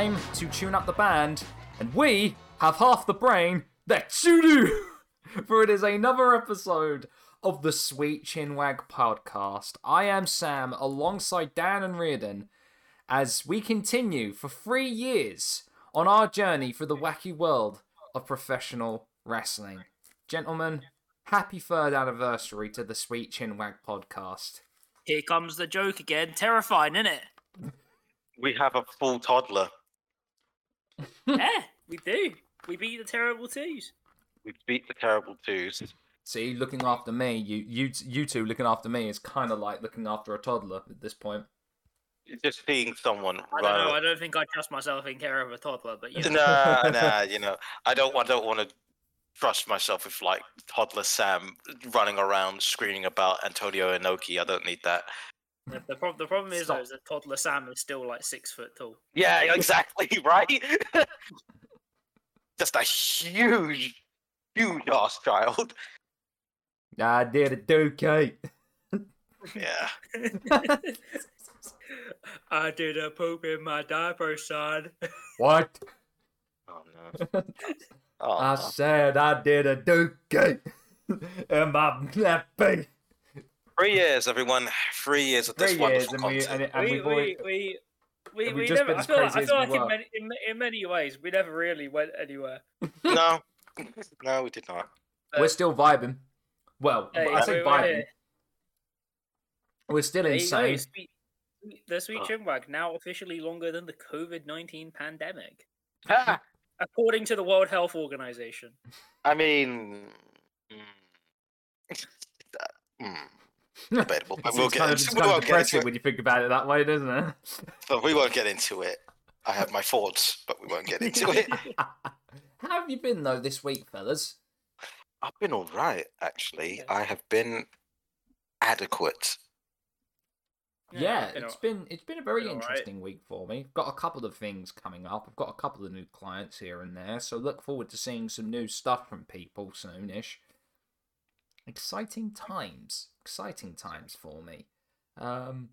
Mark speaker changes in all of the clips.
Speaker 1: is time to tune up the band, and we have half the brain that you do! For it is another episode of the Sweet Chinwag podcast. I am Sam alongside Dan and Riordan as we continue for three years on our journey through the wacky world of professional wrestling. Gentlemen, happy third anniversary to the Sweet Chinwag podcast.
Speaker 2: Here comes the joke again. Terrifying, isn't it?
Speaker 3: We have a full toddler.
Speaker 2: Yeah, we do. We beat the terrible twos.
Speaker 3: We beat the terrible twos.
Speaker 1: See, looking after me, you you you two looking after me is kind of like looking after a toddler at this point.
Speaker 3: Just seeing someone.
Speaker 2: I don't know. I don't think I trust myself in care of a toddler, but you know.
Speaker 3: Nah, nah. You know, I don't. I don't want to trust myself with like toddler Sam running around screaming about Antonio Inoki. I don't need that.
Speaker 2: The, the, pro- the problem is, though, is that toddler Sam is still like six foot tall.
Speaker 3: Yeah, exactly. Right. Just a huge, huge ass child.
Speaker 1: I did it too, Kate.
Speaker 3: Yeah.
Speaker 2: I did a poop in my diaper, son.
Speaker 1: What?
Speaker 3: Oh no. Oh,
Speaker 1: I said I did a dookie in my nappy.
Speaker 3: Three years, everyone. Three years of this
Speaker 1: Three years,
Speaker 3: wonderful
Speaker 1: and we
Speaker 3: content.
Speaker 1: and, and
Speaker 2: we,
Speaker 1: we've
Speaker 2: we, we, we,
Speaker 1: we
Speaker 2: we never, I feel, like, I feel like in many, in, in many ways, we never really went anywhere.
Speaker 3: No, no, we did not.
Speaker 1: we're still vibing. Well,
Speaker 2: Hey,
Speaker 1: I say vibing.
Speaker 2: wait.
Speaker 1: We're still
Speaker 2: There you go,
Speaker 1: insane.
Speaker 2: sweet- the Sweet
Speaker 3: Oh.
Speaker 2: Chinwag now officially longer than the COVID 19 pandemic, according to the World Health Organization.
Speaker 3: I mean, mm, mm, debatable, but
Speaker 1: It's,
Speaker 3: we'll get
Speaker 1: kind of,
Speaker 3: into,
Speaker 1: it's
Speaker 3: we
Speaker 1: kind of
Speaker 3: won't get
Speaker 1: depressing
Speaker 3: into it.
Speaker 1: when you think about it that way, doesn't it?
Speaker 3: But we won't get into it. I have my thoughts, but we won't get into it.
Speaker 1: How have you been though this week, fellas?
Speaker 3: I've been all right, actually.
Speaker 2: Okay.
Speaker 3: I have been adequate.
Speaker 1: Yeah,
Speaker 2: been
Speaker 1: it's
Speaker 2: al-
Speaker 1: been it's been a very
Speaker 2: been alright.
Speaker 1: interesting week for me. Got a couple of things coming up. I've got a couple of new clients here and there, so look forward to seeing some new stuff from people soonish. Exciting times, exciting times for me. Um,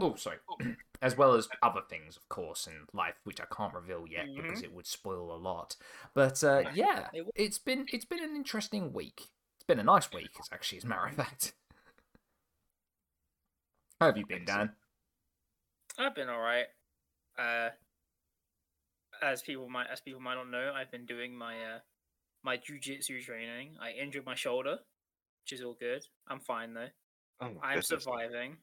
Speaker 1: oh, sorry. as well as other things, of course, in life which I can't reveal yet because it would spoil a lot. But uh, yeah, it's been it's been an interesting week. It's been a nice week, as actually, as a matter of fact. How have you been, Dan?
Speaker 2: I've been all right. Uh, as people might as people might not know, I've been doing my uh my jujitsu training. I injured my shoulder, which is all good. I'm fine though.
Speaker 3: Oh,
Speaker 2: I'm
Speaker 3: goodness.
Speaker 2: surviving.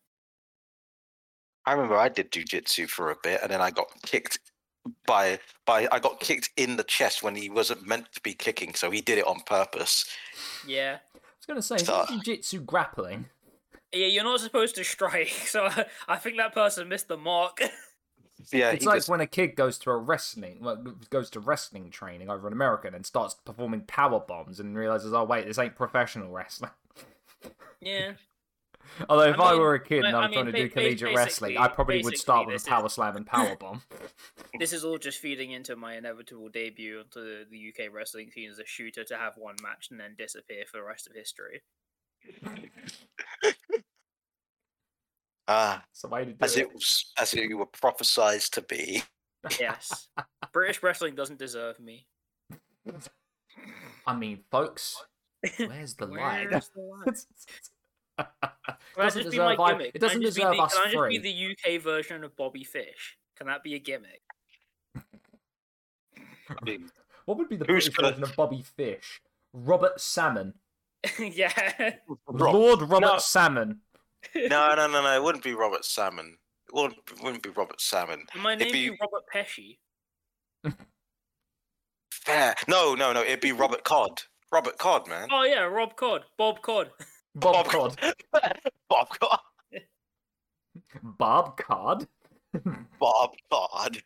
Speaker 3: I remember I did jujitsu for a bit, and then I got kicked by by I got kicked in the chest when he wasn't meant to be kicking, so he did it on purpose.
Speaker 2: Yeah.
Speaker 1: I was going to say, is
Speaker 3: So-
Speaker 1: that jiu-jitsu grappling?
Speaker 2: Yeah, you're not supposed to strike, so I, I think that person missed the mark.
Speaker 3: Yeah,
Speaker 1: It's like
Speaker 3: just,
Speaker 1: when a kid goes to a wrestling, well, goes to wrestling training over in America and starts performing power bombs and realizes, oh wait, this ain't professional wrestling.
Speaker 2: yeah.
Speaker 1: Although if I,
Speaker 2: mean-
Speaker 1: were a kid and
Speaker 2: I-
Speaker 1: I
Speaker 2: I
Speaker 1: was trying to do
Speaker 2: ba- ba-
Speaker 1: collegiate wrestling, I probably would start with a power
Speaker 2: is-
Speaker 1: slam and power bomb.
Speaker 2: This is all just feeding into my inevitable debut onto the, the UK wrestling scene as a shooter to have one match and then disappear for the rest of history.
Speaker 3: Ah,
Speaker 1: It's the way to do
Speaker 3: as
Speaker 1: it.
Speaker 3: it was as you were prophesized to be.
Speaker 2: Yes. British wrestling doesn't deserve me.
Speaker 1: I mean, folks, where's the line?
Speaker 2: Where's the line?
Speaker 1: it doesn't
Speaker 2: just be my
Speaker 1: deserve, I-
Speaker 2: gimmick?
Speaker 1: it
Speaker 2: Can I
Speaker 1: doesn't
Speaker 2: just be
Speaker 1: deserve
Speaker 2: the-
Speaker 1: us
Speaker 2: Can I just
Speaker 1: three.
Speaker 2: be the UK version of Bobby Fish? Can that be a gimmick?
Speaker 3: I mean,
Speaker 1: What would be the
Speaker 3: Who's
Speaker 1: British
Speaker 3: gonna-
Speaker 1: version of Bobby Fish? Robert Salmon.
Speaker 2: yeah.
Speaker 1: Lord Robert
Speaker 3: No.
Speaker 1: Salmon.
Speaker 3: No, no, no, no. It wouldn't be Robert Salmon. It wouldn't, it wouldn't be Robert Salmon.
Speaker 2: My
Speaker 3: It'd
Speaker 2: name
Speaker 3: be-
Speaker 2: be Robert Pesci.
Speaker 3: Fair. No, no, no. It'd be Robert Cod. Robert Cod, man.
Speaker 2: Oh yeah, Rob Cod, Bob Cod.
Speaker 1: Bob Cod.
Speaker 3: Bob Cod.
Speaker 1: Bob Cod.
Speaker 3: Bob Cod.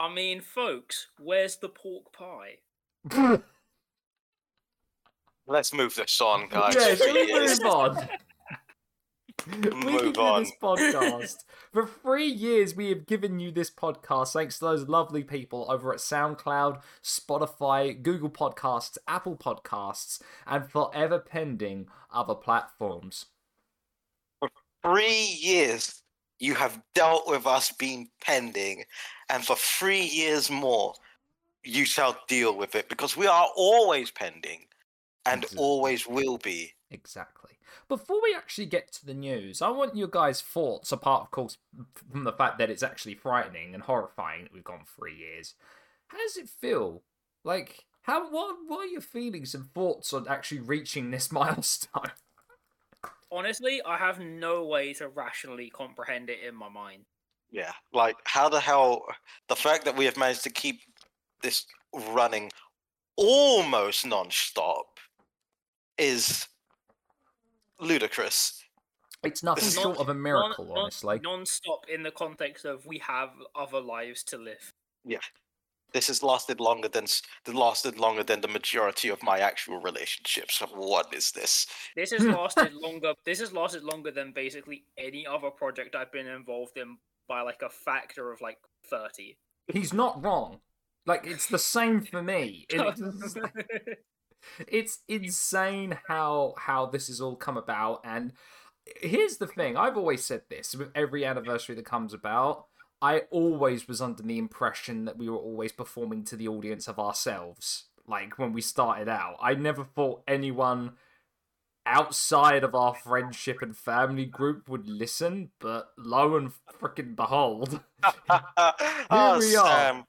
Speaker 2: I mean, folks, where's the pork pie?
Speaker 3: Let's move this on, guys.
Speaker 1: yeah,
Speaker 3: Three
Speaker 1: shall move on? we
Speaker 3: Move
Speaker 1: do this podcast. For three years, we have given you this podcast thanks to those lovely people over at SoundCloud, Spotify, Google Podcasts, Apple Podcasts, and forever pending other platforms.
Speaker 3: For Three years. You have dealt with us being pending, and for three years more, you shall deal with it because we are always pending and
Speaker 1: Exactly.
Speaker 3: always will be.
Speaker 1: Exactly. Before we actually get to the news, I want your guys' thoughts, apart, of course, from the fact that it's actually frightening and horrifying that we've gone three years. How does it feel? Like, how what what are your feelings and thoughts on actually reaching this milestone?
Speaker 2: Honestly, I have no way to rationally comprehend it in my mind.
Speaker 3: Yeah, like how the hell the fact that we have managed to keep this running almost non-stop is ludicrous.
Speaker 1: It's nothing
Speaker 3: This is
Speaker 1: short of a miracle,
Speaker 2: non,
Speaker 1: honestly.
Speaker 2: Non-stop in the context of we have other lives to live.
Speaker 3: Yeah, this has lasted longer than s- lasted longer than the majority of my actual relationships. What is this?
Speaker 2: This has lasted longer. This has lasted longer than basically any other project I've been involved in by like a factor of like thirty.
Speaker 1: He's not wrong. Like it's the same for me. It- it's insane how how this has all come about and here's the thing i've always said this with every anniversary that comes about i always was under the impression that we were always performing to the audience of ourselves like when we started out i never thought anyone outside of our friendship and family group would listen but lo and freaking behold
Speaker 3: oh,
Speaker 1: we are.
Speaker 3: Sam.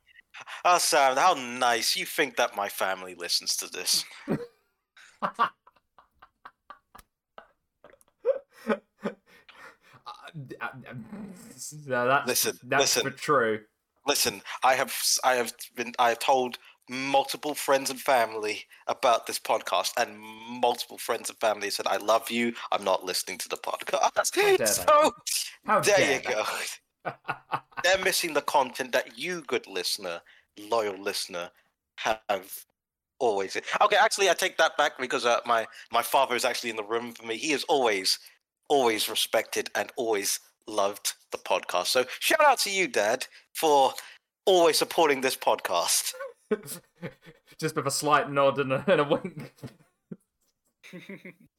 Speaker 3: Oh, Sam, how nice. You think that my family listens to this?
Speaker 1: No, that's,
Speaker 3: Listen,
Speaker 1: that's
Speaker 3: listen.
Speaker 1: for true.
Speaker 3: Listen, I have I have been I have told multiple friends and family about this podcast, and multiple friends and family said, "I love you. I'm not listening to the podcast."
Speaker 1: dare
Speaker 3: so
Speaker 1: How
Speaker 3: there
Speaker 1: dare
Speaker 3: you go. They're missing the content that you, good listener, loyal listener, have always. Okay, actually, I take that back because uh, my my father is actually in the room for me. He has always, always respected and always loved the podcast. So shout out to you, Dad, for always supporting this podcast.
Speaker 1: Just with a slight nod and a, and a wink.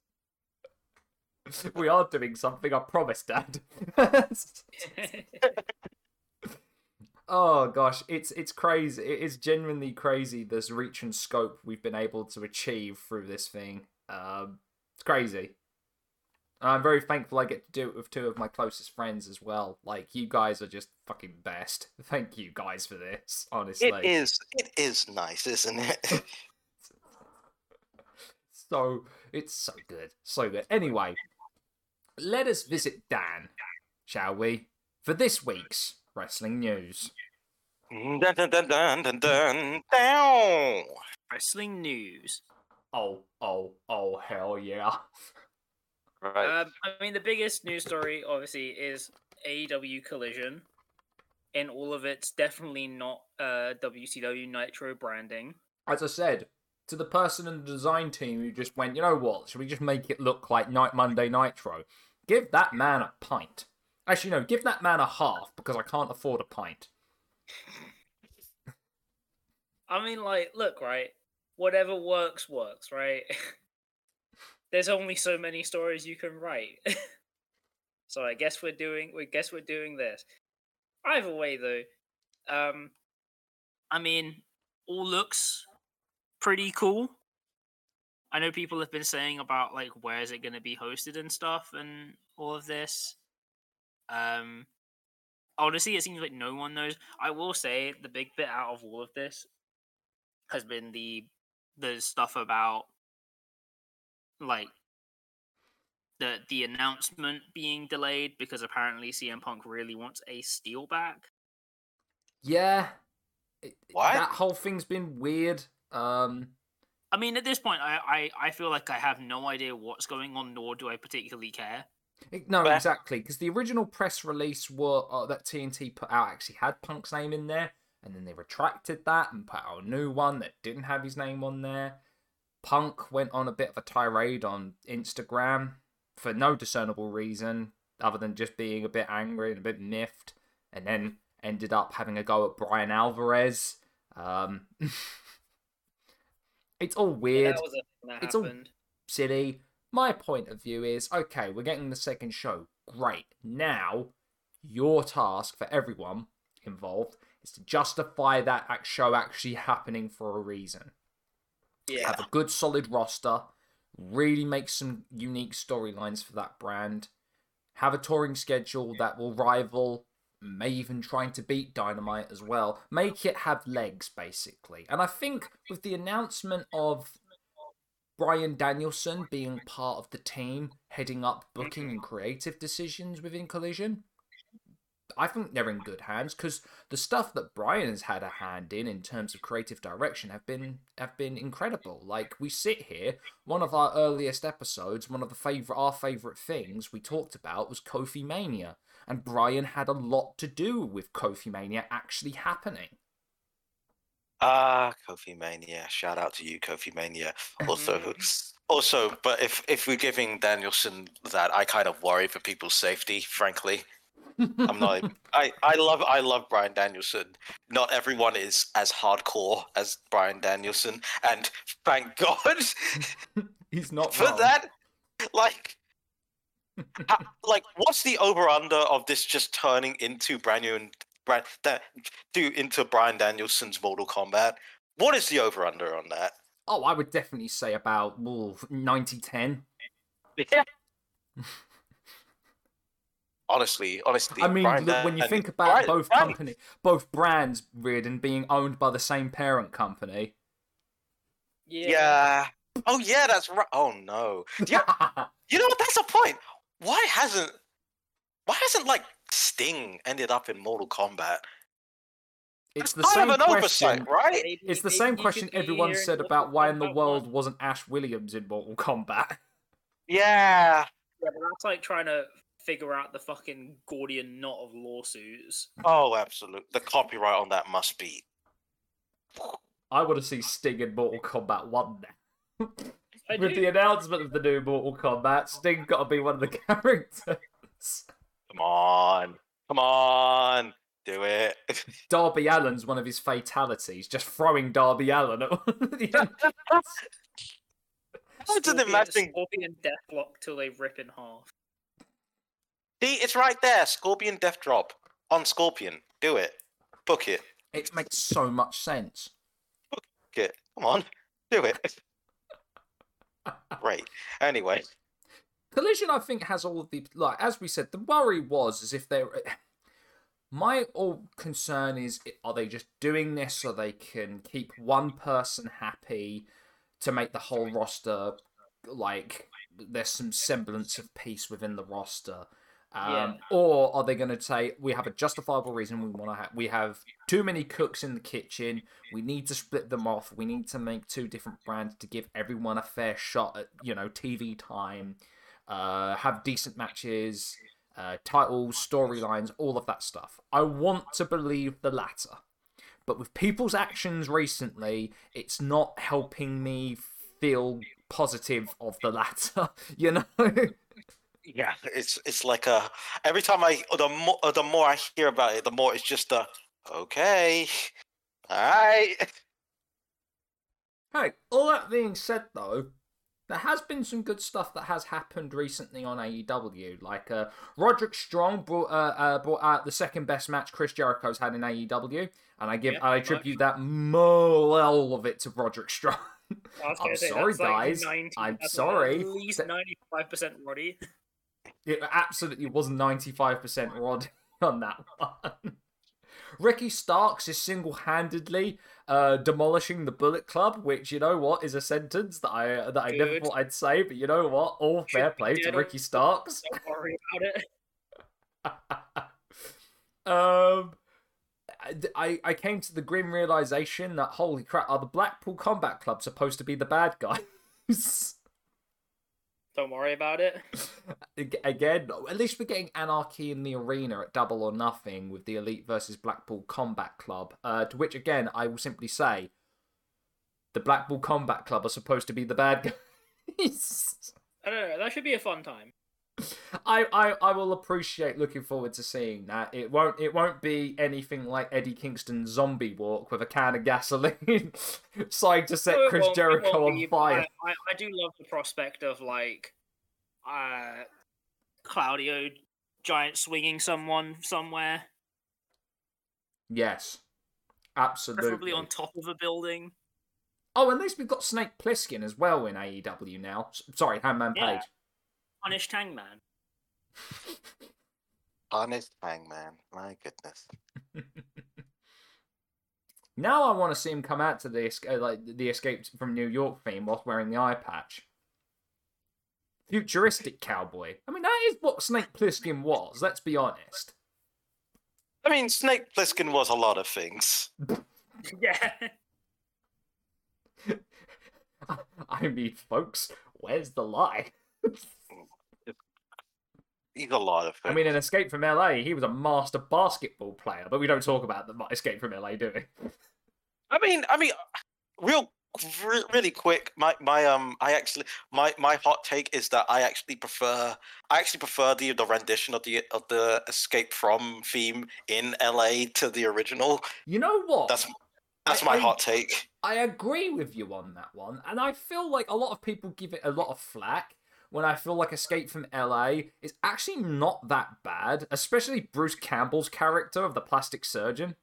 Speaker 1: we are doing something, I promise, Dad. oh gosh, it's it's crazy. It is genuinely crazy this reach and scope we've been able to achieve through this thing. Um, it's crazy. I'm very thankful I get to do it with two of my closest friends as well. Like you guys are just fucking best. Thank you guys for this. Honestly,
Speaker 3: It is, it is nice, isn't it?
Speaker 1: so it's so good, so good. Anyway, let us visit Dan, shall we, for this week's wrestling news.
Speaker 3: dun, dun, dun, dun, dun, dun, down.
Speaker 2: Wrestling news.
Speaker 1: Oh, oh, oh, hell yeah!
Speaker 3: Right.
Speaker 2: Um, I mean, the biggest news story, obviously, is AEW Collision. In all of its definitely not uh, WCW Nitro branding.
Speaker 1: As I said, to the person in the design team who just went, you know what? Should we just make it look like Night Monday Nitro? Give that man a pint. Actually, no, give that man a half because I can't afford a pint.
Speaker 2: I mean, like, look, right? Whatever works, works, right? There's only so many stories you can write. so I guess we're doing. We guess we're doing this. Either way, though, um, I mean, all looks pretty cool. I know people have been saying about like where is it going to be hosted and stuff and all of this. Um, honestly, it seems like no one knows. I will say the big bit out of all of this has been the the stuff about like the the announcement being delayed because apparently CM Punk really wants a steel back.
Speaker 1: Yeah. it-
Speaker 3: What?
Speaker 1: That whole thing's been weird. Um,
Speaker 2: I mean, at this point, I, I, I feel like I have no idea what's going on, nor do I particularly care.
Speaker 1: no,
Speaker 3: Fair.
Speaker 1: exactly, because the original press release were, uh, that TNT put out actually had Punk's name in there, and then they retracted that and put out a new one that didn't have his name on there. Punk went on a bit of a tirade on Instagram for no discernible reason other than just being a bit angry and a bit miffed, and then ended up having a go at Bryan Alvarez. Um, it's all weird
Speaker 2: That was a thing that
Speaker 1: It's all- silly. My point of view is okay, we're getting the second show. Great. Now, Your task for everyone involved is to justify that act- show actually happening for a reason.
Speaker 2: Yeah.
Speaker 1: Have a good solid roster, really make some unique storylines for that brand, have a touring schedule that will rival, may even trying to beat Dynamite as well. Make it have legs, basically. And I think with the announcement of Bryan Danielson being part of the team, heading up booking and creative decisions within Collision, I think they're in good hands because the stuff that Bryan has had a hand in, in terms of creative direction, have been have been incredible. Like we sit here, one of our earliest episodes, one of the favorite our favorite things we talked about was Kofi Mania, and Bryan had a lot to do with Kofi Mania actually happening.
Speaker 3: Ah, Kofi Mania. Shout out to you, Kofi Mania. Also, also, but if if we're giving Danielson that, I kind of worry for people's safety. Frankly, I'm not. I I love I love Bryan Danielson. Not everyone is as hardcore as Bryan Danielson, and thank God
Speaker 1: He's not
Speaker 3: for
Speaker 1: wrong.
Speaker 3: that. Like, ha- like, what's the over under of this just turning into brand new and brand that do into Bryan Danielson's Mortal Kombat? What is the over under on that?
Speaker 1: Oh, I would definitely say about well, 90-10.
Speaker 3: Yeah. honestly, honestly,
Speaker 1: I mean,
Speaker 3: Brian
Speaker 1: look, when you
Speaker 3: Dan-
Speaker 1: think about
Speaker 3: Brian-
Speaker 1: both
Speaker 3: Brian-
Speaker 1: company, both brands, Riordan, being owned by the same parent company.
Speaker 2: Yeah.
Speaker 3: yeah. Oh yeah, that's right. Oh no. Yeah. You know what? That's a point. Why hasn't why hasn't like Sting ended up in Mortal Kombat?
Speaker 1: it's the
Speaker 3: kind
Speaker 1: same
Speaker 3: an
Speaker 1: question.
Speaker 3: oversight, right?
Speaker 2: Maybe-
Speaker 1: It's the same question everyone said about why in the world
Speaker 2: 1.
Speaker 1: wasn't Ash Williams in Mortal Kombat.
Speaker 3: Yeah.
Speaker 2: Yeah, but that's like trying to figure out the fucking Gordian knot of lawsuits.
Speaker 3: Oh, absolutely. The copyright on that must be.
Speaker 1: I want to see Sting in Mortal Kombat 1 now.
Speaker 2: I
Speaker 1: With
Speaker 2: do.
Speaker 1: the announcement of the new Mortal Kombat, Sting got to be one of the characters.
Speaker 3: Come on. Come on. Do it.
Speaker 1: Darby Allin's one of his fatalities, just throwing Darby Allin at the end.
Speaker 3: I didn't
Speaker 2: Scorpion-
Speaker 3: imagine.
Speaker 2: Scorpion Deathlock till they rip in half.
Speaker 3: See, it's right there. Scorpion Death Drop on Scorpion. Do it. Book it.
Speaker 1: It makes so much sense.
Speaker 3: Book it. Come on. Do it. Great. Anyway.
Speaker 1: Collision, I think, has all of the like as we said. The worry was as if they're. My all concern is: are they just doing this so they can keep one person happy to make the whole roster like there's some semblance of peace within the roster? Um,
Speaker 2: Yeah.
Speaker 1: Or are they going to say we have a justifiable reason we want to have we have too many cooks in the kitchen? We need to split them off. We need to make two different brands to give everyone a fair shot at you know TV time uh, have decent matches, uh, titles, storylines, all of that stuff. I want to believe the latter. But with people's actions recently, it's not helping me feel positive of the latter, you know?
Speaker 3: Yeah, it's it's like a every time I the more the more I hear about it, the more it's just a okay, all right.
Speaker 1: hey, all that being said, though, there has been some good stuff that has happened recently on AEW. Like uh, Roderick Strong brought uh, uh, brought out the second best match Chris Jericho's had in AEW, and I give
Speaker 2: Yeah,
Speaker 1: I
Speaker 2: pretty much.
Speaker 1: attribute that more all of it to Roderick Strong.
Speaker 2: I was
Speaker 1: I'm
Speaker 2: say,
Speaker 1: sorry,
Speaker 2: that's like
Speaker 1: guys.
Speaker 2: 90
Speaker 1: I'm sorry.
Speaker 2: At least ninety-five percent Roddy.
Speaker 1: It absolutely was 95% Rod on that one. Ricky Starks is single handedly uh, demolishing the Bullet Club, which you know what is a sentence that I that I never thought I'd say, but you know what? All
Speaker 2: Should
Speaker 1: fair play to Ricky Starks.
Speaker 2: Don't worry about it.
Speaker 1: um, I I came to the grim realization that holy crap, are the Blackpool Combat Club supposed to be the bad guys?
Speaker 2: Don't worry about it.
Speaker 1: Again, at least we're getting anarchy in the arena at Double or Nothing with the Elite versus Blackpool Combat Club. Uh, to which, again, I will simply say, the Blackpool Combat Club are supposed to be the bad guys.
Speaker 2: I don't know. That should be a fun time.
Speaker 1: I, I, I will appreciate looking forward to seeing that. It won't it won't be anything like Eddie Kingston's zombie walk with a can of gasoline trying to set
Speaker 2: No,
Speaker 1: Chris
Speaker 2: won't-
Speaker 1: Jericho
Speaker 2: won't
Speaker 1: on
Speaker 2: be,
Speaker 1: fire.
Speaker 2: I, I, do love the prospect of like uh Claudio giant swinging someone somewhere,
Speaker 1: Yes, absolutely.
Speaker 2: preferably on top of a building.
Speaker 1: Oh, at least we've got Snake Plissken as well in AEW now. Sorry, Hangman
Speaker 2: Yeah.
Speaker 1: Page.
Speaker 2: Punish Hangman.
Speaker 3: Honest hangman. My goodness.
Speaker 1: Now I want to see him come out to the uh, like the Escape from New York theme whilst wearing the eye patch. Futuristic cowboy. I mean, that is what Snake Plissken was. Let's be honest.
Speaker 3: I mean, Snake Plissken was a lot of things.
Speaker 2: yeah.
Speaker 1: I mean, folks, where's the lie?
Speaker 3: He's a lot of things.
Speaker 1: I mean, in Escape from LA, he was a master basketball player, but we don't talk about the Escape from LA, do we?
Speaker 3: I mean, I mean, real, really quick. My, my, um, I actually, my, my hot take is that I actually prefer, I actually prefer the the rendition of the of the Escape from theme in LA to the original.
Speaker 1: You know what?
Speaker 3: That's that's
Speaker 1: I-
Speaker 3: my
Speaker 1: I-
Speaker 3: hot take.
Speaker 1: I agree with you on that one, and I feel like a lot of people give it a lot of flack when I feel like Escape from LA is actually not that bad, especially Bruce Campbell's character of the plastic surgeon.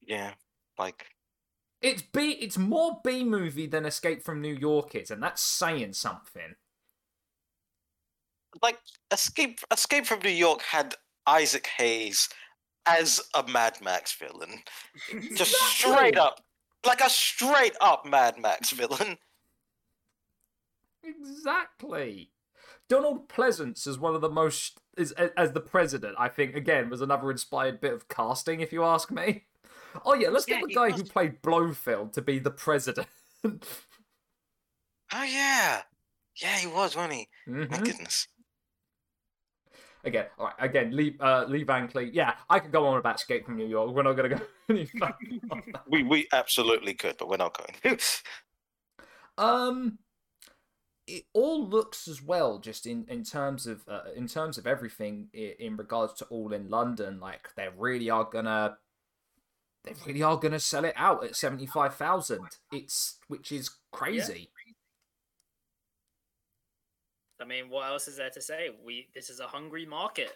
Speaker 3: Yeah, like
Speaker 1: It's B it's more B movie than Escape from New York is, and that's saying something.
Speaker 3: like Escape Escape from New York had Isaac Hayes as a Mad Max villain, just straight up, like a straight up Mad Max villain.
Speaker 1: Exactly. Donald Pleasence is one of the most is as the president. I think again was another inspired bit of casting, if you ask me. Oh yeah, let's
Speaker 2: Yeah,
Speaker 1: get the guy
Speaker 2: was.
Speaker 1: who played Blofeld to be the president.
Speaker 3: Oh yeah, yeah, he was, wasn't he? My
Speaker 1: Mhm.
Speaker 3: goodness.
Speaker 1: Again, all right. Again, Lee uh, Lee Van Cleef. Yeah, I could go on about Escape from New York. We're not gonna go any further.
Speaker 3: We we absolutely could, but we're not going.
Speaker 1: Um, it all looks as well, just in in terms of uh, in terms of everything in, in regards to All in London. Like they really are gonna, they really are gonna sell it out at seventy five thousand. It's which is crazy.
Speaker 2: I mean, what else is there to say? We this is a hungry market.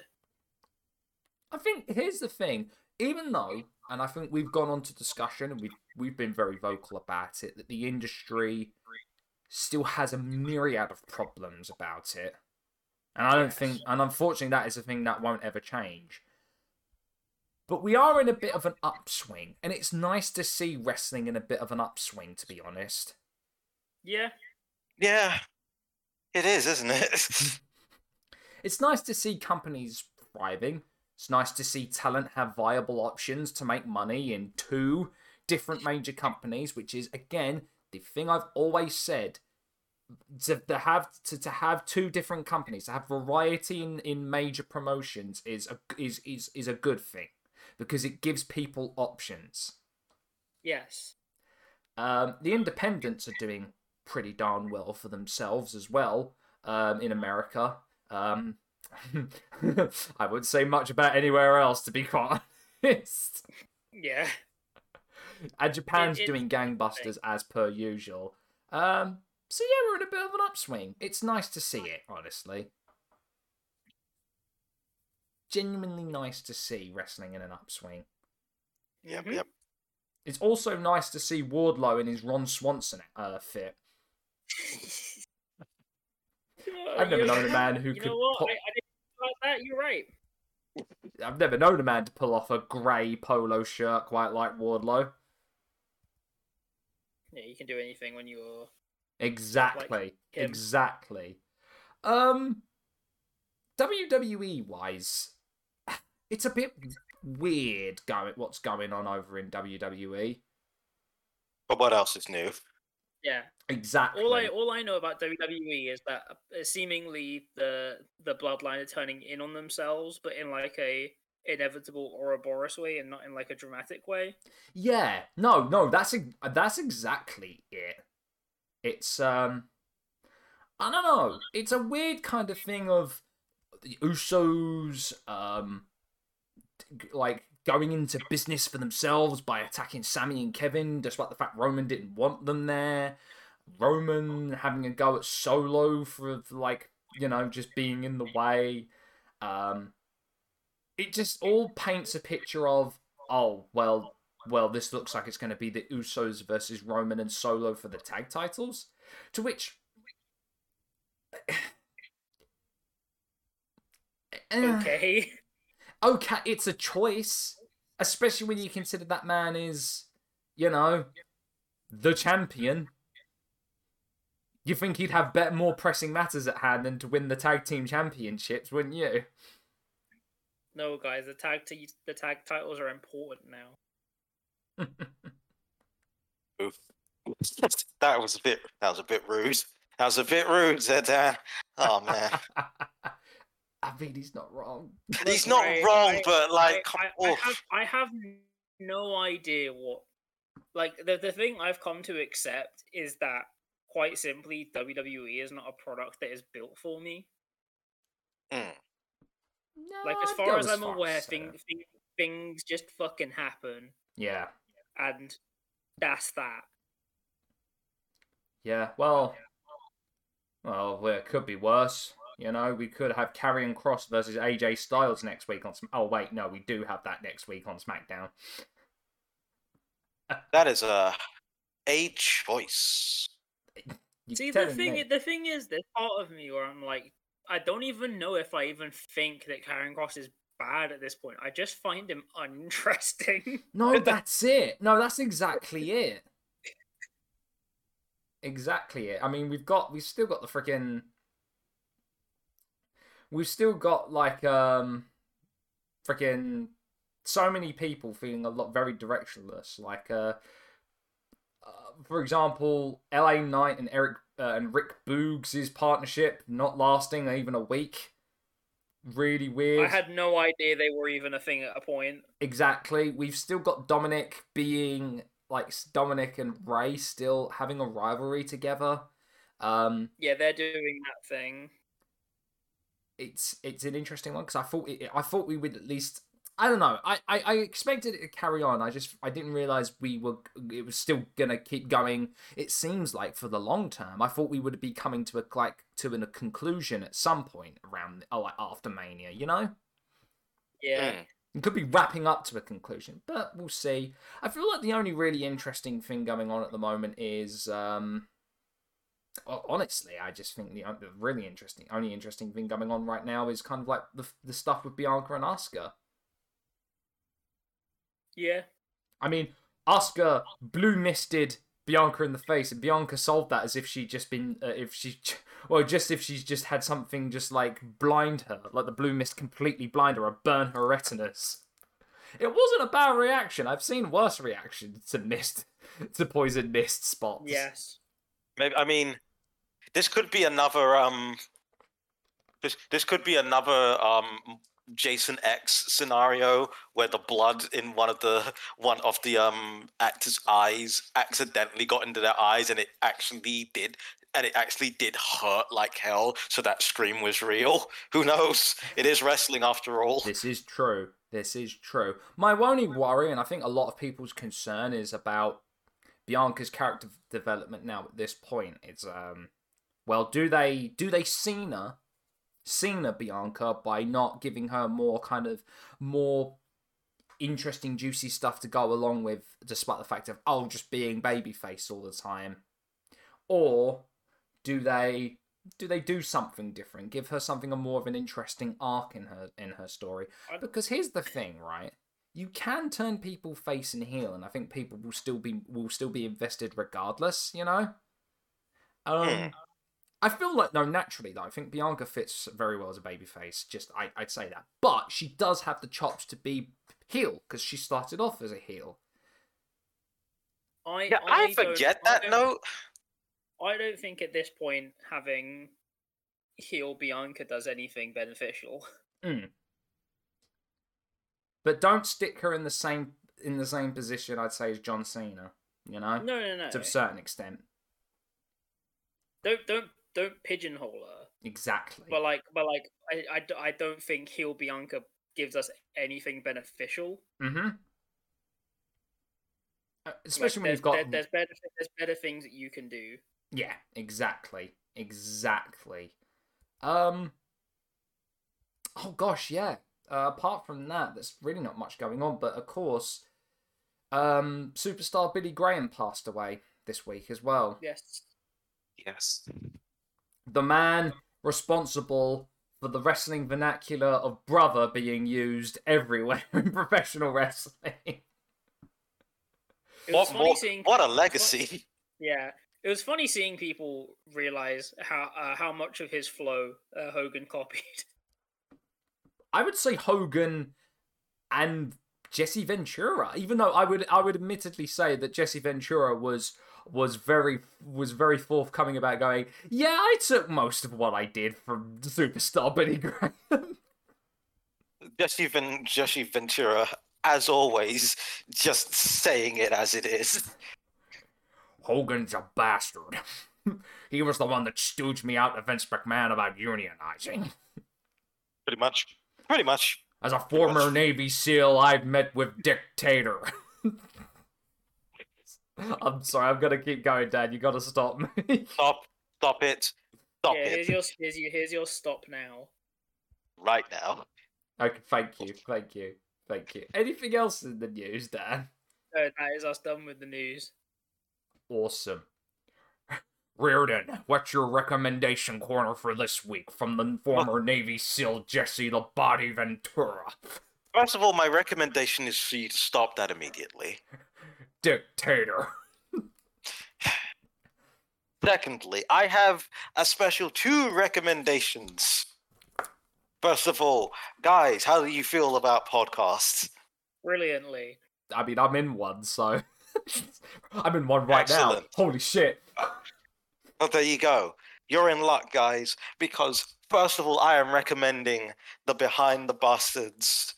Speaker 1: I think here's the thing. Even though, and I think we've gone on to discussion, and we've we've been very vocal about it, that the industry still has a myriad of problems about it, and I don't think, and unfortunately, that is a thing that won't ever change. But we are in a bit of an upswing, and it's nice to see wrestling in a bit of an upswing. To be honest,
Speaker 2: Yeah.
Speaker 3: yeah, it is, isn't it?
Speaker 1: it's nice to see companies thriving. It's nice to see talent have viable options to make money in two different major companies, which is again the thing I've always said. To, to have to, to have two different companies, to have variety in, in major promotions is a is, is is a good thing because it gives people options.
Speaker 2: Yes.
Speaker 1: Um, the independents are doing pretty darn well for themselves as well um, in America. Um, I wouldn't say much about anywhere else, to be quite honest.
Speaker 2: Yeah.
Speaker 1: And Japan's
Speaker 2: It- it-
Speaker 1: doing gangbusters as per usual. Um, so yeah, we're in a bit of an upswing. It's nice to see it, honestly. Genuinely nice to see wrestling in an upswing.
Speaker 3: yep,
Speaker 2: Mhm.
Speaker 3: yep.
Speaker 1: It's also nice to see Wardlow in his Ron Swanson uh, fit. I've never known a man who
Speaker 2: You
Speaker 1: could.
Speaker 2: know what?
Speaker 1: Pull,
Speaker 2: I, I didn't think about that. You're right.
Speaker 1: I've never known a man to pull off a grey polo shirt quite like Wardlow.
Speaker 2: Yeah, you can do anything when you're.
Speaker 1: Exactly.
Speaker 2: him.
Speaker 1: exactly. Um, WWE wise, it's a bit weird going what's going on over in. WWE.
Speaker 3: But what else is new?
Speaker 2: Yeah.
Speaker 1: Exactly.
Speaker 2: All I all I know about WWE is that uh, seemingly the the bloodline are turning in on themselves, but in like a inevitable Ouroboros way, and not in like a dramatic way.
Speaker 1: Yeah, no, no, that's that's exactly it. It's um, I don't know. It's a weird kind of thing of the Usos, um, like going into business for themselves by attacking Sammy and Kevin, despite the fact Roman didn't want them there. Roman having a go at Solo for like you know, just being in the way. Um, it just all paints a picture of, oh, well, well, this looks like it's going to be the Usos versus Roman and Solo for the tag titles. To which. Eh,
Speaker 2: Okay.
Speaker 1: okay, it's a choice, especially when you consider that man is, you know, the champion. You think he'd have better, more pressing matters at hand than to win the tag team championships, wouldn't you?
Speaker 2: No, guys, the tag t- the tag titles are important now.
Speaker 3: Oof. that was a bit. That was a bit rude. That was a bit rude, Zedan. Oh man,
Speaker 1: I mean, he's not wrong.
Speaker 3: he's not
Speaker 2: Right,
Speaker 3: wrong,
Speaker 2: I-
Speaker 3: but like, come
Speaker 2: I, I, I have I have no idea what like the the thing I've come to accept is that quite simply WWE is not a product that is built for me.
Speaker 3: Mm.
Speaker 1: No,
Speaker 2: Like as far
Speaker 1: go
Speaker 2: as I'm
Speaker 1: far
Speaker 2: aware,
Speaker 1: as say
Speaker 2: thing, thing, things just fucking happen,
Speaker 1: Yeah,
Speaker 2: and that's that.
Speaker 1: yeah. Well, well, well, it could be worse. You know, we could have Karrion Kross versus AJ Styles next week on. Sm- oh wait, no, we do have that next week on SmackDown.
Speaker 3: That is a a choice.
Speaker 1: You're
Speaker 2: See, the thing
Speaker 1: me.
Speaker 2: the thing is, there's part of me where I'm like, I don't even know if I even think that Karrion Kross is bad at this point. I just find him uninteresting.
Speaker 1: No, that's it. No, that's exactly it. Exactly it. I mean, we've got we've still got the freaking we've still got like um freaking so many people feeling a lot very directionless. Like uh, uh for example, LA Knight and Eric uh, and Rick Boogs' partnership not lasting even a week. Really weird.
Speaker 2: I had no idea they were even a thing at a point.
Speaker 1: Exactly. We've still got Dominic being like Dominic and Ray still having a rivalry together. Um,
Speaker 2: Yeah, they're doing that thing.
Speaker 1: it's it's an interesting one because I thought it, I thought we would at least I don't know I, I I expected it to carry on. I just I didn't realize we were it was still gonna keep going. It seems like for the long term. I thought we would be coming to a like to an, a conclusion at some point around oh like after Mania. You know.
Speaker 2: Yeah.
Speaker 3: Mm.
Speaker 1: It could be wrapping up to a conclusion, but we'll see. I feel like the only really interesting thing going on at the moment is, um, honestly, I just think the, the really interesting, only interesting thing going on right now is kind of like the the stuff with Bianca and Asuka.
Speaker 2: Yeah.
Speaker 1: I mean, Asuka blue misted Bianca in the face, and Bianca solved that as if she'd just been, uh, if she, well, just if she's just had something just like blind her, like the blue mist completely blind her or burn her retinas. It wasn't a bad reaction. I've seen worse reactions to mist, to poison mist spots.
Speaker 2: Yes.
Speaker 3: Maybe I mean, this could be another um. This this could be another um Jason X scenario where the blood in one of the one of the um actors' eyes accidentally got into their eyes and it actually did and it actually did hurt like hell. So that scream was real. Who knows? It is wrestling after all.
Speaker 1: This is true. This is true. My only worry, and I think a lot of people's concern, is about Bianca's character development now at this point. It's um, well, do they do they Cena, Cena Bianca by not giving her more kind of more interesting, juicy stuff to go along with, despite the fact of oh, just being babyface all the time, or do they do they do something different? Give her something a more of an interesting arc in her in her story. Because here's the thing, right? You can turn people face and heel, and I think people will still be will still be invested regardless. You know. Um,
Speaker 3: Hmm.
Speaker 1: I feel like no, naturally though, I think Bianca fits very well as a babyface. Just I, I'd say that, but she does have the chops to be heel because she started off as a heel.
Speaker 2: I
Speaker 3: Yeah, I
Speaker 2: don't-
Speaker 3: forget that
Speaker 2: don't-
Speaker 3: note.
Speaker 2: I don't think at this point having heel Bianca does anything beneficial. Hmm.
Speaker 1: But don't stick her in the same in the same position. I'd say as John Cena. You know,
Speaker 2: No, no, no.
Speaker 1: to a certain extent.
Speaker 2: Don't don't don't pigeonhole her.
Speaker 1: Exactly.
Speaker 2: But like, but like, I, I, d- I don't think heel Bianca gives us anything beneficial.
Speaker 1: mm-hmm.
Speaker 2: Like,
Speaker 1: Especially when
Speaker 2: there's,
Speaker 1: you've got
Speaker 2: there- there's better there's better things that you can do.
Speaker 1: Yeah, exactly. Exactly. Um. Oh gosh, yeah. Uh, apart from that, there's really not much going on. But of course, um, superstar Billy Graham passed away this week as well.
Speaker 2: Yes.
Speaker 3: Yes.
Speaker 1: The man responsible for the wrestling vernacular of brother being used everywhere in professional wrestling.
Speaker 2: It was
Speaker 3: What,
Speaker 2: funny
Speaker 3: more,
Speaker 2: seeing.
Speaker 3: what a legacy.
Speaker 2: Yeah, it was funny seeing people realize how uh, how much of his flow uh, Hogan copied.
Speaker 1: I would say Hogan and Jesse Ventura, even though I would I would admittedly say that Jesse Ventura was was very was very forthcoming about going, yeah, I took most of what I did from superstar Billy Graham.
Speaker 3: Jesse, Ven- Jesse Ventura, as always, just saying it as it is.
Speaker 1: Hogan's a bastard. he was the one that stooged me out to Vince McMahon about unionizing.
Speaker 3: Pretty much. Pretty much.
Speaker 1: As a former Navy SEAL, I've met with dictator. I'm sorry, I'm gonna keep going, Dad. You gotta stop me.
Speaker 3: Stop. Stop it. Stop
Speaker 2: yeah, here's your here's your here's your stop now.
Speaker 3: Right now.
Speaker 1: okay, thank you, thank you, thank you. Anything else in the news, Dan?
Speaker 2: No, that is us done with the news.
Speaker 1: Awesome. Riordan, what's your recommendation corner for this week from the former Navy SEAL Jesse the Body Ventura?
Speaker 3: First of all, my recommendation is for you to stop that immediately.
Speaker 1: Dictator.
Speaker 3: Secondly, I have a special two recommendations. First of all, guys, how do you feel about podcasts?
Speaker 2: Brilliantly.
Speaker 1: I mean, I'm in one, so. I'm in one right now. Holy shit.
Speaker 3: Well, there you go. You're in luck, guys, because first of all, I am recommending the Behind the Bastards m-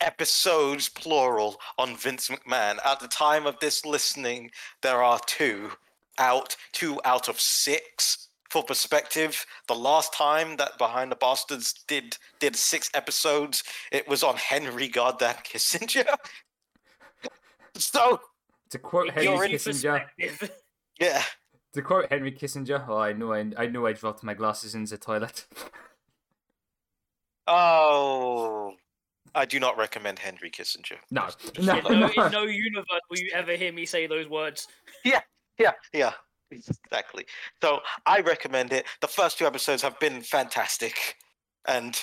Speaker 3: episodes, plural, on Vince McMahon. At the time of this listening, there are two out, two out of six. For perspective, the last time that Behind the Bastards did did six episodes, it was on Henry Goddamn Kissinger. so
Speaker 1: To quote Henry
Speaker 3: You're
Speaker 2: gives you
Speaker 1: Kissinger,
Speaker 3: yeah,
Speaker 1: to quote Henry Kissinger, oh, I knew I, I knew I dropped my glasses in the toilet.
Speaker 3: Oh, I do not recommend Henry Kissinger.
Speaker 1: No,
Speaker 3: Just-
Speaker 1: no,
Speaker 2: in, no, in no universe will you ever hear me say those words.
Speaker 3: Yeah, yeah, yeah, exactly. So I recommend it. The first two episodes have been fantastic, and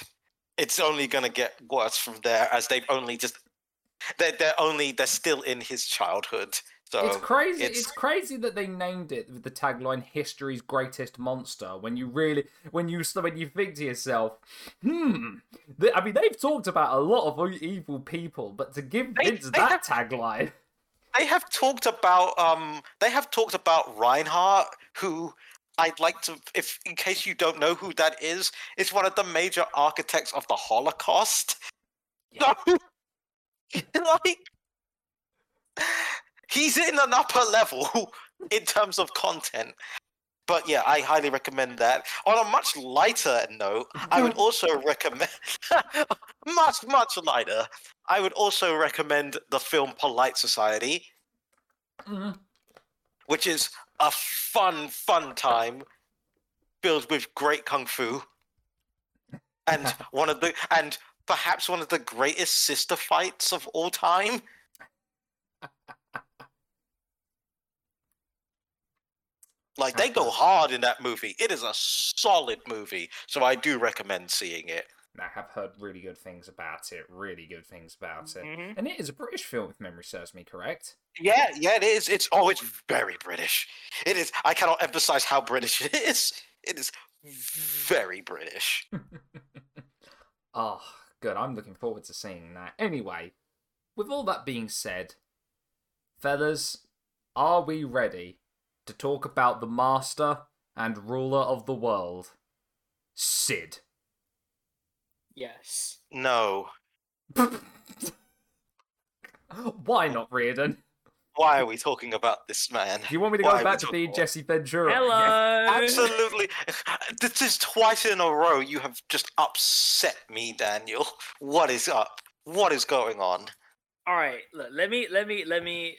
Speaker 3: it's only gonna get worse from there as they've only just they're, they're only they're still in his childhood. So
Speaker 1: It's crazy. It's...
Speaker 3: it's-
Speaker 1: crazy that they named it with the tagline "History's Greatest Monster." When you really, when you when you think to yourself, hmm. They, I mean, they've talked about a lot of evil people, but to give
Speaker 3: They-
Speaker 1: Vince
Speaker 3: they
Speaker 1: that tagline,
Speaker 3: they have talked about um they have talked about Reinhardt, who I'd like to if in case you don't know who that is, is one of the major architects of the Holocaust. So like he's in an upper level in terms of content. But yeah, I highly recommend that. On a much lighter note, I would also recommend much, much lighter. I would also recommend the film Polite Society,
Speaker 1: Mm,
Speaker 3: which is a fun, fun time filled with great kung fu. And one of the and perhaps one of the greatest sister fights of all time. Like they go hard in that movie. It is a solid movie, so I do recommend seeing it.
Speaker 1: I have heard really good things about it. Really good things about it.
Speaker 2: Mhm.
Speaker 1: And it is a British film, if memory serves me correct.
Speaker 3: Yeah, yeah, it is. It's oh, it's very British. It is. I cannot emphasize how British it is. It is very British.
Speaker 1: Oh, good. I'm looking forward to seeing that. Anyway, with all that being said, fellas, are we ready to talk about the master and ruler of the world, Sid?
Speaker 2: Yes.
Speaker 3: No,
Speaker 1: Why not, Riordan?
Speaker 3: why are we talking about this man?
Speaker 1: Do you want me to
Speaker 3: Why
Speaker 1: go
Speaker 3: are we
Speaker 1: back to being Jesse Ventura?
Speaker 2: Hello.
Speaker 3: Absolutely. This is twice in a row you have just upset me, Daniel. What is up? What is going on?
Speaker 2: All right. Look, let me let me let me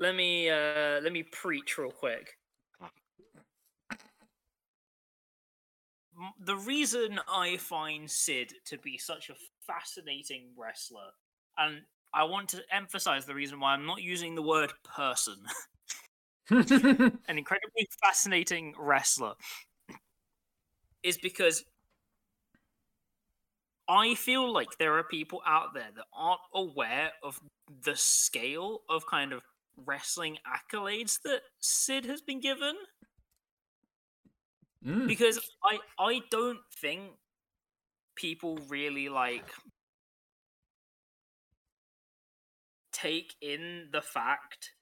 Speaker 2: let me uh let me preach real quick. the reason I find Sid to be such a fascinating wrestler, and I want to emphasize the reason why I'm not using the word person, an incredibly fascinating wrestler, is because I feel like there are people out there that aren't aware of the scale of kind of wrestling accolades that Sid has been given
Speaker 1: Mm.
Speaker 2: because I I don't think people really like take in the fact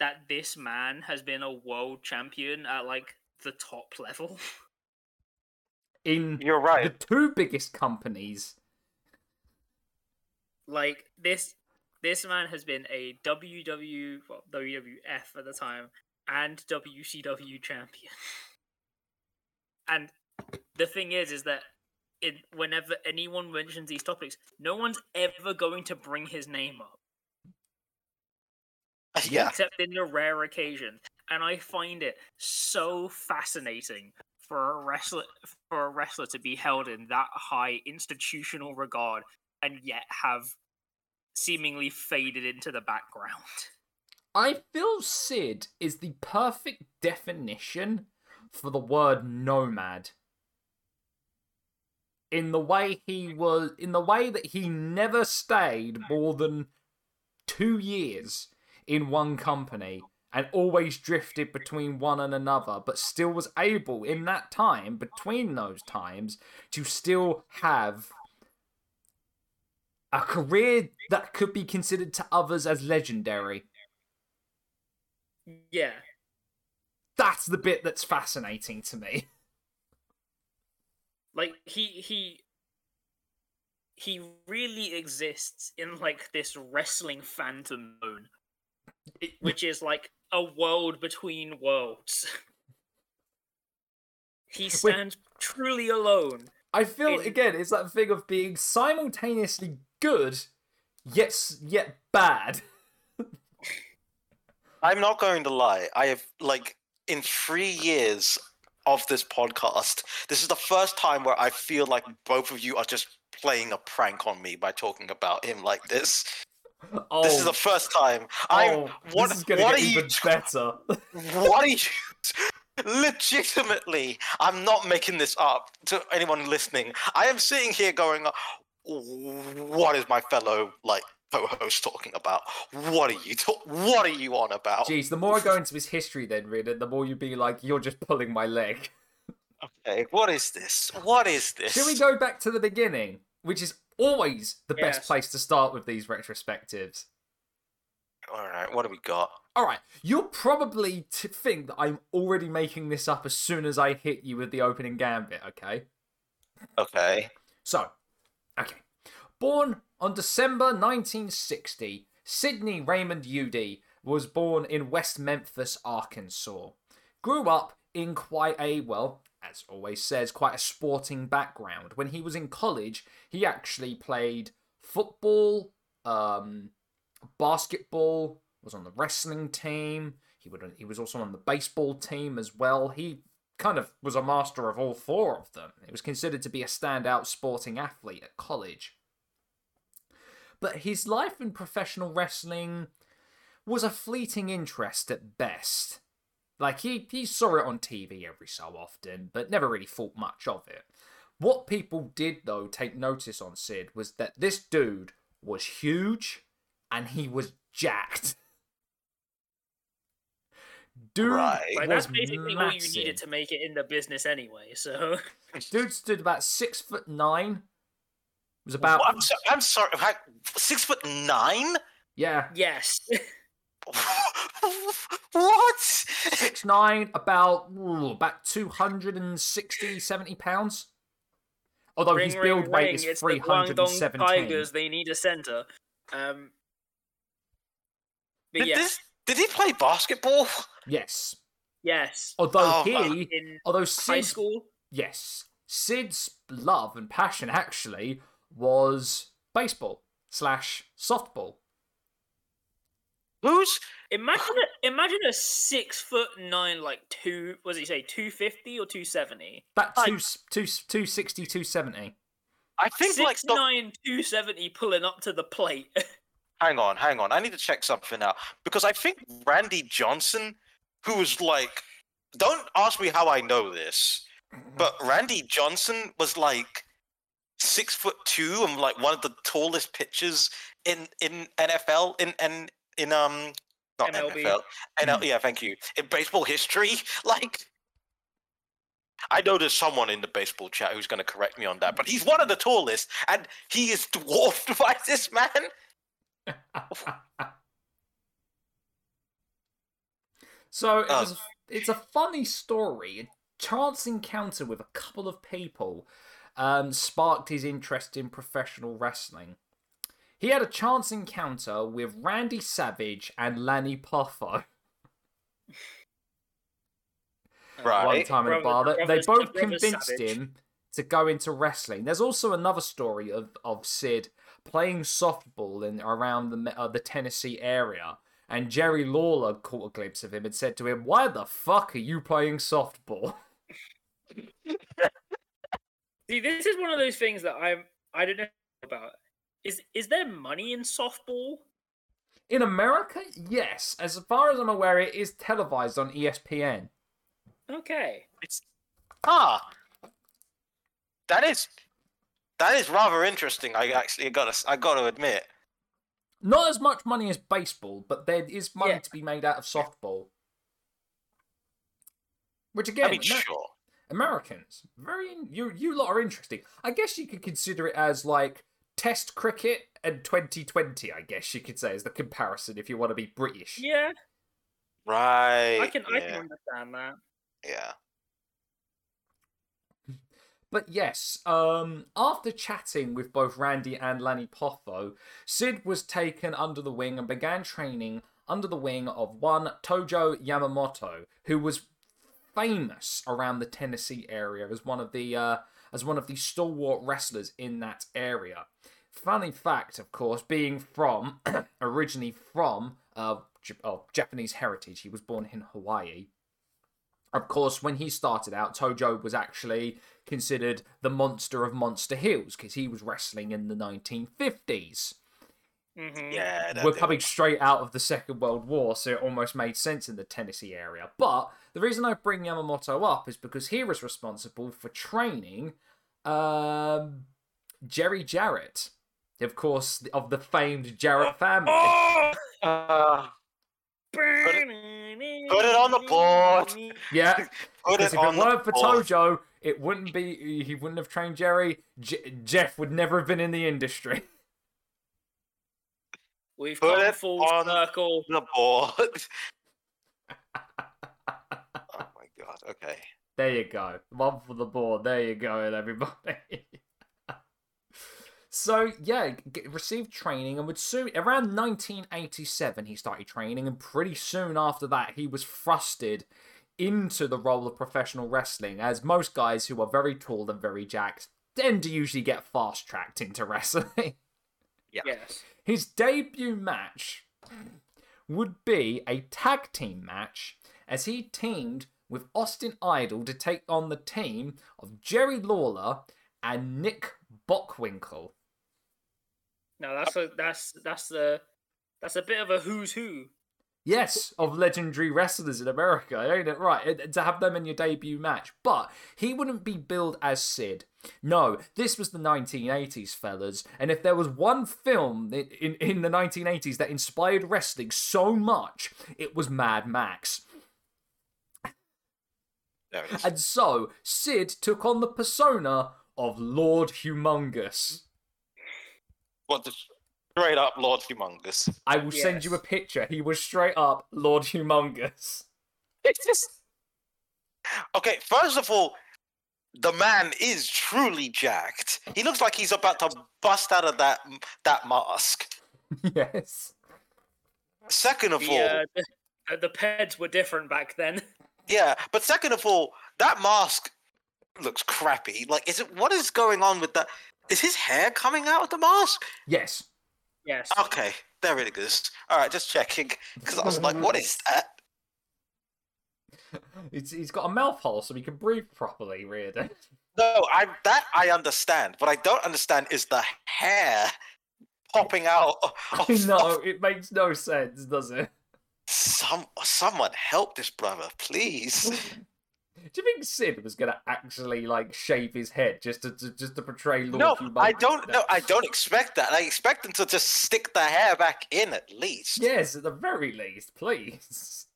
Speaker 2: that this man has been a world champion at like the top level.
Speaker 1: In
Speaker 3: You're right.
Speaker 1: the two biggest companies.
Speaker 2: like this this man has been a WW well, WWF at the time and WCW champion. And the thing is is that it, whenever anyone mentions these topics, no one's ever going to bring his name up
Speaker 3: Yeah.
Speaker 2: except in the rare occasion. And I find it so fascinating for a wrestler for a wrestler to be held in that high institutional regard and yet have seemingly faded into the background.
Speaker 1: I feel Sid is the perfect definition for the word nomad. In the way he was, in the way that he never stayed more than two years in one company and always drifted between one and another, but still was able in that time, between those times, to still have a career that could be considered to others as legendary.
Speaker 2: Yeah.
Speaker 1: That's the bit that's fascinating to me.
Speaker 2: Like he he he really exists in like this wrestling phantom zone,
Speaker 1: It-
Speaker 2: which is like a world between worlds. he stands truly alone.
Speaker 1: I feel
Speaker 2: in-
Speaker 1: again, it's that thing of being simultaneously good, yet yet bad.
Speaker 3: I'm not going to lie. I have like in three years of this podcast, this is the first time where I feel like both of you are just playing a prank on me by talking about him like this.
Speaker 1: Oh,
Speaker 3: This is oh. the first time. I
Speaker 1: oh,
Speaker 3: what
Speaker 1: this is gonna
Speaker 3: what
Speaker 1: get
Speaker 3: are you
Speaker 1: even better.
Speaker 3: what are you legitimately i'm not making this up to anyone listening i am sitting here going what is my fellow like co-host talking about what are you ta- what are you on about
Speaker 1: Jeez, the more I go into his history, then Riordan, the more you'd be like, "You're just pulling my leg."
Speaker 3: okay what is this what is this
Speaker 1: Should we go back to the beginning, which is always the best place to start with these retrospectives?
Speaker 3: all right what do we got
Speaker 1: All right, you'll probably t- think that I'm already making this up as soon as I hit you with the opening gambit. Okay.
Speaker 3: okay
Speaker 1: So, okay. Born on December 1960, Sidney Raymond Eudy was born in West Memphis, Arkansas. Grew up in quite a, well, as always says, quite a sporting background. When he was in college, he actually played football, um, basketball, was on the wrestling team. He would he was also on the baseball team as well. He kind of was a master of all four of them. He was considered to be a standout sporting athlete at college. But his life in professional wrestling was a fleeting interest at best. Like he, he saw it on TV every so often, but never really thought much of it. What people did though take notice on Sid was that this dude was huge and he was jacked. Dude
Speaker 3: Right.
Speaker 2: Like that's basically what you needed to make it in the business anyway. So
Speaker 1: Dude stood about six foot nine. Was about
Speaker 3: I'm, so, I'm sorry like, six foot nine
Speaker 1: yeah
Speaker 2: yes,
Speaker 3: what
Speaker 1: six nine, about ooh, about 260, 70 pounds. Although
Speaker 2: ring,
Speaker 1: his
Speaker 2: ring,
Speaker 1: build weight
Speaker 2: ring.
Speaker 1: is
Speaker 2: It's the
Speaker 1: three hundred and
Speaker 2: Guangdong
Speaker 1: seventeen.
Speaker 2: Tigers. They need a center. Um, but
Speaker 3: did,
Speaker 2: yeah,
Speaker 3: this, did he play basketball
Speaker 1: Yes.
Speaker 2: yes.
Speaker 1: Although
Speaker 3: Oh,
Speaker 1: he,
Speaker 2: In
Speaker 1: although
Speaker 2: high
Speaker 1: Sid,
Speaker 2: school,
Speaker 1: yes, Sid's love and passion actually was baseball slash softball.
Speaker 3: Who's
Speaker 2: Imagine a, imagine a six foot nine, like two. What did he say? Two fifty or two seventy?
Speaker 1: That
Speaker 3: Like-
Speaker 1: two, two, 260, 270.
Speaker 3: I think like the,
Speaker 2: nine, two seventy, pulling up to the plate.
Speaker 3: hang on, hang on. I need to check something out because I think Randy Johnson, who was like, don't ask me how I know this, but Randy Johnson was like six foot two and like one of the tallest pitchers in in NFL in in in um not
Speaker 2: MLB.
Speaker 3: NFL NL, yeah thank you in baseball history like. I know there's someone in the baseball chat who's going to correct me on that, but he's one of the tallest, and he is dwarfed by this man.
Speaker 1: So it
Speaker 3: Oh.
Speaker 1: it's a funny story. A chance encounter with a couple of people um, sparked his interest in professional wrestling. He had a chance encounter with Randy Savage and Lanny Poffo
Speaker 3: Right.
Speaker 1: one time in a bar.
Speaker 2: Brother-
Speaker 1: They- They both convinced
Speaker 2: Savage.
Speaker 1: him to go into wrestling. There's also another story of, of Sid playing softball in around the uh, the Tennessee area, and Jerry Lawler caught a glimpse of him and said to him, "Why the fuck are you playing softball?"
Speaker 2: See, this is one of those things that I'm. I don't know about. Is is there money in softball?
Speaker 1: In America, yes. As far as I'm aware, it is televised on ESPN.
Speaker 2: Okay.
Speaker 3: It's ah, that is that is rather interesting. I actually got to I got to admit.
Speaker 1: Not as much money as baseball, but there is money
Speaker 2: Yeah.
Speaker 1: to be made out of softball. Which again,
Speaker 3: I mean,
Speaker 1: Amer-
Speaker 3: sure.
Speaker 1: Americans, very in- you you lot are interesting. I guess you could consider it as like Test cricket and 2020. I guess you could say is the comparison if you want to be British.
Speaker 2: Yeah,
Speaker 3: Right.
Speaker 2: I can. I can understand that.
Speaker 3: yeah.
Speaker 1: But yes, um, after chatting with both Randy and Lanny Poffo, Sid was taken under the wing and began training under the wing of one Tojo Yamamoto, who was famous around the Tennessee area as one of the uh, as one of the stalwart wrestlers in that area. Funny fact, of course, being from originally from uh, J- oh, Japanese heritage, he was born in Hawaii. Of course, when he started out, Tojo was actually considered the monster of Monster Hills because he was wrestling in the 1950s.
Speaker 2: hmm
Speaker 3: Yeah.
Speaker 1: We're
Speaker 3: that-
Speaker 1: coming straight out of the Second World War, so it almost made sense in the Tennessee area. But the reason I bring Yamamoto up is because he was responsible for training um, Jerry Jarrett, of course, of the famed Jarrett family.
Speaker 2: Oh!
Speaker 3: Uh,
Speaker 2: Put
Speaker 3: put it on the board.
Speaker 1: Yeah,
Speaker 3: put
Speaker 1: because
Speaker 3: it
Speaker 1: if
Speaker 3: on
Speaker 1: it weren't for
Speaker 3: board.
Speaker 1: Tojo, it wouldn't be. He wouldn't have trained Jerry. J- Jeff would never have been in the industry.
Speaker 2: We've
Speaker 3: Put
Speaker 2: come
Speaker 3: it
Speaker 2: full
Speaker 3: on-
Speaker 2: circle.
Speaker 3: the board. oh my god. Okay.
Speaker 1: There you go. One for the board. There you go, everybody. So yeah, g- received training and would soon around 1987 he started training, and pretty soon after that he was thrusted into the role of professional wrestling, as most guys who are very tall and very jacked tend to usually get fast tracked into wrestling.
Speaker 2: Yes.
Speaker 1: His debut match would be a tag team match as he teamed with Austin Idol to take on the team of Jerry Lawler and Nick Bockwinkel.
Speaker 2: Now that's a that's that's the that's a bit of a who's who.
Speaker 1: Yes, of legendary wrestlers in America, ain't it? Right, and- and to have them in your debut match. But he wouldn't be billed as Sid. No, this was the 1980s, fellas. And if there was one film in, in, in the 1980s that inspired wrestling so much, it was Mad Max.
Speaker 3: There it is.
Speaker 1: And so, Sid took on the persona of Lord Humongous.
Speaker 3: What the straight up Lord Humongous.
Speaker 1: I will send you a picture. He was straight up Lord Humongous.
Speaker 3: It's just okay. First of all, the man is truly jacked. He looks like he's about to bust out of that that mask.
Speaker 1: yes.
Speaker 3: Second of
Speaker 2: The,
Speaker 3: all,
Speaker 2: uh, the, uh, the peds were different back then.
Speaker 3: yeah, but second of all, that mask looks crappy. Like, is it what is going on with that? Is his hair coming out of the mask?
Speaker 1: Yes.
Speaker 2: Yes.
Speaker 3: Okay, there it is. All right, just checking because I was like, what is that?
Speaker 1: It's, he's got a mouth hole so he can breathe properly, Riordan.
Speaker 3: No, I that I understand. What I don't understand is the hair popping out. Of,
Speaker 1: I know, it makes no sense, does it?
Speaker 3: Some someone help this brother, please.
Speaker 1: Do you think Sid was gonna actually like shave his head just to, to just to portray Lord
Speaker 3: no,
Speaker 1: Humongous?
Speaker 3: I don't. No, I don't expect that. I expect them to just stick the hair back in at least.
Speaker 1: Yes, at the very least, please.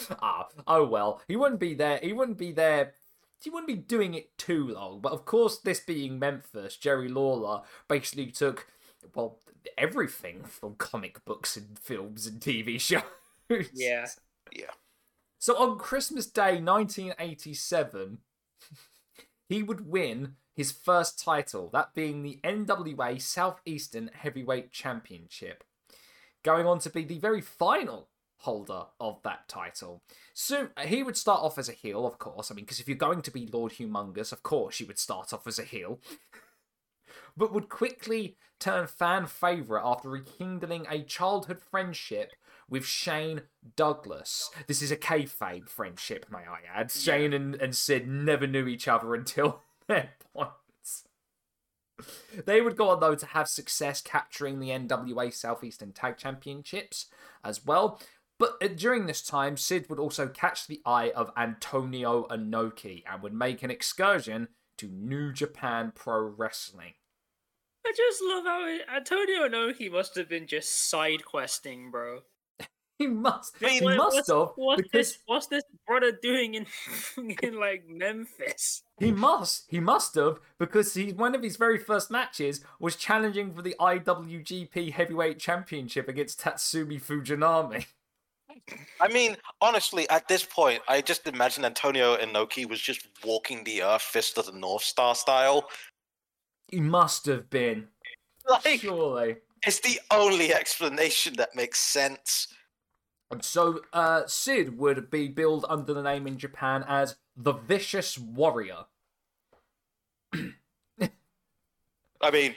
Speaker 1: ah, oh well. He wouldn't be there. He wouldn't be there. He wouldn't be doing it too long. But of course, this being Memphis, Jerry Lawler basically took well everything from comic books and films and TV shows.
Speaker 2: Yeah.
Speaker 3: Yeah.
Speaker 1: So on Christmas Day 1987, he would win his first title, that being the NWA Southeastern Heavyweight Championship, going on to be the very final holder of that title. So uh, he would start off as a heel, of course. I mean, because if you're going to be Lord Humongous, of course you would start off as a heel. but would quickly turn fan favourite after rekindling a childhood friendship with Shane Douglas. This is a kayfabe friendship, may I add. Shane and, and Sid never knew each other until their points. They would go on, though, to have success capturing the NWA Southeastern Tag Championships as well. But uh, during this time, Sid would also catch the eye of Antonio Inoki and would make an excursion to New Japan Pro Wrestling.
Speaker 2: I just love how Antonio Inoki must have been just side questing, bro.
Speaker 1: He must.
Speaker 3: I mean,
Speaker 1: he
Speaker 2: What-
Speaker 1: must
Speaker 2: what's,
Speaker 1: have
Speaker 2: What's
Speaker 1: because
Speaker 2: this? What's this brother doing in in like Memphis?
Speaker 1: he must. He must have because he one of his very first matches was challenging for the IWGP Heavyweight Championship against Tatsumi Fujinami.
Speaker 3: I mean, honestly, at this point, I just imagine Antonio Inoki was just walking the earth, fist of the North Star style.
Speaker 1: He must have been.
Speaker 3: Like,
Speaker 1: Surely.
Speaker 3: it's the only explanation that makes sense.
Speaker 1: So uh, Sid would be billed under the name in Japan as the Vicious Warrior.
Speaker 3: I mean,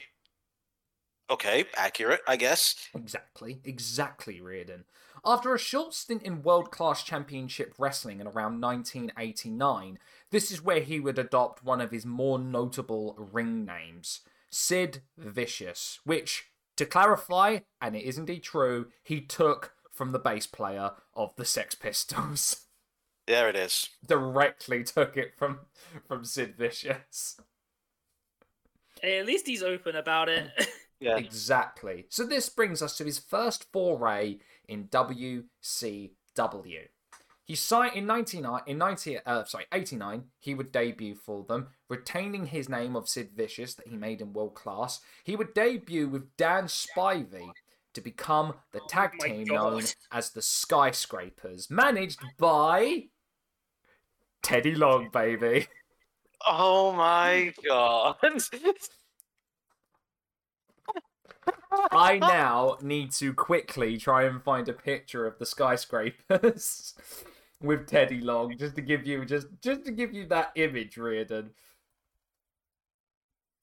Speaker 3: okay, accurate, I guess.
Speaker 1: Exactly, exactly, Riordan. After a short stint in World Class Championship Wrestling in around 1989, this is where he would adopt one of his more notable ring names, Sid Vicious, which, to clarify, and it is indeed true, he took from the bass player of the Sex Pistols.
Speaker 3: There it is.
Speaker 1: Directly took it from from Sid Vicious.
Speaker 2: Hey, at least he's open about it.
Speaker 3: Yeah.
Speaker 1: Exactly. So this brings us to his first foray in WCW. He signed in 99 in 90 uh, sorry 89 he would debut for them retaining his name of Sid Vicious that he made in World Class. He would debut with Dan Spivey to become the oh tag
Speaker 2: my
Speaker 1: team
Speaker 2: God.
Speaker 1: known as the Skyscrapers managed by Teddy Long baby.
Speaker 3: Oh my god.
Speaker 1: I now need to quickly try and find a picture of the skyscrapers with Teddy Long, just to give you just just to give you that image, Riordan.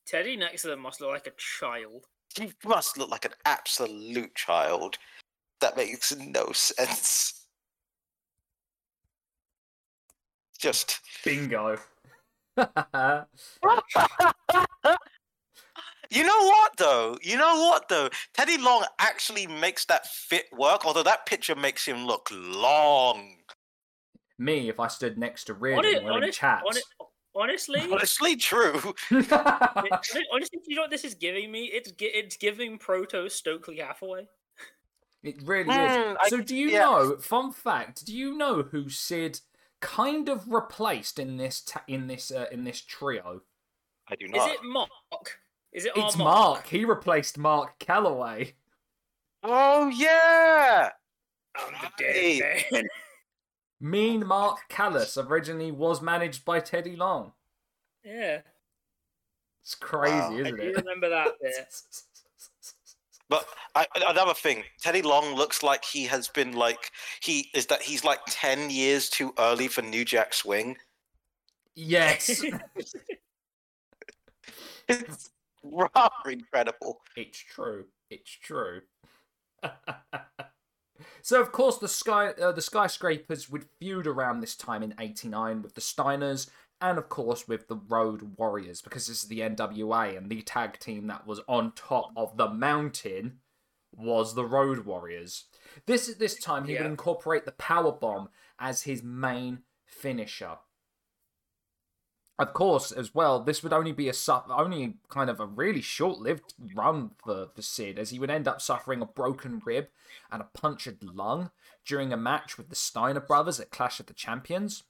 Speaker 2: Teddy next to them must look like a child.
Speaker 3: He must look like an absolute child. That makes no sense. Just
Speaker 1: Bingo.
Speaker 3: You know what though? You know what though? Teddy Long actually makes that fit work, although that picture makes him look long.
Speaker 1: Me, if I stood next to
Speaker 2: Hon-
Speaker 1: Riordan wearing
Speaker 2: honest-
Speaker 1: chaps.
Speaker 2: hon- honestly,
Speaker 3: Honestly, true.
Speaker 2: it- honestly, you know what this is giving me? It's it's giving Proto Stokely Hathaway.
Speaker 1: It really
Speaker 3: Mm,
Speaker 1: is.
Speaker 3: I-
Speaker 1: So, do you
Speaker 3: yeah.
Speaker 1: know? Fun fact: Do you know who Sid kind of replaced in this ta- in this uh, in this trio?
Speaker 3: I do not.
Speaker 2: Is it Mark? Is it
Speaker 1: It's
Speaker 2: our
Speaker 1: Mark. He replaced Mark Calloway.
Speaker 3: Oh yeah.
Speaker 2: I'm the
Speaker 3: Right.
Speaker 2: dead man.
Speaker 1: Mean Mark Callous originally was managed by Teddy Long.
Speaker 2: yeah,
Speaker 1: It's crazy,
Speaker 3: Wow.
Speaker 1: Isn't
Speaker 2: do
Speaker 1: it?
Speaker 2: remember that bit.
Speaker 3: But I, another thing, Teddy Long looks like he has been like he is that he's like ten years too early for New Jack Swing.
Speaker 1: yes,
Speaker 3: It's rather incredible.
Speaker 1: it's true. It's true. so of course the sky uh, the skyscrapers would feud around this time in 89 with the Steiners and of course with the Road Warriors because this is the NWA and the tag team that was on top of the mountain was the Road Warriors. This at this time he would incorporate the power bomb as his main finisher. Of course, as well, this would only be a su- only kind of a really short-lived run for, for Sid, as he would end up suffering a broken rib and a punctured lung during a match with the Steiner brothers at Clash of the Champions,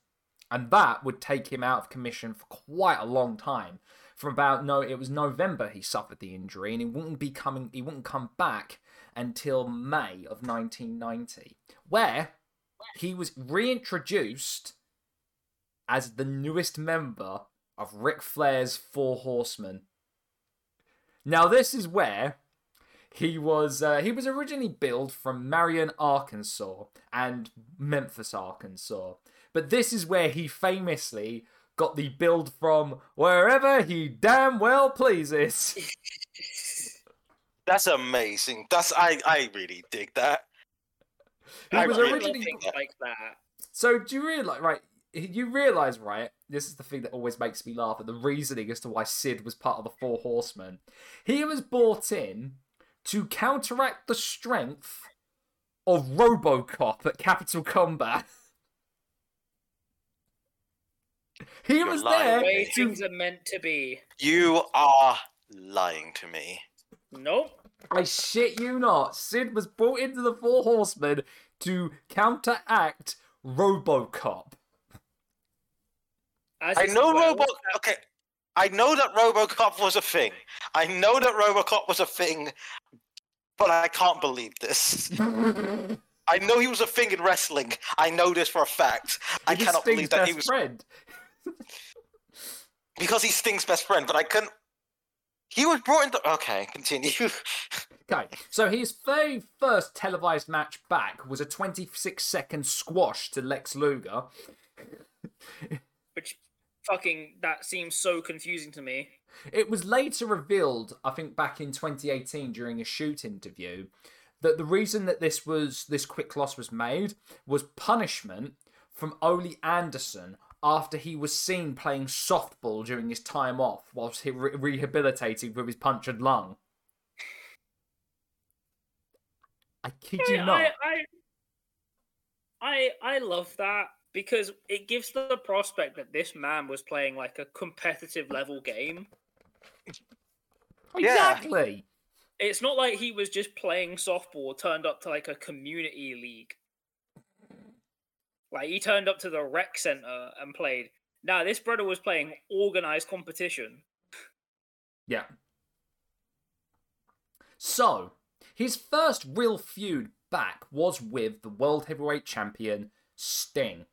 Speaker 1: and that would take him out of commission for quite a long time. From about no, it was November he suffered the injury, and he wouldn't be coming. He wouldn't come back until May of 1990, where he was reintroduced as the newest member of Ric Flair's Four Horsemen. Now, this is where he was. Uh, he was originally billed from Marion, Arkansas, and Memphis, Arkansas. But this is where he famously got the build from wherever he damn well pleases.
Speaker 3: That's amazing. That's I I really dig that.
Speaker 1: He
Speaker 3: I
Speaker 1: was
Speaker 3: really
Speaker 1: originally
Speaker 2: things like that.
Speaker 1: So do you realize, right? You realize, right? This is the thing that always makes me laugh at the reasoning as to why Sid was part of the Four Horsemen. He was brought in to counteract the strength of RoboCop at Capital Combat. He
Speaker 3: You're
Speaker 1: was
Speaker 3: lying.
Speaker 2: The
Speaker 1: there
Speaker 2: way
Speaker 1: to.
Speaker 2: things are meant to be.
Speaker 3: You are lying to me.
Speaker 2: Nope.
Speaker 1: I shit you not. Sid was brought into the Four Horsemen to counteract RoboCop.
Speaker 2: As
Speaker 3: I know
Speaker 2: well,
Speaker 3: Robo. Okay, I know that RoboCop was a thing. I know that RoboCop was a thing, but I can't believe this. I know he was a thing in wrestling. I know this for a fact. I cannot believe that
Speaker 1: best
Speaker 3: he was
Speaker 1: friend.
Speaker 3: because he's Sting's best friend. But I couldn't. He was brought into. Okay, continue.
Speaker 1: Okay, so his very first televised match back was a 26 second squash to Lex Luger.
Speaker 2: which fucking that seems so confusing to me.
Speaker 1: It was later revealed, I think back in 2018 during a shoot interview, that the reason that this was this quick loss was made was punishment from Ole Anderson after he was seen playing softball during his time off whilst he re- rehabilitating from his punctured lung. I kid you
Speaker 2: I,
Speaker 1: not.
Speaker 2: I, I I love that because it gives the prospect that this man was playing like a competitive level game.
Speaker 3: Yeah.
Speaker 1: Exactly.
Speaker 2: It's not like he was just playing softball turned up to like a community league. Like he turned up to the rec center and played. Now this brother was playing organized competition.
Speaker 1: Yeah. So, his first real feud back was with the World Heavyweight Champion Sting,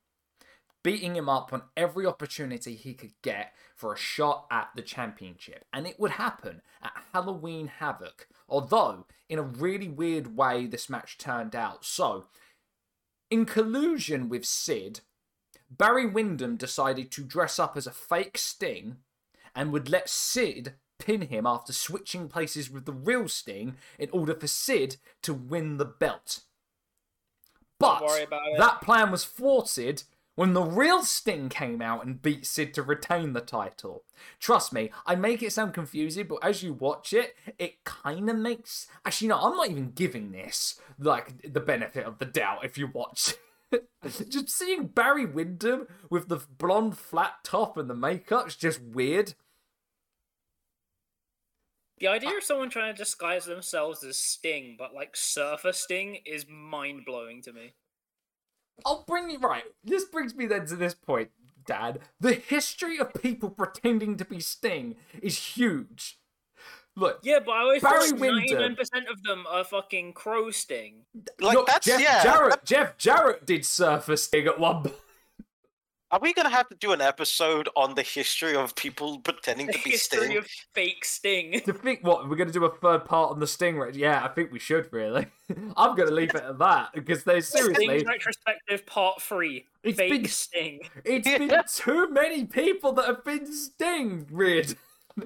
Speaker 1: beating him up on every opportunity he could get for a shot at the championship. And it would happen at Halloween Havoc, although, in a really weird way, this match turned out. So, in collusion with Sid, Barry Windham decided to dress up as a fake Sting and would let Sid pin him after switching places with the real Sting in order for Sid to win the belt. But
Speaker 2: worry about it.
Speaker 1: that plan was thwarted when the real Sting came out and beat Sid to retain the title. Trust me, I make it sound confusing, but as you watch it, it kind of makes. Actually, no, I'm not even giving this like the benefit of the doubt if you watch. just seeing Barry Windham with the blonde flat top and the makeup's just weird.
Speaker 2: The idea of someone trying to disguise themselves as Sting, but like Surfer Sting, is mind blowing to me.
Speaker 1: I'll bring you right. This brings me then to this point, Dad. The history of people pretending to be Sting is huge. Look,
Speaker 2: Yeah, but I always
Speaker 1: Barry
Speaker 2: thought ninety-nine percent of them are fucking Crow Sting.
Speaker 3: like
Speaker 1: look,
Speaker 3: that's
Speaker 1: Jeff
Speaker 3: yeah.
Speaker 1: Jarrett. Jeff Jarrett did Surfer Sting at one point.
Speaker 3: Are we gonna have to do an episode on the history of people pretending
Speaker 2: The
Speaker 3: to be
Speaker 2: history
Speaker 3: Sting?
Speaker 2: of fake Sting.
Speaker 1: To think what we're going to do a third part on the Sting, right? Yeah, I think we should really. I'm going to leave it at that because there's seriously,
Speaker 2: Sting's retrospective part three.
Speaker 1: It's
Speaker 2: fake
Speaker 1: been-
Speaker 2: Sting.
Speaker 1: it's been too many people that have been Sting. Weird.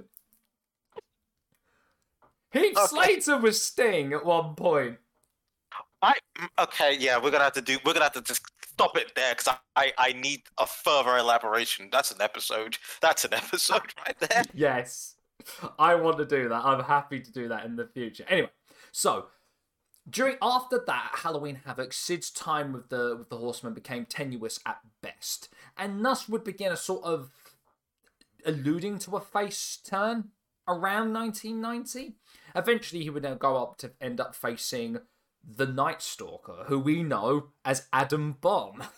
Speaker 1: Heath
Speaker 3: Okay.
Speaker 1: Slater was Sting at one point.
Speaker 3: I mm, okay, yeah, we're gonna have to do. We're gonna have to just stop it there because I, I I need a further elaboration. That's an episode. That's an episode right there.
Speaker 1: Yes, I want to do that. I'm happy to do that in the future. Anyway, so during after that Halloween Havoc, Sid's time with the with the Horsemen became tenuous at best, and thus would begin a sort of alluding to a face turn around 1990. Eventually, he would now go up to end up facing the Night Stalker, who we know as Adam Bomb.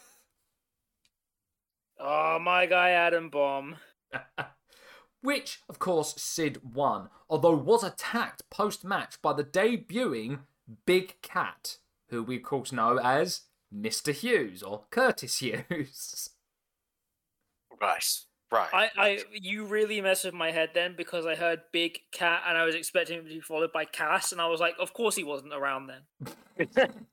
Speaker 2: Oh, my guy Adam Bomb.
Speaker 1: Which, of course, Sid won, although was attacked post match by the debuting Big Cat, who we of course know as Mr. Hughes or Curtis Hughes.
Speaker 3: Right, right.
Speaker 2: I, I, you really messed with my head then because I heard Big Cat and I was expecting him to be followed by Cass, and I was like, of course he wasn't around then.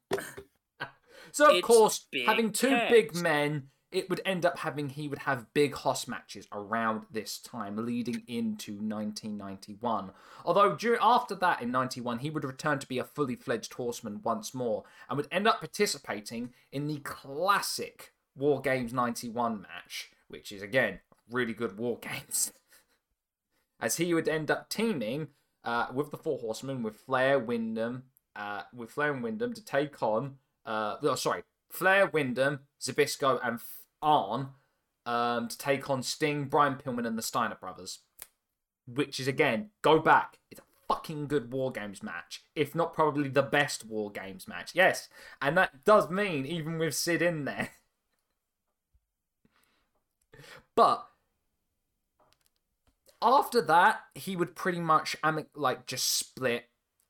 Speaker 1: So, of
Speaker 2: It's
Speaker 1: course, having two
Speaker 2: Cat.
Speaker 1: big men, it would end up having he would have big hoss matches around this time, leading into 1991. Although during, after that, in 91, he would return to be a fully fledged horseman once more and would end up participating in the classic War Games 91 match, which is again really good War Games. As he would end up teaming uh, with the Four Horsemen with Flair, Windham, uh, with Flair and Windham to take on uh, oh, sorry, Flair, Windham, Zbyszko, and Arn um, to take on Sting, Brian Pillman, and the Steiner brothers. Which is again, go back. It's a fucking good War Games match, if not probably the best War Games match. Yes, and that does mean even with Sid in there. But after that, he would pretty much like just split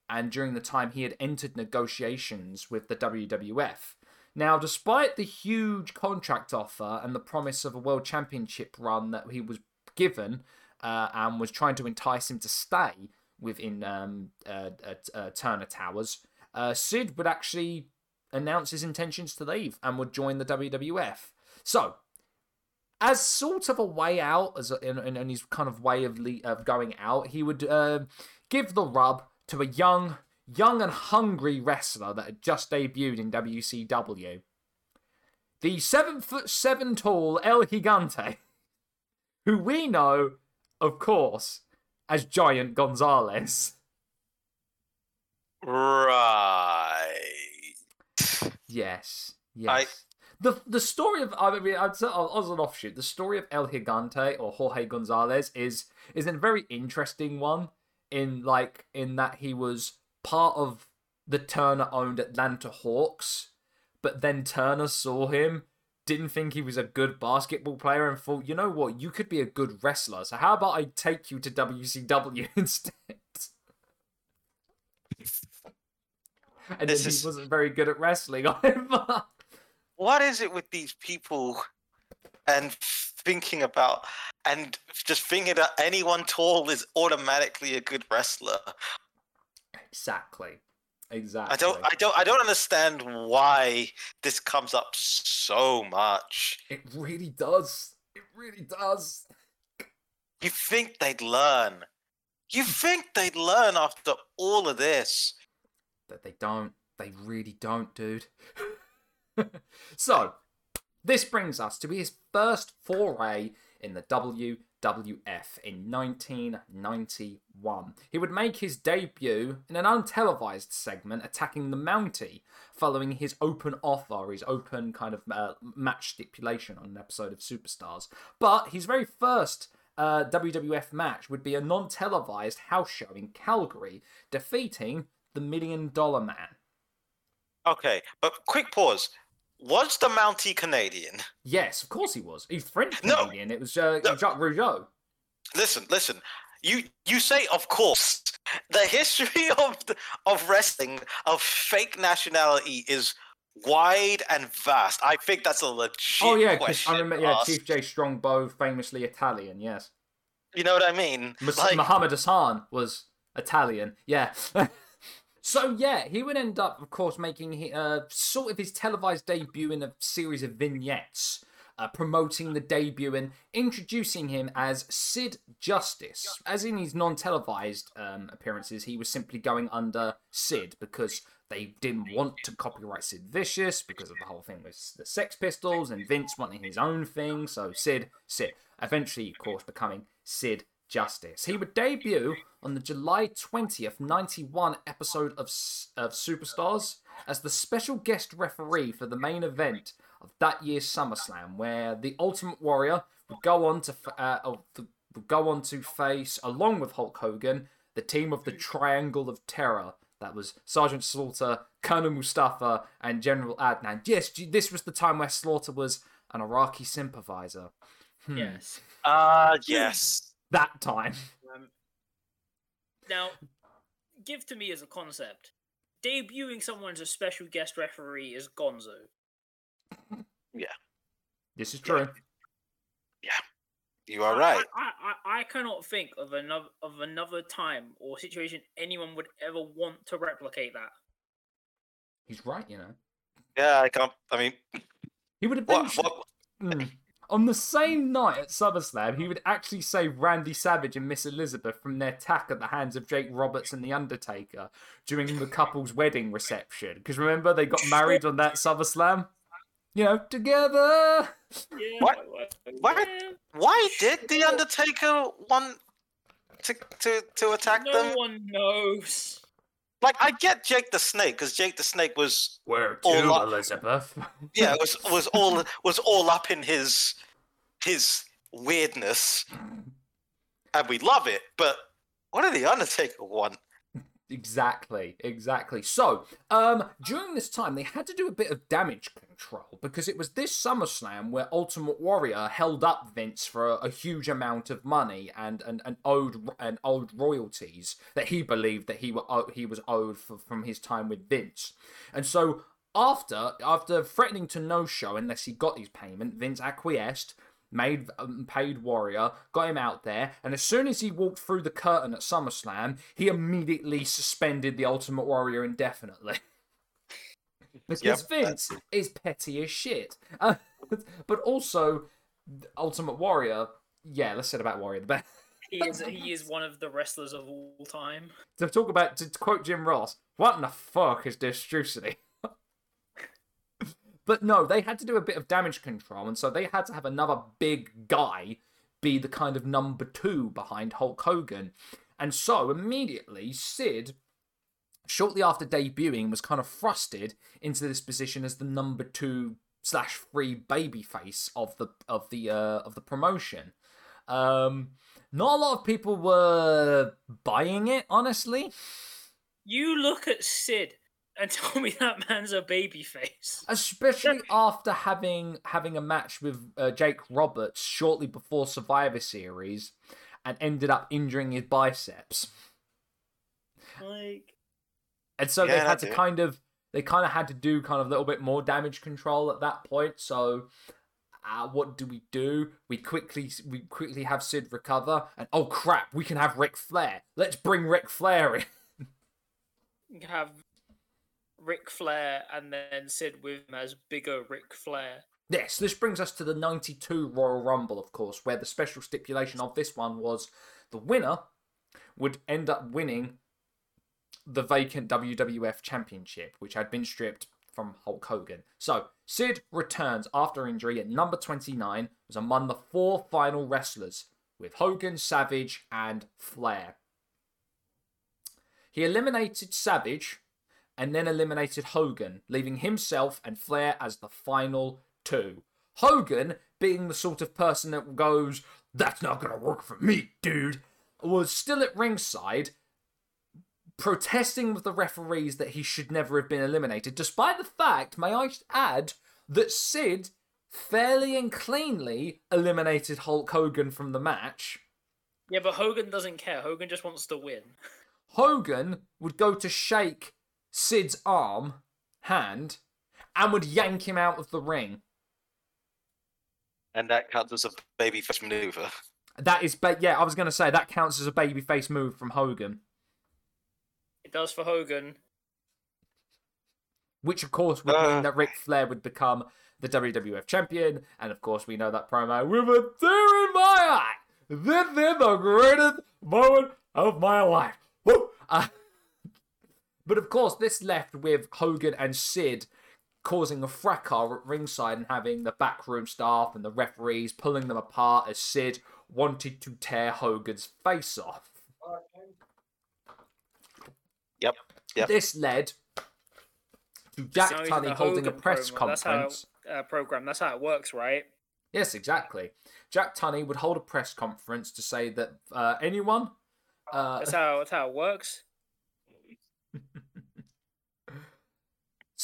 Speaker 1: and during the time he had entered negotiations with the WWF. Now, despite the huge contract offer and the promise of a world championship run that he was given, uh, and was trying to entice him to stay within um, uh, uh, uh, Turner Towers, uh, Sid would actually announce his intentions to leave and would join the WWF. So, as sort of a way out, as a, in, in, his kind of way of le- of going out, he would uh, give the rub to a young, young and hungry wrestler that had just debuted in WCW. The seven foot seven tall El Gigante, who we know, of course, as Giant Gonzalez.
Speaker 3: right.
Speaker 1: Yes, yes. The the story of I mean, I'd say, as an offshoot, the story of El Gigante or Jorge Gonzalez is is a very interesting one. In like in that he was part of the Turner owned Atlanta Hawks, but then Turner saw him, didn't think he was a good basketball player, and thought, you know what, you could be a good wrestler. So how about I take you to WCW instead? and then
Speaker 3: This
Speaker 1: he
Speaker 3: is-
Speaker 1: wasn't very good at wrestling either.
Speaker 3: What is it with these people and thinking about and just thinking that anyone tall is automatically a good wrestler?
Speaker 1: Exactly. Exactly.
Speaker 3: I don't I don't I don't understand why this comes up so much.
Speaker 1: It really does. It really does.
Speaker 3: You think they'd learn. You think they'd learn after all of this.
Speaker 1: That they don't. They really don't, dude. so, this brings us to his first foray in the WWF in 1991. He would make his debut in an untelevised segment attacking the Mountie, following his open offer, his open kind of uh, match stipulation on an episode of Superstars. But his very first uh, WWF match would be a non televised house show in Calgary, defeating the Million Dollar Man.
Speaker 3: Okay, but quick pause. Was the Mountie Canadian?
Speaker 1: Yes, of course he was. He's French
Speaker 3: No.
Speaker 1: Canadian. It was uh,
Speaker 3: No.
Speaker 1: Jacques Rougeau.
Speaker 3: Listen, listen. You you say of course. The history of of wrestling of fake nationality is wide and vast. I think that's a legit
Speaker 1: Oh yeah,
Speaker 3: question.
Speaker 1: I remember. Yeah. Chief Jay Strongbow, famously Italian. Yes,
Speaker 3: You know what I mean?
Speaker 1: Mus-
Speaker 3: Like,
Speaker 1: Muhammad Hassan was Italian. Yeah. so yeah, he would end up, of course, making uh, sort of his televised debut in a series of vignettes. uh, promoting the debut and introducing him as Sid Justice. As in his non televised um, appearances, he was simply going under Sid because they didn't want to copyright Sid Vicious because of the whole thing with the Sex Pistols and Vince wanting his own thing. So Sid, Sid. Eventually, of course, becoming Sid Justice. He would debut on the July 20th, 91 episode of, of Superstars as the special guest referee for the main event of that year's SummerSlam, where the Ultimate Warrior would go on to uh, would go on to face, along with Hulk Hogan, the team of the Triangle of Terror. That was Sergeant Slaughter, Colonel Mustafa, and General Adnan. Yes, this was the time where Slaughter was an Iraqi sympathizer.
Speaker 2: Hmm. Yes.
Speaker 3: Ah, uh, yes.
Speaker 1: That time. Um,
Speaker 2: now, give to me as a concept. Debuting someone as a special guest referee is Gonzo.
Speaker 3: Yeah.
Speaker 1: This is true.
Speaker 3: Yeah. You are right.
Speaker 2: I, I, I, cannot think of another of another time or situation anyone would ever want to replicate that.
Speaker 1: He's right, you know.
Speaker 3: Yeah, I can't. I mean,
Speaker 1: he would have been. What, what, mm. On the same night at SummerSlam, he would actually save Randy Savage and Miss Elizabeth from their attack at the hands of Jake Roberts and The Undertaker during the couple's wedding reception. Because remember, they got married on that SummerSlam? You know, together!
Speaker 2: Yeah,
Speaker 3: what? Why, why did The Undertaker want to, to, to attack
Speaker 2: no
Speaker 3: them?
Speaker 2: No one knows.
Speaker 3: Like I get Jake the Snake because Jake the Snake was
Speaker 1: where to all up, Elizabeth.
Speaker 3: yeah, was was all was all up in his his weirdness, mm. and we love it. But what did the Undertaker want?
Speaker 1: Exactly, exactly. So, um, during this time, they had to do a bit of damage control because it was this SummerSlam where Ultimate Warrior held up Vince for a, a, huge amount of money and, and, and owed and owed royalties that he believed that he were he was owed for, from his time with Vince, and so after after threatening to no show unless he got his payment, Vince acquiesced made um, paid Warrior, got him out there, and as soon as he walked through the curtain at SummerSlam, he immediately suspended the Ultimate Warrior indefinitely. because yep. Vince is petty as shit. Uh, but also, Ultimate Warrior, yeah, let's say about Warrior the best.
Speaker 2: he is he is one of the wrestlers of all time.
Speaker 1: To talk about to quote Jim Ross, what in the fuck is this Strucity? But no, they had to do a bit of damage control, and so they had to have another big guy be the kind of number two behind Hulk Hogan. And so immediately, Sid, shortly after debuting, was kind of thrusted into this position as the number two slash three babyface of the of the uh, of the promotion. Um, not a lot of people were buying it, honestly.
Speaker 2: You look at Sid and tell me that man's a baby face.
Speaker 1: Especially after having having a match with uh, Jake Roberts shortly before Survivor Series, and ended up injuring his biceps.
Speaker 2: Like,
Speaker 1: and so yeah, they had to it. kind of they kind of had to do kind of a little bit more damage control at that point. So. Uh, what do we do? We quickly we quickly have Sid recover, and oh crap, we can have Ric Flair. Let's bring Ric Flair in.
Speaker 2: have Ric Flair and then Sid with him as bigger Ric Flair.
Speaker 1: Yes, this brings us to the 92 Royal Rumble, of course, where the special stipulation of this one was the winner would end up winning the vacant WWF Championship, which had been stripped from Hulk Hogan. So, Sid returns after injury at number 29, was among the four final wrestlers, with Hogan, Savage, and Flair. He eliminated Savage and then eliminated Hogan, leaving himself and Flair as the final two. Hogan, being the sort of person that goes, That's not gonna work for me, dude, was still at ringside, protesting with the referees that he should never have been eliminated, despite the fact, may I add, that Sid fairly and cleanly eliminated Hulk Hogan from the match.
Speaker 2: Yeah, but Hogan doesn't care. Hogan just wants to win.
Speaker 1: Hogan would go to shake Sid's arm, hand, and would yank him out of the ring.
Speaker 3: And that counts as a babyface maneuver.
Speaker 1: That is, but yeah, I was going to say that counts as a babyface move from Hogan.
Speaker 2: It does for Hogan.
Speaker 1: which of course would mean
Speaker 3: Uh.
Speaker 1: that Ric Flair would become the WWF champion, and of course we know that promo with a tear in my eye. This is the greatest moment of my life. Woo! Uh, but of course, this left with Hogan and Sid causing a fracas at ringside and having the backroom staff and the referees pulling them apart as Sid wanted to tear Hogan's face off.
Speaker 3: Yep, yep.
Speaker 1: This led to Jack
Speaker 2: So
Speaker 1: Tunney
Speaker 2: the
Speaker 1: holding a
Speaker 2: Hogan
Speaker 1: press
Speaker 2: promo, that's how-
Speaker 1: conference.
Speaker 2: Uh, program. That's how it works, right?
Speaker 1: Yes, exactly. Jack Tunney would hold a press conference to say that uh, anyone. Uh,
Speaker 2: That's how that's how it works.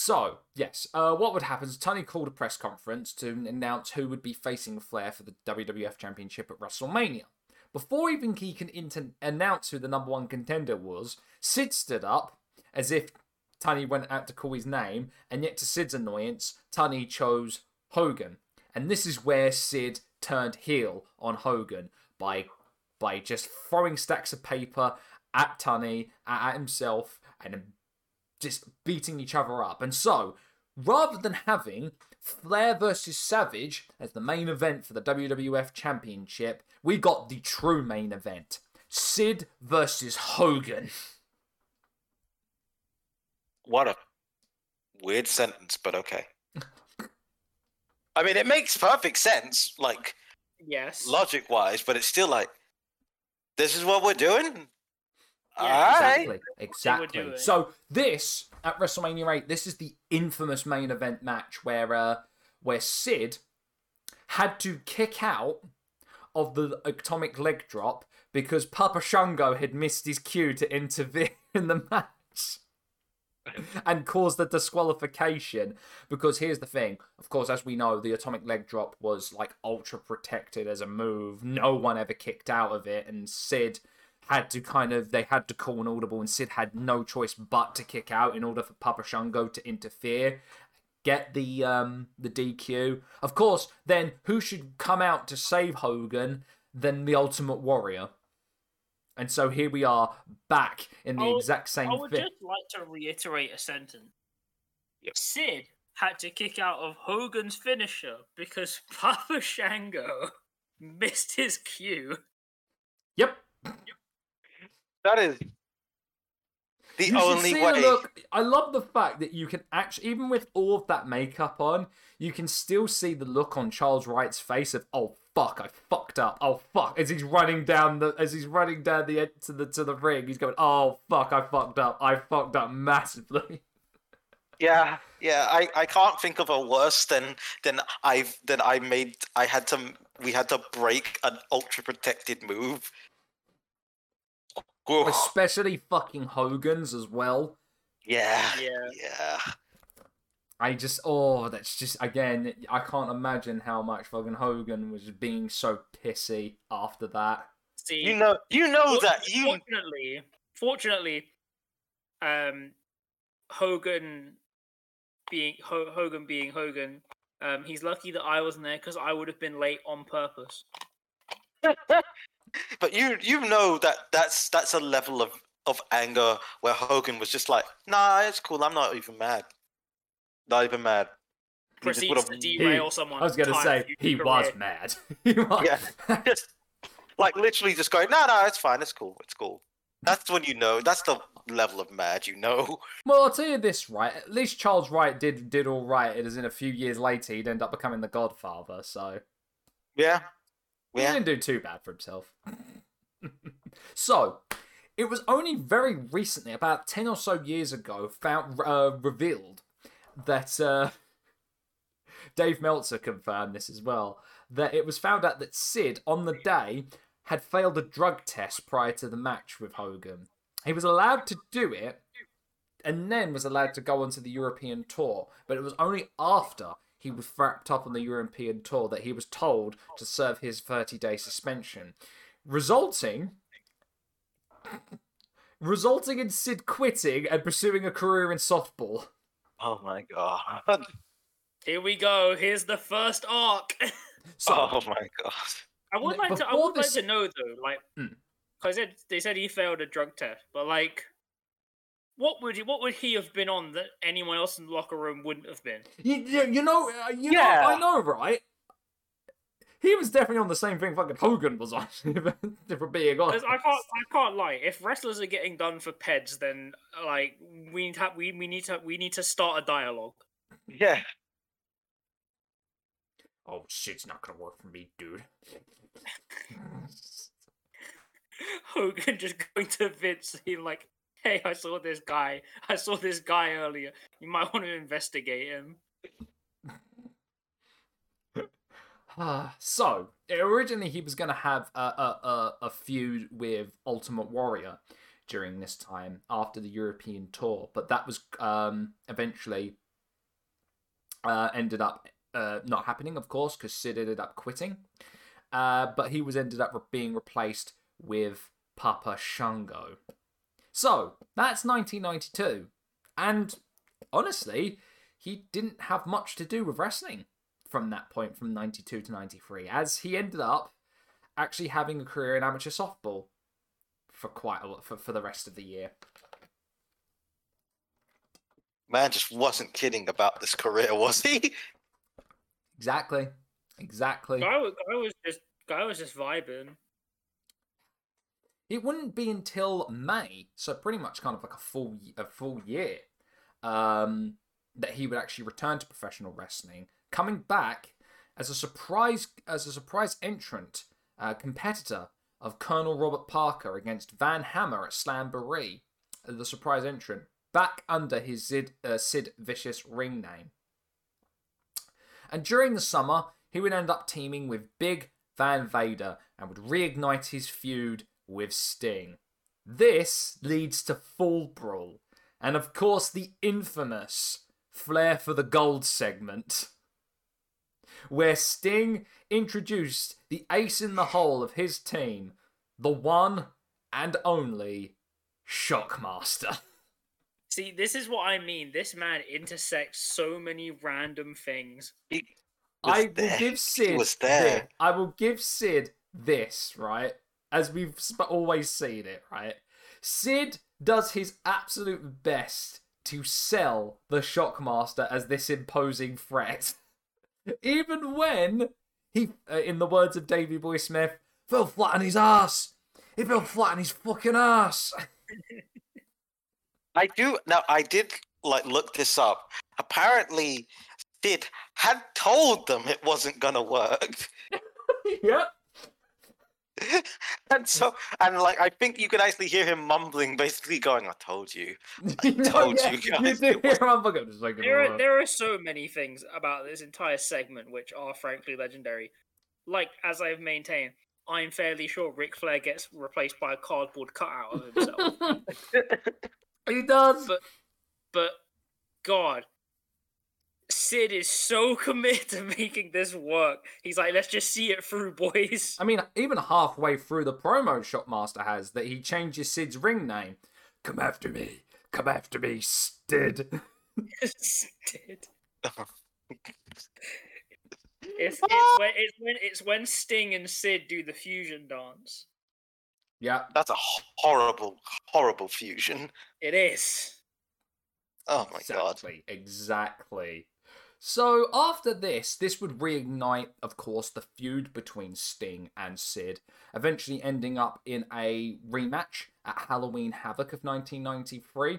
Speaker 1: So, yes, uh, what would happen is Tunney called a press conference to announce who would be facing Flair for the WWF Championship at WrestleMania. Before even he can inter- announce who the number one contender was, Sid stood up as if Tunney went out to call his name, and yet to Sid's annoyance, Tunney chose Hogan. And this is where Sid turned heel on Hogan by by just throwing stacks of paper at Tunney, at, at himself, and just beating each other up. And so, rather than having Flair versus Savage as the main event for the WWF Championship, we got the true main event Sid versus Hogan.
Speaker 3: What a weird sentence, but okay. I mean, it makes perfect sense, like
Speaker 2: Yes.
Speaker 3: logic wise, but it's still like, this is what we're doing.
Speaker 2: Yeah,
Speaker 3: All right.
Speaker 1: Exactly. Exactly. So this at WrestleMania 8, this is the infamous main event match where uh, where Sid had to kick out of the atomic leg drop because Papa Shango had missed his cue to intervene in the match. And caused the disqualification because here's the thing. Of course, as we know, the atomic leg drop was like ultra protected as a move. No one ever kicked out of it, and Sid had to kind of they had to call an audible and Sid had no choice but to kick out in order for Papa Shango to interfere get the um the DQ of course then who should come out to save Hogan than the ultimate warrior and so here we are back in the
Speaker 2: I would-
Speaker 1: exact same
Speaker 2: I would
Speaker 1: fit
Speaker 2: just like to reiterate a sentence.
Speaker 3: Yep.
Speaker 2: Sid had to kick out of Hogan's finisher because Papa Shango missed his cue.
Speaker 1: yep
Speaker 3: That is the
Speaker 1: you
Speaker 3: only way.
Speaker 1: the look. I love the fact that you can actually, even with all of that makeup on, you can still see the look on Charles Wright's face of "Oh fuck, I fucked up. Oh fuck," as he's running down the as he's running down the end to the to the ring. He's going, "Oh fuck, I fucked up. I fucked up massively."
Speaker 3: Yeah, yeah. I, I can't think of a worse than than I've than I made. I had to. We had to break an ultra protected move. Oof.
Speaker 1: Especially fucking Hogan's as well.
Speaker 3: Yeah,
Speaker 2: Yeah.
Speaker 3: yeah.
Speaker 1: I just, oh, that's just again. I can't imagine how much fucking Hogan was being so pissy after that.
Speaker 2: See,
Speaker 3: You know, you know that you.
Speaker 2: Fortunately, fortunately, um, Hogan being Ho- Hogan being Hogan, um, he's lucky that I wasn't there because I would have been late on purpose.
Speaker 3: But you you know that that's that's a level of of anger where Hogan was just like, nah, it's cool. I'm not even mad. Not even mad. He just
Speaker 2: Proceeds
Speaker 3: would've-
Speaker 2: to derail someone.
Speaker 1: I was gonna say he was mad. he was.
Speaker 3: Yeah. just like literally just going, no, no, it's fine, it's cool, it's cool. That's when you know. That's the level of mad you know.
Speaker 1: Well, I'll tell you this, right? At least Charles Wright did did all right. As in, a few years later, he'd end up becoming the Godfather. So
Speaker 3: Yeah,
Speaker 1: he
Speaker 3: yeah.
Speaker 1: didn't do too bad for himself. so it was only very recently, about ten or so years ago, found uh, revealed that uh, Dave Meltzer confirmed this as well. That it was found out that Sid on the day had failed a drug test prior to the match with Hogan. He was allowed to do it and then was allowed to go onto the European tour. But it was only after he was wrapped up on the European tour that he was told to serve his 30 day suspension, resulting. Resulting in Sid quitting and pursuing a career in softball.
Speaker 3: Oh my god.
Speaker 2: Here we go. Here's the first arc.
Speaker 1: So,
Speaker 3: Oh my god.
Speaker 2: I would like to. I would
Speaker 1: this-
Speaker 2: like to know though, like,
Speaker 1: Hmm.
Speaker 2: because they said he failed a drug test, but like, what would he, what would he have been on that anyone else in the locker room wouldn't have been?
Speaker 1: You, you, you know, uh, you
Speaker 3: Yeah.
Speaker 1: know, I know, right? He was definitely on the same thing fucking Hogan was on, if we're being honest.
Speaker 2: 'Cause I can't I can't lie. If wrestlers are getting done for peds, then like we need to have, we, we need to we need to start a dialogue.
Speaker 3: Yeah.
Speaker 1: Oh, shit's not gonna work for me, dude.
Speaker 2: Hogan just going to Vince being like, "Hey, I saw this guy. I saw this guy earlier. You might want to investigate him."
Speaker 1: Ah, so originally he was going to have a, a, a, a feud with Ultimate Warrior during this time after the European tour, but that was um, eventually uh, ended up uh, not happening, of course, because Sid ended up quitting. Uh, but he was ended up being replaced with Papa Shango. So that's 1992, and honestly, he didn't have much to do with wrestling from that point from 92 to 93 as he ended up actually having a career in amateur softball for quite a lot for, for the rest of the year
Speaker 3: Man just wasn't kidding about this career, was he?
Speaker 1: exactly exactly
Speaker 2: Guy was, guy was just guy was just vibing.
Speaker 1: It wouldn't be until may so pretty much kind of like a full a full year um that he would actually return to professional wrestling coming back as a surprise as a surprise entrant uh, competitor of Colonel Robert Parker against Van Hammer at Slamboree, the surprise entrant, back under his Sid, uh, Sid Vicious ring name. And during the summer, he would end up teaming with Big Van Vader and would reignite his feud with Sting. This leads to Fall Brawl, and of course the infamous Flair for the Gold segment where Sting introduced the ace in the hole of his team, the one and only Shockmaster.
Speaker 2: See, this is what I mean. This man intersects so many random things.
Speaker 3: He was
Speaker 1: I will
Speaker 3: there.
Speaker 1: give
Speaker 3: He
Speaker 1: Sid.
Speaker 3: was there.
Speaker 1: I will give Sid this right, as we've sp- always seen it. Right, Sid does his absolute best to sell the Shockmaster as this imposing threat, even when he, uh, in the words of Davy Boy Smith, fell flat on his ass. He fell flat on his fucking ass.
Speaker 3: I do now. I did like look this up. Apparently, Sid had told them it wasn't gonna work,
Speaker 1: yep.
Speaker 3: and so and like I think you could actually hear him mumbling, basically going, "I told you."
Speaker 1: You know,
Speaker 3: told
Speaker 1: yeah,
Speaker 3: you guys
Speaker 1: do hear him just like,
Speaker 2: There
Speaker 1: "Oh,
Speaker 2: are there are so many things about this entire segment which are frankly legendary. Like as I've maintained, I'm fairly sure Ric Flair gets replaced by a cardboard cutout of himself.
Speaker 1: he does.
Speaker 2: But- but God, Sid is so committed to making this work. He's like, let's just see it through, boys.
Speaker 1: I mean, even halfway through the promo Shockmaster has that he changes Sid's ring name. Come after me. Come after me, Stid.
Speaker 2: Sid. It's, it's ah! when it's when it's when Sting and Sid do the fusion dance.
Speaker 1: yeah.
Speaker 3: That's a horrible, horrible fusion.
Speaker 2: It is.
Speaker 3: Oh my god.
Speaker 1: exactly, Exactly. So after this, this would reignite, of course, the feud between Sting and Sid, eventually ending up in a rematch at Halloween Havoc of 1993,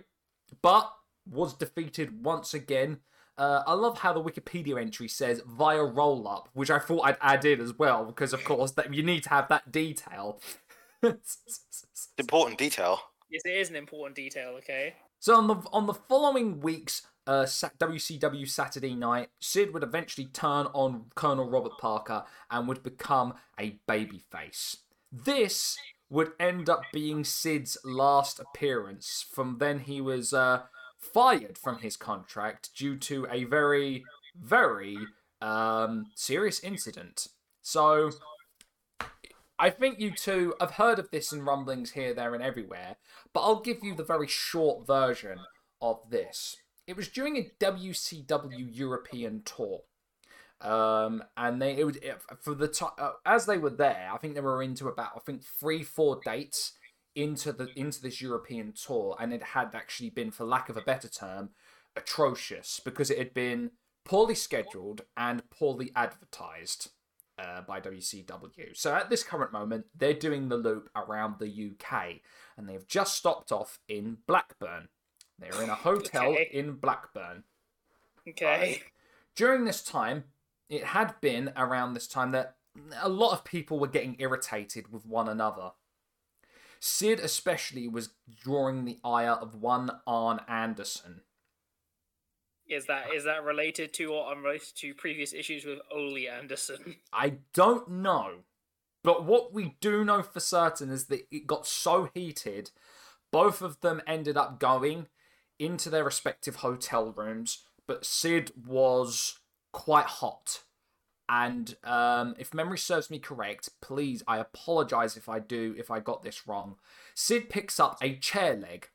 Speaker 1: but was defeated once again. Uh, I love how the Wikipedia entry says via roll up, which I thought I'd add in as well, because of course that you need to have that detail.
Speaker 3: Important detail.
Speaker 2: Yes, it is an important detail. Okay.
Speaker 1: So on the on the following week's uh, WCW Saturday night, Sid would eventually turn on Colonel Robert Parker and would become a babyface. This would end up being Sid's last appearance. From then, he was uh, fired from his contract due to a very, very um, serious incident. So, I think you two have heard of this in rumblings here, there, and everywhere, but I'll give you the very short version of this. It was during a WCW European tour. Um, and they it was it, for the time uh, as they were there. I think they were into about I think three four dates into the into this European tour, and it had actually been, for lack of a better term, atrocious because it had been poorly scheduled and poorly advertised uh, by WCW. So at this current moment, they're doing the loop around the UK, and they've just stopped off in Blackburn. They're in a hotel
Speaker 2: Okay.
Speaker 1: in Blackburn.
Speaker 2: Okay.
Speaker 1: During this time, it had been around this time that a lot of people were getting irritated with one another. Sid especially was drawing the ire of one Arn Anderson.
Speaker 2: Is that is that related to or unrelated to previous issues with Ole Anderson?
Speaker 1: I don't know. But what we do know for certain is that it got so heated, both of them ended up going into their respective hotel rooms, but Sid was quite hot. And um, if memory serves me correct, please, I apologize if I do, if I got this wrong. Sid picks up a chair leg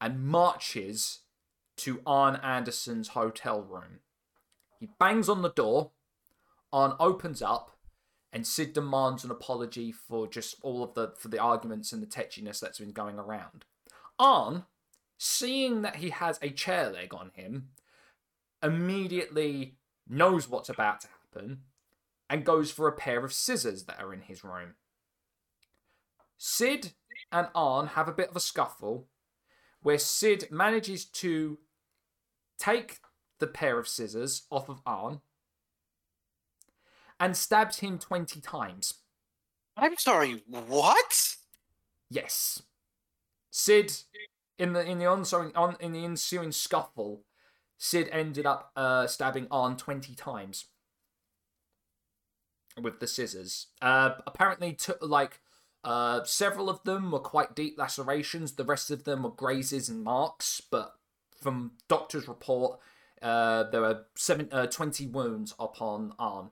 Speaker 1: and marches to Arn Anderson's hotel room. He bangs on the door. Arn opens up, and Sid demands an apology for just all of the for the arguments and the tetchiness that's been going around. Arn, seeing that he has a chair leg on him, immediately knows what's about to happen and goes for a pair of scissors that are in his room. Sid and Arn have a bit of a scuffle where Sid manages to take the pair of scissors off of Arn and stabs him 20 times.
Speaker 3: I'm sorry, what?
Speaker 1: Yes. Sid in the in the ensuing on in the ensuing scuffle, Sid ended up uh stabbing Arn 20 times with the scissors. Uh apparently took like uh several of them were quite deep lacerations, the rest of them were grazes and marks, but from doctor's report uh there were seven, uh, 20 wounds upon Arn.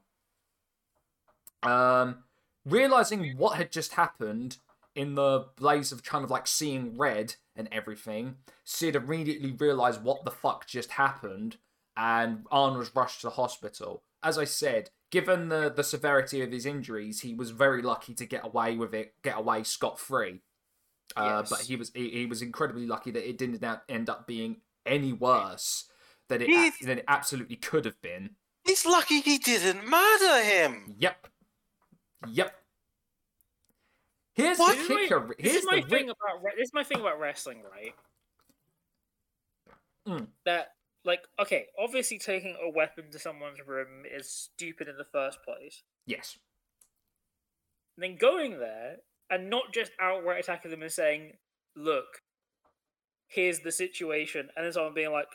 Speaker 1: Um realizing what had just happened in the blaze of kind of like seeing red and everything, Sid immediately realized what the fuck just happened, and Arn was rushed to the hospital. As I said, given the, the severity of his injuries, he was very lucky to get away with it, get away scot free. Uh,
Speaker 2: Yes.
Speaker 1: But he was he, he was incredibly lucky that it didn't end up being any worse than it
Speaker 3: He's-
Speaker 1: than it absolutely could have been.
Speaker 3: He's lucky he didn't murder him.
Speaker 1: Yep. Yep. Here's
Speaker 3: What?
Speaker 1: the
Speaker 2: is my- This is my
Speaker 1: the
Speaker 2: thing about re- this is my thing about wrestling, right?
Speaker 1: Mm.
Speaker 2: That like okay, obviously taking a weapon to someone's room is stupid in the first place.
Speaker 1: Yes.
Speaker 2: And then going there and not just outright attacking them and saying, "Look, here's the situation," and then someone being like,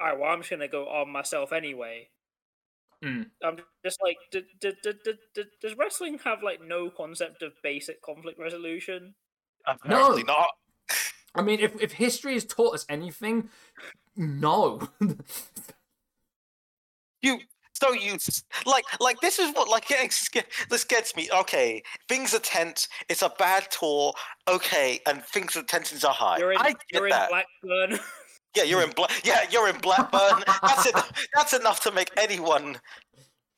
Speaker 2: "All right, well, I'm just gonna go arm myself anyway."
Speaker 1: Mm.
Speaker 2: I'm just like, d- d- d- d- d- does wrestling have like no concept of basic conflict resolution?
Speaker 3: Apparently not.
Speaker 1: I mean, if, if history has taught us anything, no.
Speaker 3: You so you like like this is what like this gets me. Okay, things are tense. It's a bad tour. Okay, and things are tensions are high.
Speaker 2: You're in,
Speaker 3: I get
Speaker 2: you're in. Blackburn.
Speaker 3: Yeah, you're in Bla- Yeah, you're in Blackburn. That's enough. That's enough to make anyone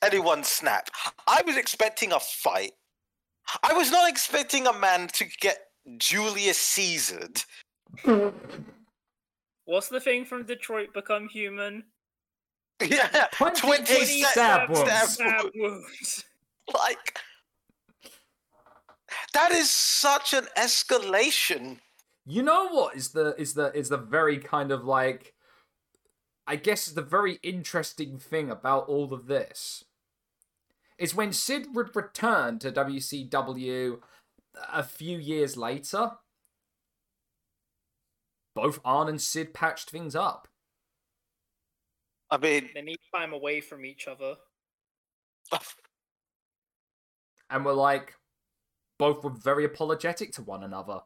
Speaker 3: anyone snap. I was expecting a fight. I was not expecting a man to get Julius Caesared.
Speaker 2: What's the thing from Detroit Become Human?
Speaker 3: Yeah,
Speaker 1: 20
Speaker 3: 20
Speaker 1: stab
Speaker 3: stab-
Speaker 1: wounds.
Speaker 3: stab
Speaker 2: Stab
Speaker 3: wounds.
Speaker 2: wounds.
Speaker 3: Like that is such an escalation.
Speaker 1: You know what is the is the is the very kind of like I guess is the very interesting thing about all of this is when Sid would return to WCW a few years later, both Arn and Sid patched things up.
Speaker 3: I mean,
Speaker 2: They need time away from each other.
Speaker 1: and were like both were very apologetic to one another.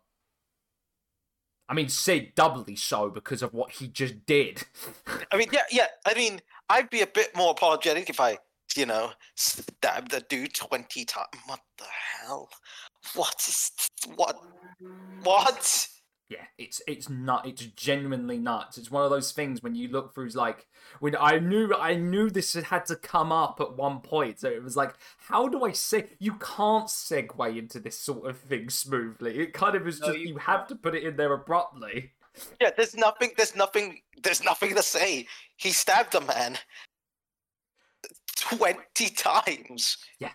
Speaker 1: I mean, Sid doubly so because of what he just did.
Speaker 3: I mean, yeah, yeah. I mean, I'd be a bit more apologetic if I, you know, stabbed the dude twenty times. What the hell? What is what? What?
Speaker 1: Yeah, it's it's nut. It's genuinely nuts. It's one of those things when you look through like when I knew I knew this had to come up at one point. So it was like, how do I say? You can't segue into this sort of thing smoothly. It kind of is
Speaker 2: No,
Speaker 1: just
Speaker 2: you
Speaker 1: you have to put it in there abruptly.
Speaker 3: Yeah, there's nothing. There's nothing. There's nothing to say. He stabbed a man twenty times. Yeah,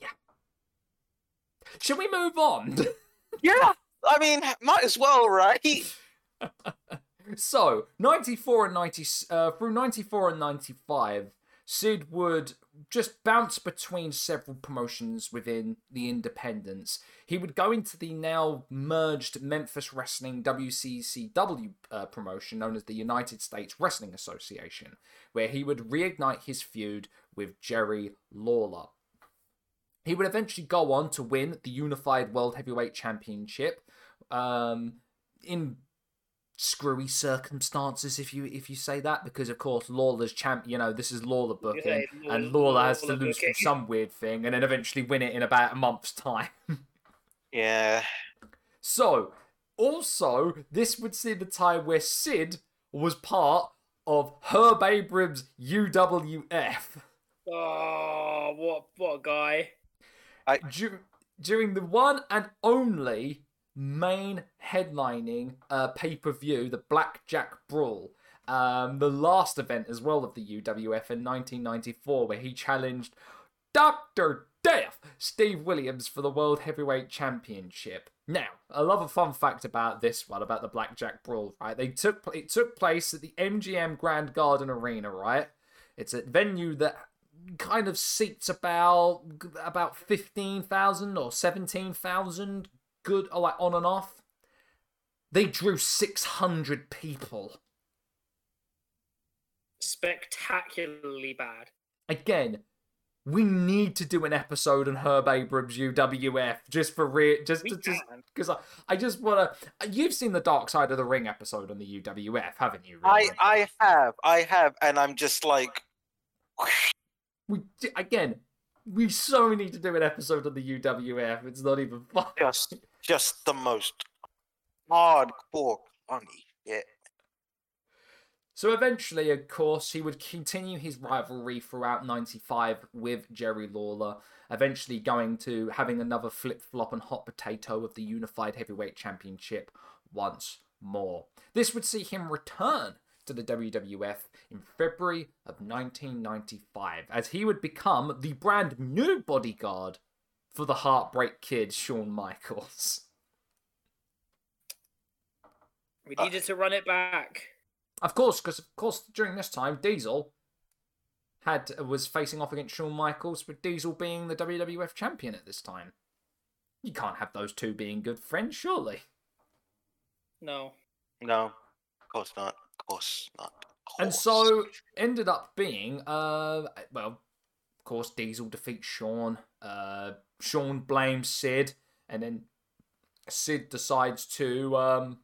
Speaker 3: yeah.
Speaker 1: Should we move on?
Speaker 3: Yeah, I mean, might as well, right?
Speaker 1: So, 94 and 90, uh, through 94 and 95, Sid would just bounce between several promotions within the independents. He would go into the now merged Memphis Wrestling WCCW uh, promotion known as the United States Wrestling Association, where he would reignite his feud with Jerry Lawler. He would eventually go on to win the Unified World Heavyweight Championship um, in screwy circumstances if you if you say that because of course Lawler's champ you know this is Lawler booking
Speaker 2: Yeah,
Speaker 1: and
Speaker 2: Lawler-
Speaker 1: Lawler has to
Speaker 2: Lawler
Speaker 1: lose from some weird thing and then eventually win it in about a month's time.
Speaker 3: Yeah.
Speaker 1: So also this would see the time where Sid was part of Herb Abrams UWF.
Speaker 2: Oh, what what a guy!
Speaker 1: Dur- during the one and only main headlining uh, pay per view, the Blackjack Brawl, um, the last event as well of the UWF in 1994, where he challenged Dr. Death, Steve Williams, for the World Heavyweight Championship. Now, I love a fun fact about this one, about the Blackjack Brawl, right? They took it took place at the MGM Grand Garden Arena, right? It's a venue that kind of seats about about 15,000 or 17,000 good or like on and off. They drew 600 people.
Speaker 2: Spectacularly bad.
Speaker 1: Again, we need to do an episode on Herb Abrams UWF just for real just
Speaker 2: We
Speaker 1: to just
Speaker 2: can.
Speaker 1: because I, I just want to uh, you've seen the Dark Side of the Ring episode on the UWF, haven't you?
Speaker 3: I
Speaker 1: really?
Speaker 3: I have I have, and I'm just like,
Speaker 1: we again, we so need to do an episode on the UWF. It's not even fun.
Speaker 3: just just the most hardcore funny shit.
Speaker 1: So eventually, of course, he would continue his rivalry throughout 95 with Jerry Lawler, eventually going to having another flip flop and hot potato of the Unified Heavyweight Championship once more. This would see him return to the WWF in February of 1995, as he would become the brand new bodyguard for the Heartbreak Kid, Shawn Michaels.
Speaker 2: We
Speaker 3: Uh,
Speaker 2: needed to run it back.
Speaker 1: Of course, because of course during this time Diesel had was facing off against Shawn Michaels, with Diesel being the WWF champion at this time. You can't have those two being good friends, surely.
Speaker 2: No.
Speaker 3: No, of course not. Of course not.
Speaker 1: And so ended up being, uh, well, of course, Diesel defeats Shawn. Uh, Shawn blames Sid, and then Sid decides to, um,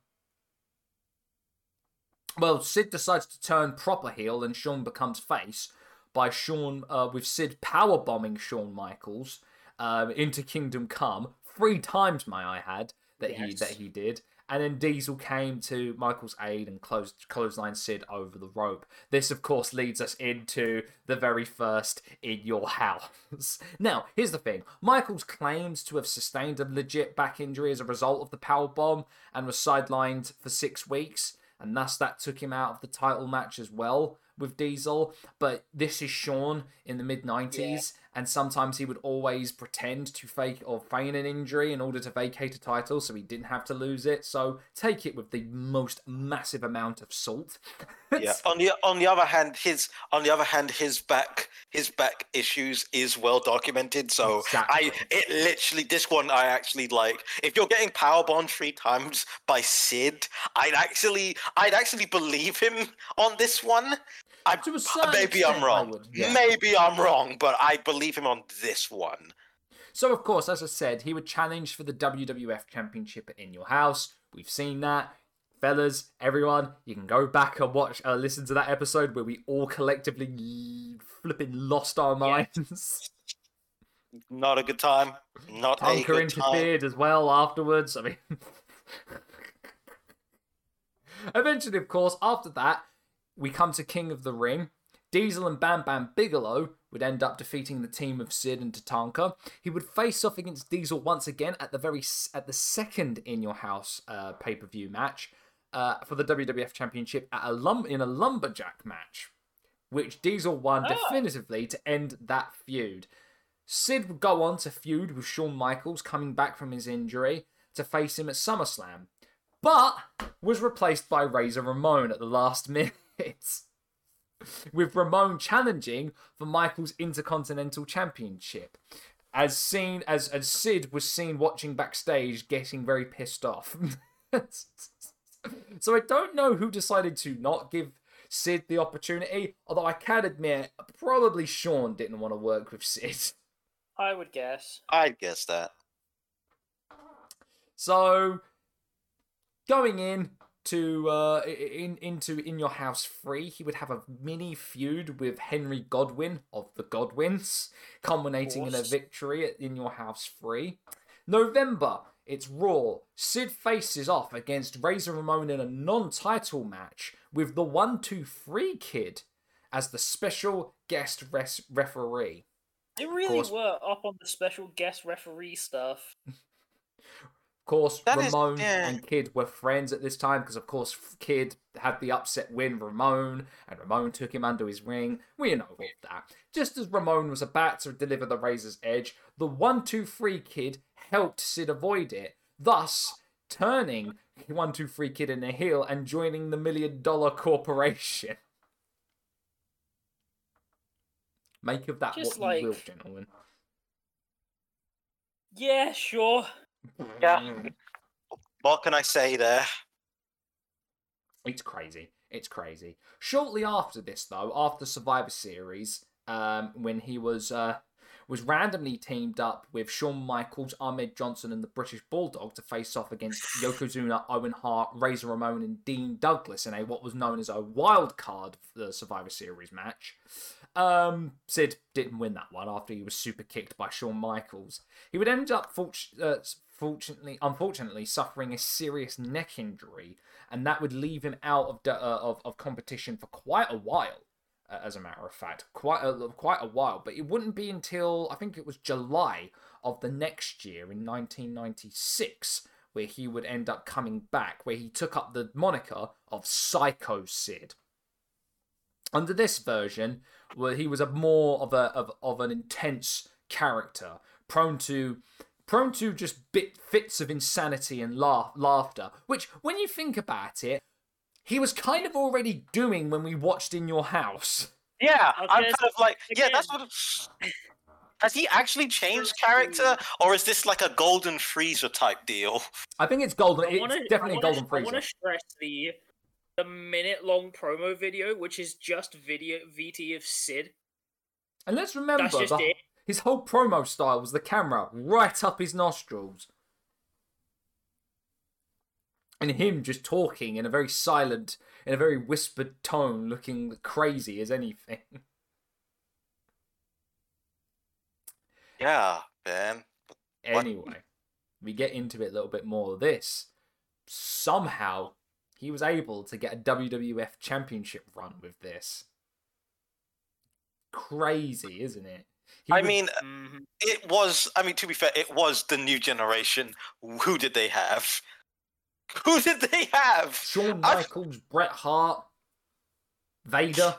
Speaker 1: well, Sid decides to turn proper heel, and Shawn becomes face by Shawn uh, with Sid power bombing Shawn Michaels um, into Kingdom Come three times. May I had that he that he did. And then Diesel came to Michael's aid and closed clothesline Sid over the rope. This, of course, leads us into the very first in your house. now, here's the thing: Michaels claims to have sustained a legit back injury as a result of the power bomb and was sidelined for six weeks, and thus that took him out of the title match as well with Diesel. But this is Shawn in the mid '90s, and sometimes he would always pretend to fake or feign an injury in order to vacate a title, so he didn't have to lose it. So take it with the most massive amount of salt.
Speaker 3: yeah. On the on the other hand, his on the other hand, his back his back issues is well documented. So I it literally this one I actually like. If you're getting power powerbombed three times by Sid, I'd actually I'd actually believe him on this one. I,
Speaker 1: To a certain
Speaker 3: maybe
Speaker 1: extent,
Speaker 3: I'm
Speaker 1: I
Speaker 3: wrong.
Speaker 1: would, yeah.
Speaker 3: Maybe I'm wrong, but I believe him on this one.
Speaker 1: So, of course, as I said, he would challenge for the WWF Championship In Your House. We've seen that. Fellas, everyone, you can go back and watch, uh, listen to that episode where we all collectively l- flipping lost our minds.
Speaker 3: Not a good time. Not a
Speaker 1: Hunker
Speaker 3: good time.
Speaker 1: interfered as well afterwards. I mean, Eventually, of course, after that, we come to King of the Ring. Diesel and Bam Bam Bigelow would end up defeating the team of Sid and Tatanka. He would face off against Diesel once again at the very at the second In Your House uh, pay per view match uh, for the WWF Championship at a lum- in a lumberjack match, which Diesel won
Speaker 2: Ah.
Speaker 1: definitively to end that feud. Sid would go on to feud with Shawn Michaels coming back from his injury to face him at SummerSlam, but was replaced by Razor Ramon at the last minute. With Ramon challenging for Michaels Intercontinental Championship. As seen as as Sid was seen watching backstage getting very pissed off. so I don't know who decided to not give Sid the opportunity, although I can admit probably Shawn didn't want to work with Sid.
Speaker 2: I would guess.
Speaker 3: I'd guess that.
Speaker 1: So going in to uh, in into in your house free, he would have a mini feud with Henry Godwinn of the Godwinns, culminating in a victory at in your house free. November, it's Raw. Sid faces off against Razor Ramon in a non-title match with the One Two Three Kid as the special guest res- referee.
Speaker 2: They really
Speaker 1: course.
Speaker 2: were up on the special guest referee stuff.
Speaker 1: Of course,
Speaker 3: That is-
Speaker 1: Ramon
Speaker 3: yeah.
Speaker 1: and Kid were friends at this time because, of course, Kid had the upset win Ramon, and Ramon took him under his wing. We know all that. Just as Ramon was about to deliver the Razor's Edge, the one two three Kid helped Sid avoid it, thus turning one two three Kid in a heel and joining the Million Dollar Corporation. Make of that
Speaker 2: Just
Speaker 1: what you will, gentlemen.
Speaker 2: Yeah, sure.
Speaker 3: Yeah. What can I say there?
Speaker 1: It's crazy. It's crazy. Shortly after this, though, after Survivor Series, um, when he was uh, was randomly teamed up with Shawn Michaels, Ahmed Johnson, and the British Bulldog to face off against Yokozuna, Owen Hart, Razor Ramon, and Dean Douglas in a what was known as a wild card the Survivor Series match. Um, Sid didn't win that one after he was super kicked by Shawn Michaels. He would end up, fort- uh, fortunately, unfortunately, suffering a serious neck injury, and that would leave him out of uh, of, of competition for quite a while. uh, As a matter of fact, quite a quite a while, but it wouldn't be until I think it was July of the next year in 1996 where he would end up coming back, where he took up the moniker of Psycho Sid. Under this version, where he was a more of a of, of an intense character, prone to prone to just bit fits of insanity and laugh, laughter, which when you think about it, he was kind of already doing when we watched in your house.
Speaker 3: Yeah,
Speaker 2: I was
Speaker 3: I'm
Speaker 2: gonna
Speaker 3: kind of like, yeah, that's what. Has he actually changed character, or is this like a golden freezer type deal?
Speaker 1: I think it's golden.
Speaker 2: I
Speaker 1: It's
Speaker 2: wanna,
Speaker 1: definitely
Speaker 2: I
Speaker 1: a
Speaker 2: wanna,
Speaker 1: golden
Speaker 2: I want to stress the the minute long promo video, which is just video VT of Sid.
Speaker 1: And let's remember,
Speaker 2: That's just
Speaker 1: the-
Speaker 2: it.
Speaker 1: His whole promo style was the camera right up his nostrils. And him just talking in a very silent, in a very whispered tone, looking crazy as anything.
Speaker 3: Yeah, man. What?
Speaker 1: Anyway, we get into it a little bit more. This somehow he was able to get a WWF Championship run with this. Crazy, isn't it? He
Speaker 3: I
Speaker 1: was-
Speaker 3: mean,
Speaker 2: Mhm.
Speaker 3: it was. I mean, to be fair, it was the new generation. Who did they have? Who did they have?
Speaker 1: Shawn
Speaker 3: I-
Speaker 1: Michaels, Bret Hart, Vader,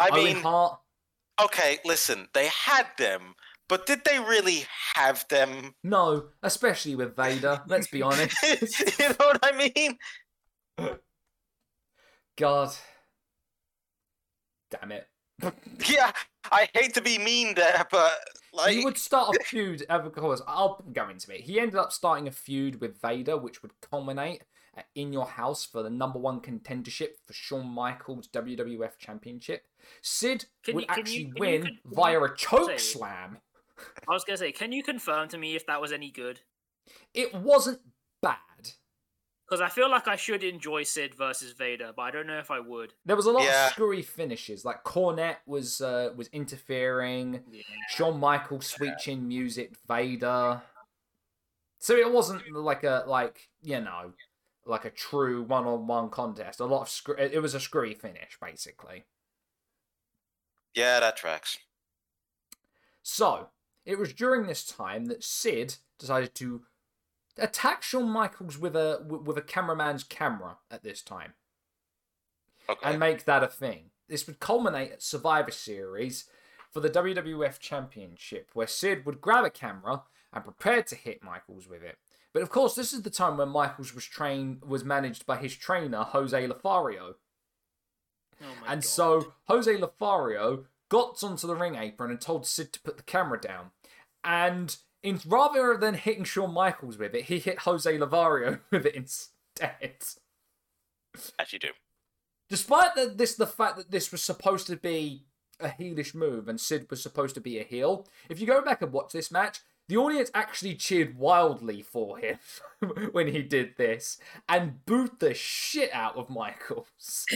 Speaker 3: I
Speaker 1: Owen
Speaker 3: mean,
Speaker 1: Hart.
Speaker 3: okay, listen, they had them, but did they really have them?
Speaker 1: No, especially with Vader. Let's be honest.
Speaker 3: you know what I mean?
Speaker 1: God. Damn it.
Speaker 3: Yeah, I hate to be mean there, but like,
Speaker 1: he would start a feud, of course. I'll go into it. He ended up starting a feud with Vader, which would culminate In Your House for the number one contendership for Shawn Michaels WWF Championship. Sid
Speaker 2: Can
Speaker 1: would
Speaker 2: you- can you-
Speaker 1: actually
Speaker 2: can you
Speaker 1: win
Speaker 2: con-
Speaker 1: via a choke slam.
Speaker 2: I was gonna say, can you confirm to me if that was any good?
Speaker 1: It wasn't bad.
Speaker 2: Because I feel like I should enjoy Sid versus Vader, but I don't know if I would.
Speaker 1: There was a lot
Speaker 3: Yeah.
Speaker 1: of screwy finishes, like Cornette was uh, was interfering.
Speaker 2: Yeah.
Speaker 1: Shawn Michaels switching music, Vader. So it wasn't like a like you know, like a true one-on-one contest. A lot of scr- it was a screwy finish, basically.
Speaker 3: Yeah, that tracks.
Speaker 1: So it was during this time that Sid decided to attack Shawn Michaels with a with a cameraman's camera at this time
Speaker 3: Okay.
Speaker 1: and make that a thing. This would culminate at Survivor Series for the WWF Championship, where Sid would grab a camera and prepare to hit Michaels with it. But of course, this is the time when Michaels was trained was managed by his trainer Jose Lothario.
Speaker 2: Oh
Speaker 1: And
Speaker 2: God.
Speaker 1: so Jose Lothario got onto the ring apron and told Sid to put the camera down. And in rather than hitting Shawn Michaels with it, he hit Jose Lothario with it instead.
Speaker 3: As you do.
Speaker 1: Despite the, this, the fact that this was supposed to be a heelish move and Sid was supposed to be a heel, if you go back and watch this match, the audience actually cheered wildly for him when he did this and booed the shit out of Michaels.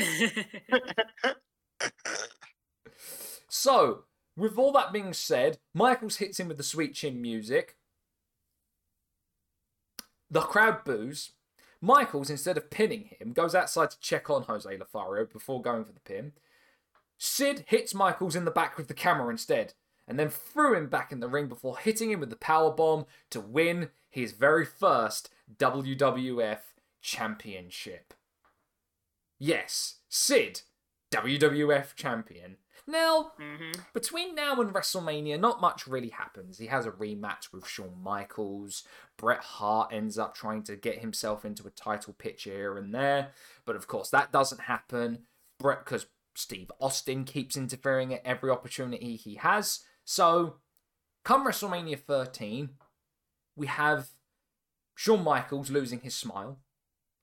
Speaker 1: So, with all that being said, Michaels hits him with the sweet chin music. The crowd boos. Michaels, instead of pinning him, goes outside to check on Jose Lothario before going for the pin. Sid hits Michaels in the back with the camera instead, and then threw him back in the ring before hitting him with the power bomb to win his very first WWF Championship. Yes, Sid, WWF Champion. Now,
Speaker 2: hmm
Speaker 1: between now and WrestleMania, not much really happens. He has a rematch with Shawn Michaels. Bret Hart ends up trying to get himself into a title picture here and there, but of course that doesn't happen. Bret, because Steve Austin keeps interfering at every opportunity he has. So, come WrestleMania 13, we have Shawn Michaels losing his smile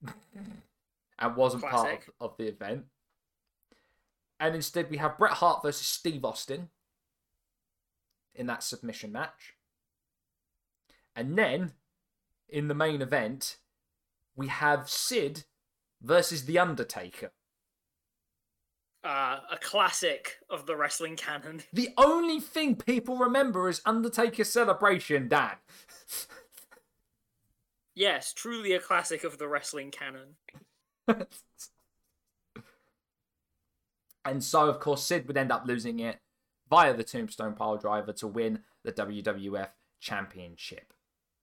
Speaker 1: and wasn't part of, of the event. And instead, we have Bret Hart versus Steve Austin in that submission match. And then, in the main event, we have Sid versus The Undertaker.
Speaker 2: Uh, a classic of the wrestling canon.
Speaker 1: The only thing people remember is Undertaker Celebration, Dan.
Speaker 2: Yes, truly a classic of the wrestling canon.
Speaker 1: and so, of course, Sid would end up losing it via the Tombstone Pile Driver to win the WWF Championship.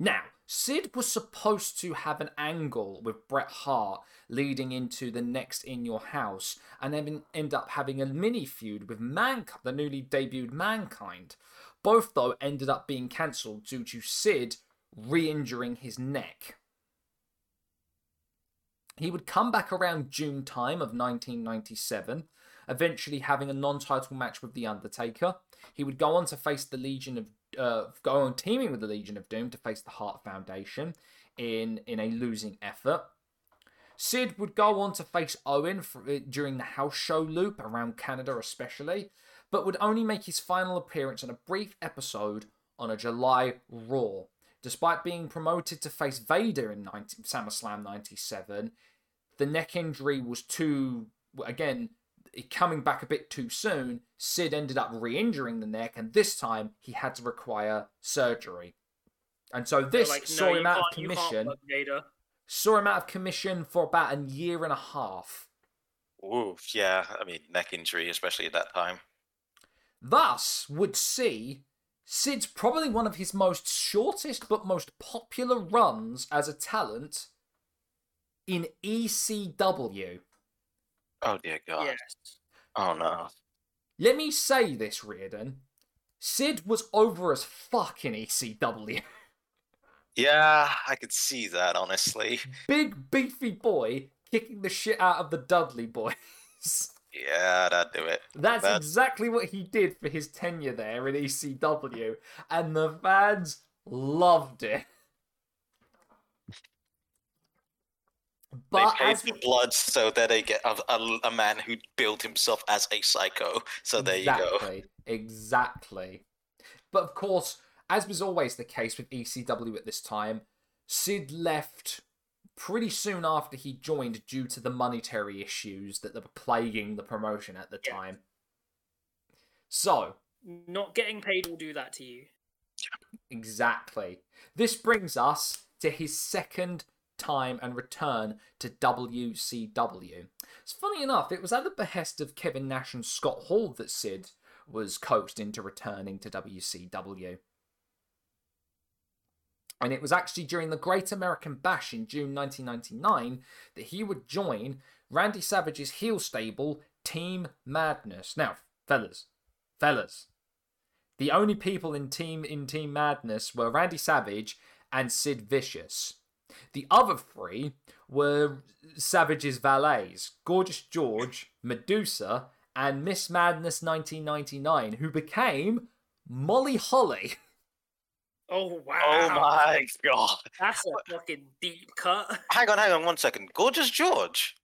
Speaker 1: Now, Sid was supposed to have an angle with Bret Hart leading into the next In Your House and then end up having a mini feud with Mankind, the newly debuted Mankind. Both, though, ended up being cancelled due to Sid re injuring his neck. He would come back around June time of 1997, eventually having a non-title match with The Undertaker. He would go on to face the Legion of uh, go on teaming with the Legion of Doom to face the Heart Foundation in in a losing effort. Sid would go on to face Owen for, uh, during the house show loop around Canada, especially, but would only make his final appearance in a brief episode on a July Raw. Despite being promoted to face Vader in 90, SummerSlam 97, the neck injury was too, again, coming back a bit too soon. Sid ended up re injuring the neck, and this time he had to require surgery. And so this
Speaker 2: like,
Speaker 1: saw
Speaker 2: you
Speaker 1: him out of
Speaker 2: can't- you can't
Speaker 1: commission. Saw him out of commission for about a year and a half.
Speaker 3: Ooh, yeah. I mean, neck injury, especially at that time.
Speaker 1: Thus, would see Sid's probably one of his most shortest but most popular runs as a talent in ECW.
Speaker 3: Oh dear God.
Speaker 2: Yes.
Speaker 3: Oh no.
Speaker 1: Let me say this, Riordan. Sid was over as fuck in ECW.
Speaker 3: Yeah, I could see that honestly.
Speaker 1: Big beefy boy kicking the shit out of the Dudley boys.
Speaker 3: Yeah, that'd do it.
Speaker 1: That's
Speaker 3: That-
Speaker 1: exactly what he did for his tenure there in ECW, and the fans loved it. But
Speaker 3: they paid
Speaker 1: as
Speaker 3: the blood so that they get a, a, a man who built himself as a psycho. So there you go.
Speaker 1: exactly, exactly. But of course, as was always the case with ECW at this time, Sid left pretty soon after he joined due to the monetary issues that were plaguing the promotion at the
Speaker 2: Yeah.
Speaker 1: time. So,
Speaker 2: Not getting paid will do that to you.
Speaker 1: Exactly. This brings us to his second time and return to WCW. It's funny enough, it was at the behest of Kevin Nash and Scott Hall that Sid was coaxed into returning to WCW. And it was actually during the Great American Bash in June 1999 that he would join Randy Savage's heel stable, Team Madness. Now, fellas, fellas, the only people in Team in Team Madness were Randy Savage and Sid Vicious. The other three were Savage's valets, Gorgeous George, Medusa, and Miss Madness 1999, who became Molly Holly.
Speaker 2: Oh wow!
Speaker 3: Oh my god!
Speaker 2: That's a fucking deep cut.
Speaker 3: Hang on, hang on one second. Gorgeous George.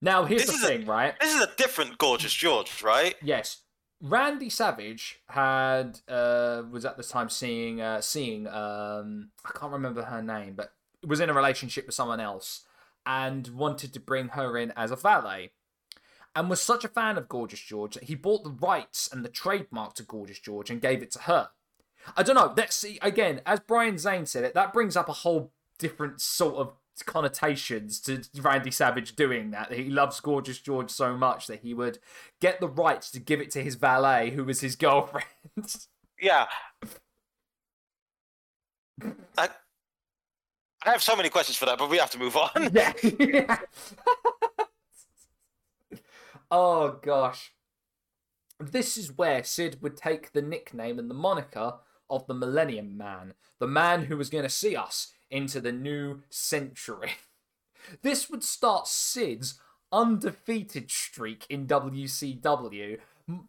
Speaker 1: Now, here's
Speaker 3: This
Speaker 1: the
Speaker 3: is a-
Speaker 1: thing, right?
Speaker 3: This is a different Gorgeous George, right?
Speaker 1: Yes, Randy Savage had uh, was at the time seeing uh, seeing um, I can't remember her name, but was in a relationship with someone else and wanted to bring her in as a valet. And was such a fan of Gorgeous George that he bought the rights and the trademark to Gorgeous George and gave it to her. I don't know. Let's see again, as Brian Zane said it, that brings up a whole different sort of connotations to Randy Savage doing that. He loves Gorgeous George so much that he would get the rights to give it to his valet, who was his girlfriend.
Speaker 3: Yeah. I, I have so many questions for that, but we have to move on.
Speaker 1: yeah. oh gosh. This is where Sid would take the nickname and the moniker of the Millennium Man, the man who was going to see us into the new century. This would start Sid's undefeated streak in WCW,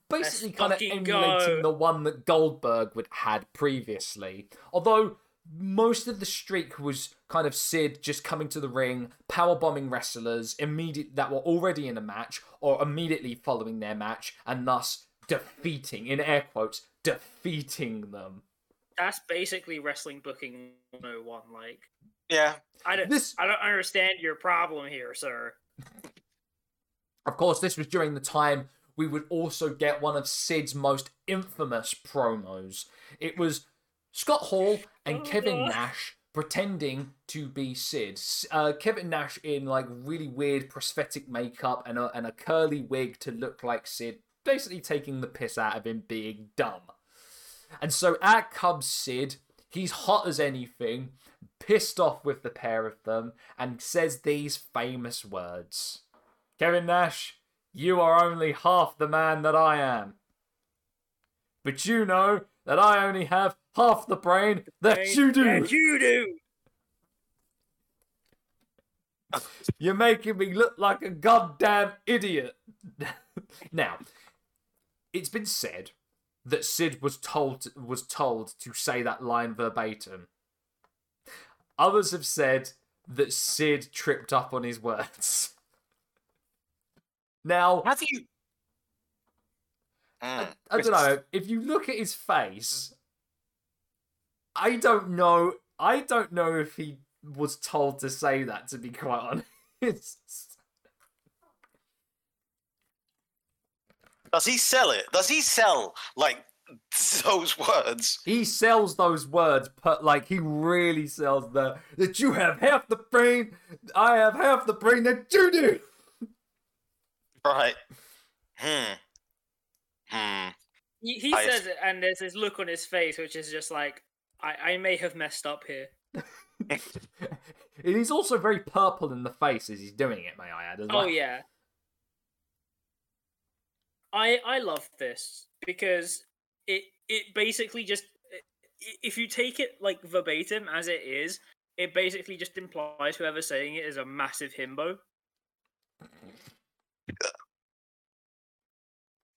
Speaker 1: basically kind of emulating
Speaker 2: go.
Speaker 1: the one that Goldberg would had previously. Although most of the streak was kind of Sid just coming to the ring, power bombing wrestlers immediate that were already in a match or immediately following their match, and thus defeating, in air quotes, defeating them.
Speaker 2: That's basically wrestling booking 101. Like,
Speaker 3: Yeah.
Speaker 2: I don't,
Speaker 1: This-
Speaker 2: I don't understand your problem here, sir.
Speaker 1: Of course, this was during the time we would also get one of Sid's most infamous promos. It was Scott Hall and
Speaker 2: Oh,
Speaker 1: Kevin
Speaker 2: God.
Speaker 1: Nash pretending to be Sid. Uh, Kevin Nash in like really weird prosthetic makeup and a, and a curly wig to look like Sid, basically taking the piss out of him being dumb. And so out comes Sid. He's hot as anything, pissed off with the pair of them, and says these famous words Kevin Nash, you are only half the man that I am. But you know that I only have half the brain that you do.
Speaker 2: And you do.
Speaker 1: You're making me look like a goddamn idiot. now, it's been said that Sid was told was told to say that line verbatim. Others have said that Sid tripped up on his words. Now,
Speaker 3: How do you?
Speaker 1: I,
Speaker 3: Mm.
Speaker 1: I don't know. If you look at his face, I don't know. I don't know if he was told to say that. To be quite honest,
Speaker 3: Does he sell it? Does he sell like those words?
Speaker 1: he sells those words, but like he really sells the that you have half the brain. I have half the brain that you do.
Speaker 3: Right. Hmm. Hmm.
Speaker 2: He, he
Speaker 3: I-
Speaker 2: says it, and there's this look on his face, which is just like, I, I may have messed up here.
Speaker 1: and he's also very purple in the face as he's doing it. May I add? As
Speaker 2: Oh
Speaker 1: well.
Speaker 2: yeah. I I love this because it it basically just if you take it like verbatim as it is, it basically just implies whoever's saying it is a massive himbo.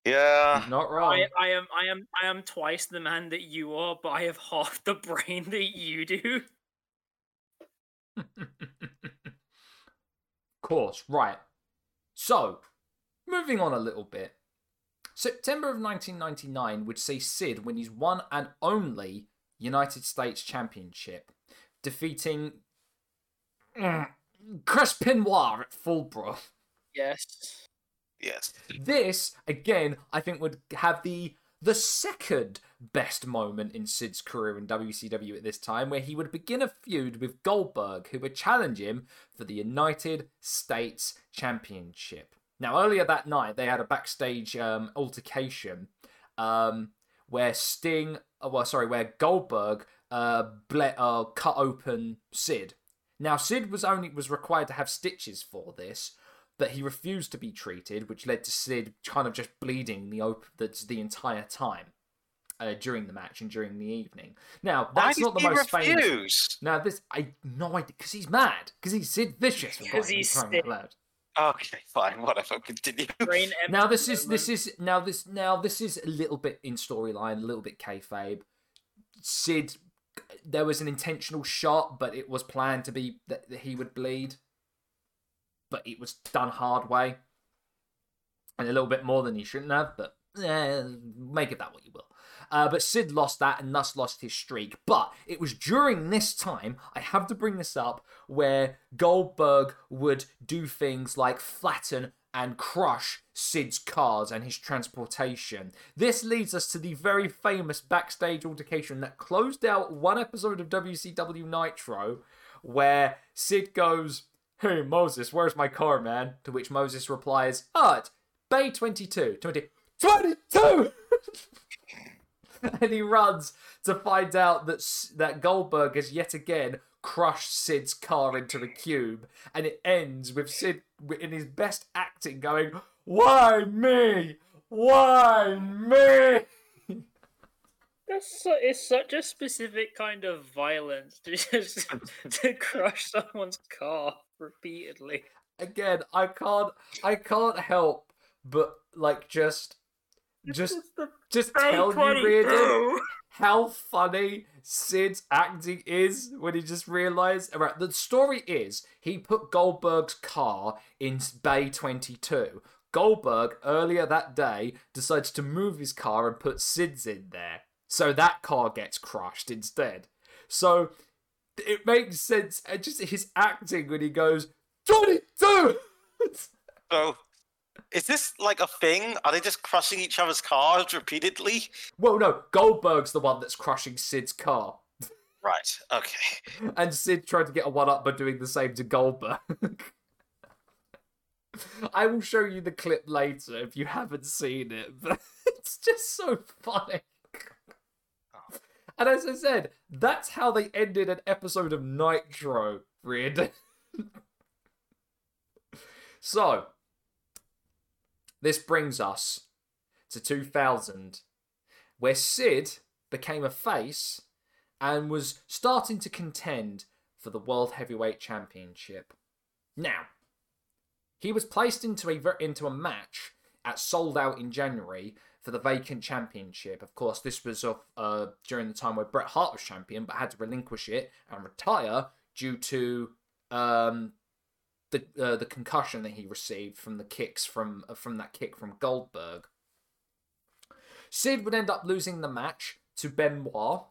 Speaker 3: Yeah.
Speaker 1: He's not wrong.
Speaker 2: I, I am I am I am twice the man that you are, but I have half the brain that you do.
Speaker 1: Of course, right. So, moving on a little bit. September of 1999 would see Sid win his one and only United States Championship, defeating mm, Chris Benoit at Fall Brawl.
Speaker 2: Yes.
Speaker 3: Yes.
Speaker 1: This, again, I think would have the the second best moment in Sid's career in WCW at this time, where he would begin a feud with Goldberg, who would challenge him for the United States Championship. Now, earlier that night, they had a backstage um, altercation um, where Sting, uh, well, sorry, where Goldberg uh, ble- uh, cut open Sid. Now, Sid was only was required to have stitches for this, but he refused to be treated, which led to Sid kind of just bleeding the op- the, the entire time uh, during the match and during the evening. Now, that's not the most famous. Now, this I no idea because he's mad because he's Sid Vicious. for
Speaker 2: 'Cause
Speaker 1: crying
Speaker 2: he's
Speaker 1: out
Speaker 2: Sid.
Speaker 1: loud.
Speaker 3: Okay, fine, whatever. Continue.
Speaker 2: Brain
Speaker 1: Now this is this is now this now this is a little bit in storyline, a little bit kayfabe. Sid, there was an intentional shot, but it was planned to be that, that he would bleed, but it was done hard way, and a little bit more than he shouldn't have. But eh, make it that what you will. Uh, but Sid lost that and thus lost his streak. But it was during this time, I have to bring this up, where Goldberg would do things like flatten and crush Sid's cars and his transportation. This leads us to the very famous backstage altercation that closed out one episode of WCW Nitro, where Sid goes, Hey Moses, where's my car, man? To which Moses replies, Oh, Bay 22. 20, 22! and he runs to find out that that Goldberg has yet again crushed Sid's car into the cube, and it ends with Sid in his best acting going, "Why me? Why me?"
Speaker 2: That's so, it's such a specific kind of violence to just to crush someone's car repeatedly.
Speaker 1: Again, I can't, I can't help but like just, just, just
Speaker 2: Bay
Speaker 1: tell you,
Speaker 2: Riordan,
Speaker 1: how funny Sid's acting is when he just realised. Right, the story is he put Goldberg's car in Bay 22. Goldberg, earlier that day, decides to move his car and put Sid's in there. So that car gets crushed instead. So it makes sense. And just his acting when he goes, 22!
Speaker 3: So, is this like a thing? Are they just crushing each other's cars repeatedly?
Speaker 1: well, no, Goldberg's the one that's crushing Sid's car.
Speaker 3: Right. Okay.
Speaker 1: and Sid tried to get a one up by doing the same to Goldberg. I will show you the clip later if you haven't seen it, but it's just so funny. And as I said, that's how they ended an episode of Nitro, Riordan. so, this brings us to 2000, where Sid became a face and was starting to contend for the World Heavyweight Championship. Now, he was placed into a into a match at Souled Out in January for the vacant championship. Of course, this was of uh, during the time where Bret Hart was champion, but had to relinquish it and retire due to um, the uh, the concussion that he received from the kicks from uh, from that kick from Goldberg. Sid would end up losing the match to Benoit,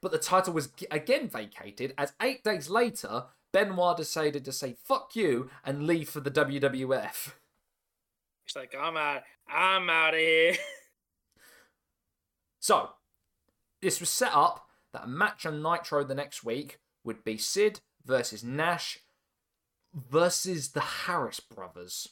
Speaker 1: but the title was g- again vacated as eight days later, Benoit decided to say fuck you and leave for the WWF.
Speaker 2: It's like I'm out. I'm out of here.
Speaker 1: So, this was set up that a match on Nitro the next week would be Sid versus Nash versus the Harris brothers.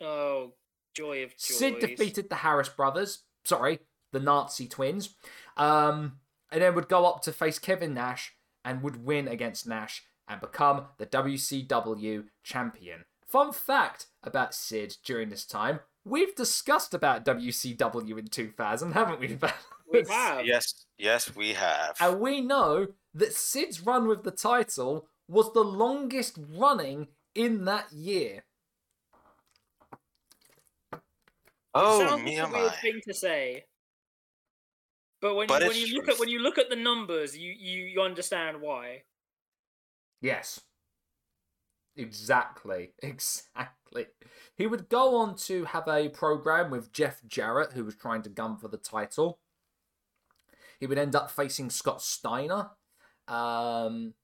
Speaker 2: Oh, joy of joys.
Speaker 1: Sid defeated the Harris brothers, sorry, the Nazi twins, um, and then would go up to face Kevin Nash and would win against Nash and become the WCW champion. Fun fact about Sid during this time: we've discussed about WCW in 2000, haven't we?
Speaker 2: We have.
Speaker 3: Yes. Yes, we have.
Speaker 1: And we know that Sid's run with the title was the longest running in that year.
Speaker 3: oh,
Speaker 2: Sounds
Speaker 3: me
Speaker 2: like a weird thing to say. But when
Speaker 3: But
Speaker 2: you, when you look at when you look at the numbers, you, you, you understand why.
Speaker 1: Yes. Exactly. Exactly. He would go on to have a program with Jeff Jarrett, who was trying to gun for the title. He would end up facing Scott Steiner um,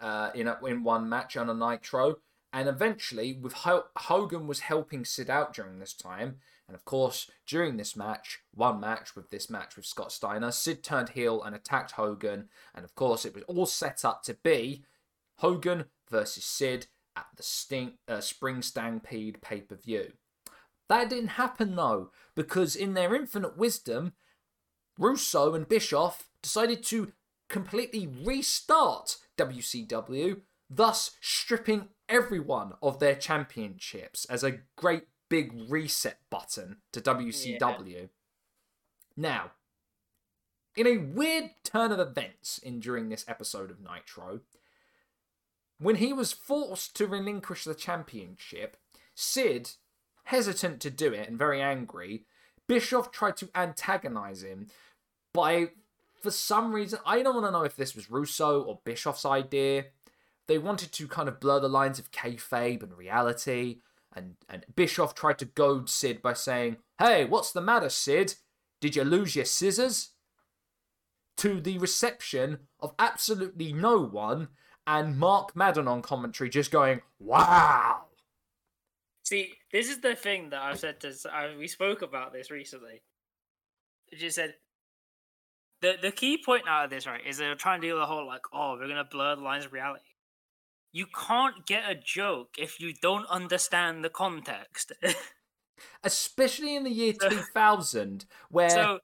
Speaker 1: uh, in, a, in one match on a Nitro. And eventually, with Ho- Hogan was helping Sid out during this time, And of course, during this match, one match with this match with Scott Steiner, Sid turned heel and attacked Hogan. And of course, it was all set up to be Hogan versus Sid at the Sting, uh, Spring Stampede pay per view. That didn't happen though, because in their infinite wisdom, Russo and Bischoff decided to completely restart WCW, thus stripping everyone of their championships as a great big reset button to WCW. Yeah. Now, in a weird turn of events in during this episode of Nitro, when he was forced to relinquish the championship, Sid, hesitant to do it and very angry, Bischoff tried to antagonize him by, for some reason, I don't want to know if this was Russo or Bischoff's idea. They wanted to kind of blur the lines of kayfabe and reality, and, and Bischoff tried to goad Sid by saying, Hey, what's the matter, Sid? Did you lose your scissors? To the reception of absolutely no one, and Mark Madden on commentary just going, Wow!
Speaker 2: See, this is the thing that I've said to. We spoke about this recently. It just said the the key point out of this, right, is they're trying to do the whole like, oh, we're gonna blur the lines of reality you can't get a joke if you don't understand the context.
Speaker 1: Especially in the year so, 2000, where.
Speaker 2: So,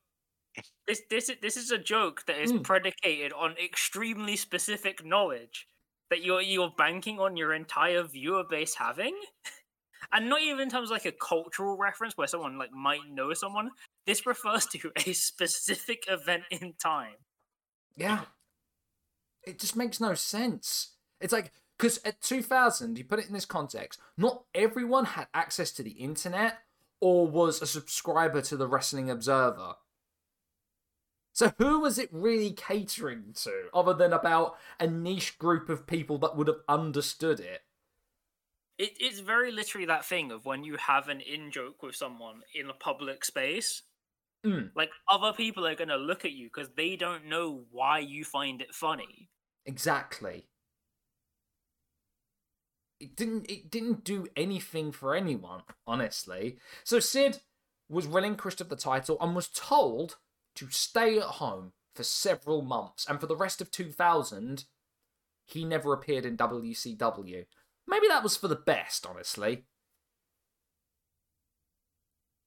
Speaker 2: this, this, this is a joke that is mm. predicated on extremely specific knowledge that you're, you're banking on your entire viewer base having. and not even in terms of like a cultural reference where someone like might know someone. This refers to a specific event in time.
Speaker 1: Yeah. It just makes no sense. It's like because at 2000, you put it in this context, not everyone had access to the internet or was a subscriber to the Wrestling Observer. So who was it really catering to, other than about a niche group of people that would have understood it?
Speaker 2: It it's very literally that thing of when you have an in joke with someone in a public space.
Speaker 1: Mm.
Speaker 2: Like other people are gonna look at you because they don't know why you find it funny.
Speaker 1: Exactly it didn't it didn't do anything for anyone, honestly. So Sid was relinquished of the title and was told to stay at home for several months, and for the rest of 2000, he never appeared in WCW. Maybe that was for the best, honestly.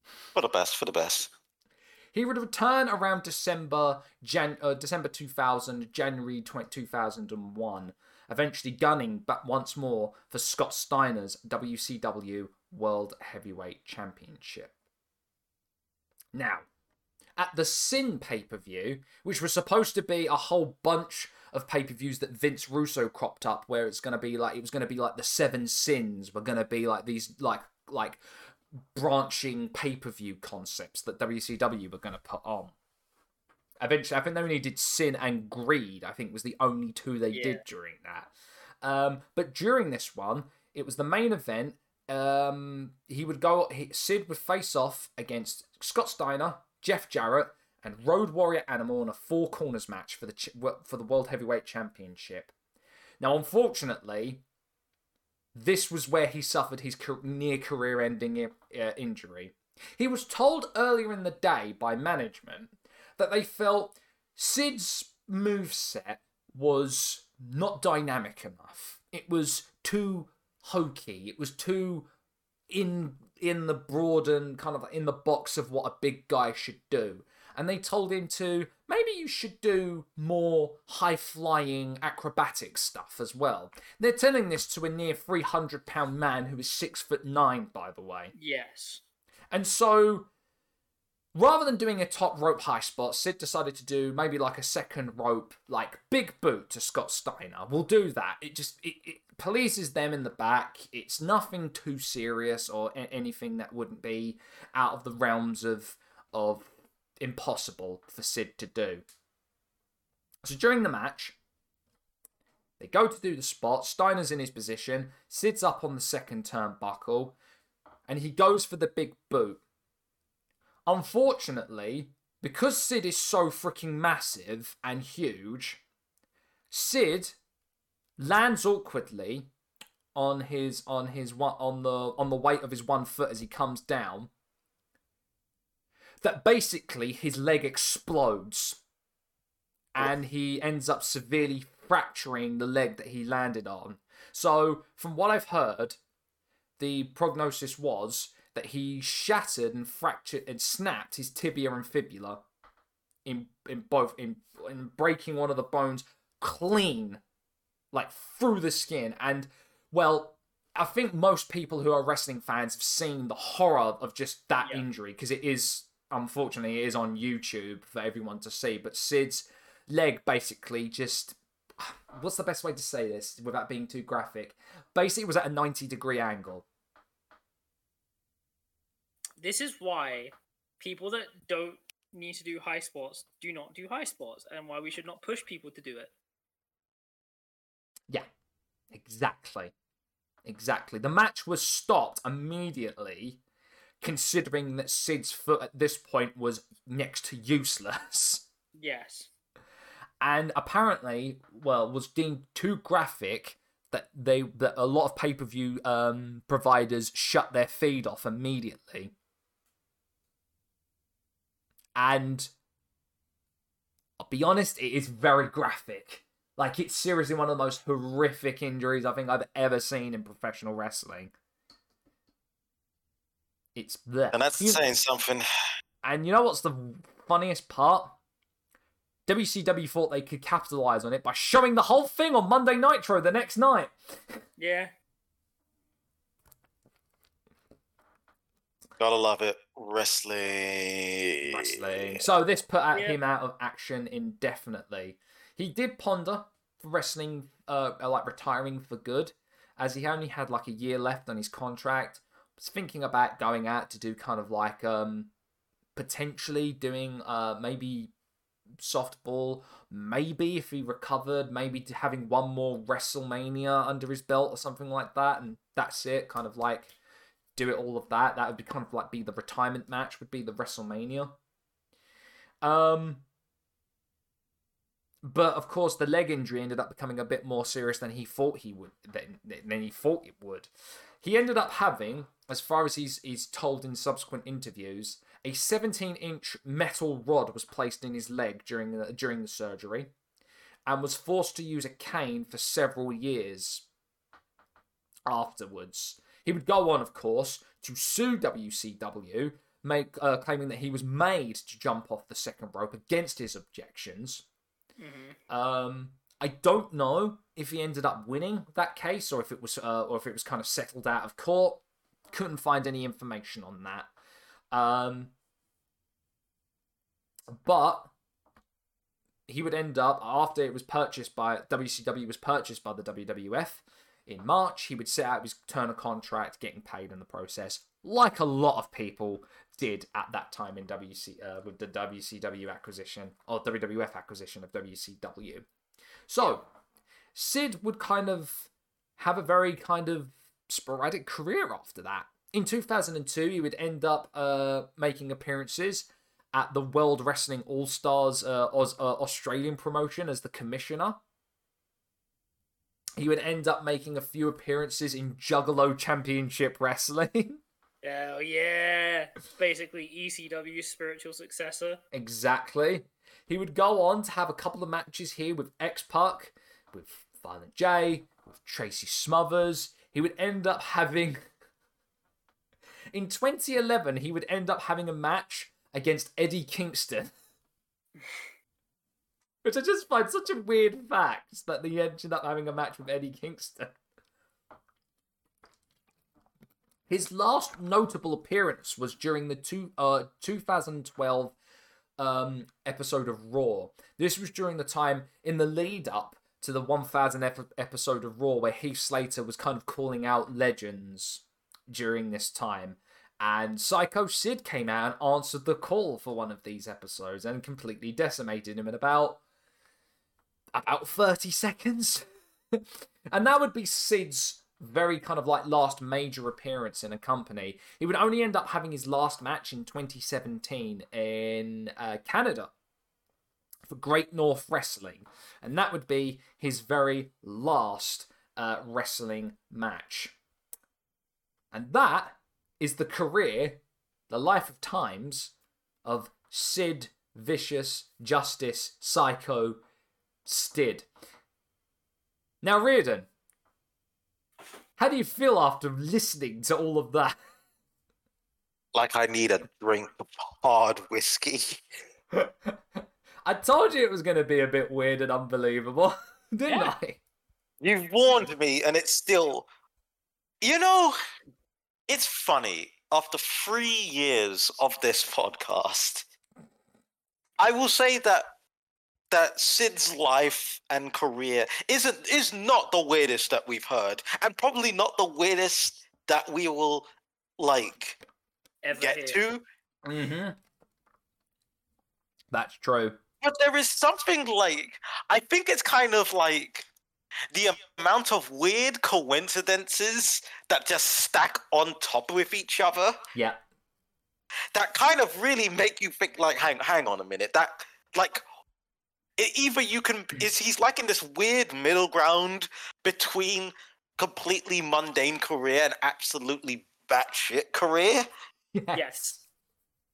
Speaker 3: For the best, for the best.
Speaker 1: He would return around December, Jan- uh, December 2000, January 20- 2001 eventually gunning back once more for Scott Steiner's WCW World Heavyweight Championship. Now, at the Sin pay per view, which was supposed to be a whole bunch of pay per views that Vince Russo cropped up, where it's going to be like it was going to be like the Seven Sins were going to be like these like like branching pay per view concepts that WCW were going to put on. Eventually, I think they only did Sin and Greed. I think was the only two they yeah. did during that. Um, but during this one, it was the main event. Um, he would go. He, Sid would face off against Scott Steiner, Jeff Jarrett, and Road Warrior Animal in a four corners match for the for the World Heavyweight Championship. Now, unfortunately, this was where he suffered his near career ending uh, injury. He was told earlier in the day by management that they felt Sid's move set was not dynamic enough. It was too hokey. It was too in in the broad and kind of in the box of what a big guy should do. And they told him to maybe you should do more high flying acrobatic stuff as well. They're telling this to a near 300 pound man who is six foot nine, by the way.
Speaker 2: Yes.
Speaker 1: And so rather than doing a top rope high spot, Sid decided to do maybe like a second rope, like big boot to Scott Steiner. We'll do that. It just it, it pleases them in the back. It's nothing too serious or a- anything that wouldn't be out of the realms of of impossible for Sid to do. So during the match, they go to do the spot. Steiner's in his position. Sid's up on the second turnbuckle, and he goes for the big boot. Unfortunately, because Sid is so freaking massive and huge, Sid lands awkwardly on his on his one on the on the weight of his one foot as he comes down, that basically his leg explodes and he ends up severely fracturing the leg that he landed on. So, from what I've heard, the prognosis was that he shattered and fractured and snapped his tibia and fibula in in both in in breaking one of the bones clean like through the skin and well I think most people who are wrestling fans have seen the horror of just that
Speaker 2: Yeah.
Speaker 1: injury because it is unfortunately it is on YouTube for everyone to see but Sid's leg basically just what's the best way to say this without being too graphic basically it was at a 90 degree angle
Speaker 2: This is why people that don't need to do high sports do not do high sports, and why we should not push people to do it.
Speaker 1: Yeah, exactly. Exactly. The match was stopped immediately, considering that Sid's foot at this point was next to useless.
Speaker 2: Yes.
Speaker 1: And apparently, well, was deemed too graphic that they that a lot of pay per view um, providers shut their feed off immediately. And I'll be honest, it is very graphic. Like it's seriously one of the most horrific injuries I think I've ever seen in professional wrestling. It's there.
Speaker 3: And that's
Speaker 1: You-
Speaker 3: saying something.
Speaker 1: and you know what's the funniest part? WCW thought they could capitalize on it by showing the whole thing on Monday Nitro the next night.
Speaker 2: Yeah.
Speaker 3: Gotta love it. Wrestling.
Speaker 1: Wrestling. So this put
Speaker 2: Yeah.
Speaker 1: him out of action indefinitely. He did ponder for wrestling, uh, like retiring for good, as he only had like a year left on his contract. Thinking about going out to do kind of like um, potentially doing uh maybe softball, maybe if he recovered, maybe to having one more WrestleMania under his belt or something like that, and that's it. Kind of like do it all of that. That would be kind of like be the retirement match. Would be the WrestleMania. Um. But of course, the leg injury ended up becoming a bit more serious than he thought he would. Than, than he thought it would. He ended up having, as far as he's he's told in subsequent interviews, a 17-inch metal rod was placed in his leg during the, during the surgery, and was forced to use a cane for several years afterwards. He would go on, of course, to sue WCW, make uh, claiming that he was made to jump off the second rope against his objections.
Speaker 2: hmm
Speaker 1: Um, I don't know if he ended up winning that case or if it was uh, or if it was kind of settled out of court. Couldn't find any information on that. Um, but he would end up after it was purchased by WCW was purchased by the WWF in March. He would set out his Turner contract, getting paid in the process, like a lot of people did at that time in WC uh, with the WCW acquisition or WWF acquisition of WCW. So Sid would kind of have a very kind of sporadic career after that. In 2002, he would end up uh, making appearances at the World Wrestling All Stars uh, Aus- uh, Australian promotion as the commissioner. He would end up making a few appearances in Juggalo Championship Wrestling.
Speaker 2: Hell yeah. It's basically ECW's spiritual successor.
Speaker 1: Exactly. He would go on to have a couple of matches here with X-Pac, with Violent J, with Tracy Smothers. He would end up having. In 2011, he would end up having a match against Eddie Kingston. Which I just find such a weird fact that he ended up having a match with Eddie Kingston. His last notable appearance was during the two, uh, 2012 um, episode of Raw. This was during the time in the lead up to the 1000 ep- episode of Raw where Heath Slater was kind of calling out legends during this time. And Psycho Sid came out and answered the call for one of these episodes and completely decimated him in about about 30 seconds. and that would be Sid's very kind of like last major appearance in a company. He would only end up having his last match in 2017 in uh, Canada for Great North Wrestling, and that would be his very last uh, wrestling match. And that is the career, the life of times of Sid, Vicious, Justice, Psycho, Stid. Now, Riordan, how do you feel after listening to all of that?
Speaker 3: Like I need a drink of hard whiskey.
Speaker 1: I told you it was going to be a bit weird and unbelievable, didn't
Speaker 2: Yeah.
Speaker 1: I?
Speaker 3: You've warned me, and it's still. You know, it's funny. After three years of this podcast, I will say that that Sid's life and career isn't is not the weirdest that we've heard, and probably not the weirdest that we will like
Speaker 2: Ever
Speaker 3: get
Speaker 2: here.
Speaker 3: to.
Speaker 1: Mm-hmm. That's true.
Speaker 3: But there is something like I think it's kind of like the amount of weird coincidences that just stack on top with each other
Speaker 1: Yeah.
Speaker 3: that kind of really make you think like hang hang on a minute that like either you can is he's like in this weird middle ground between completely mundane career and absolutely batshit career
Speaker 2: Yes.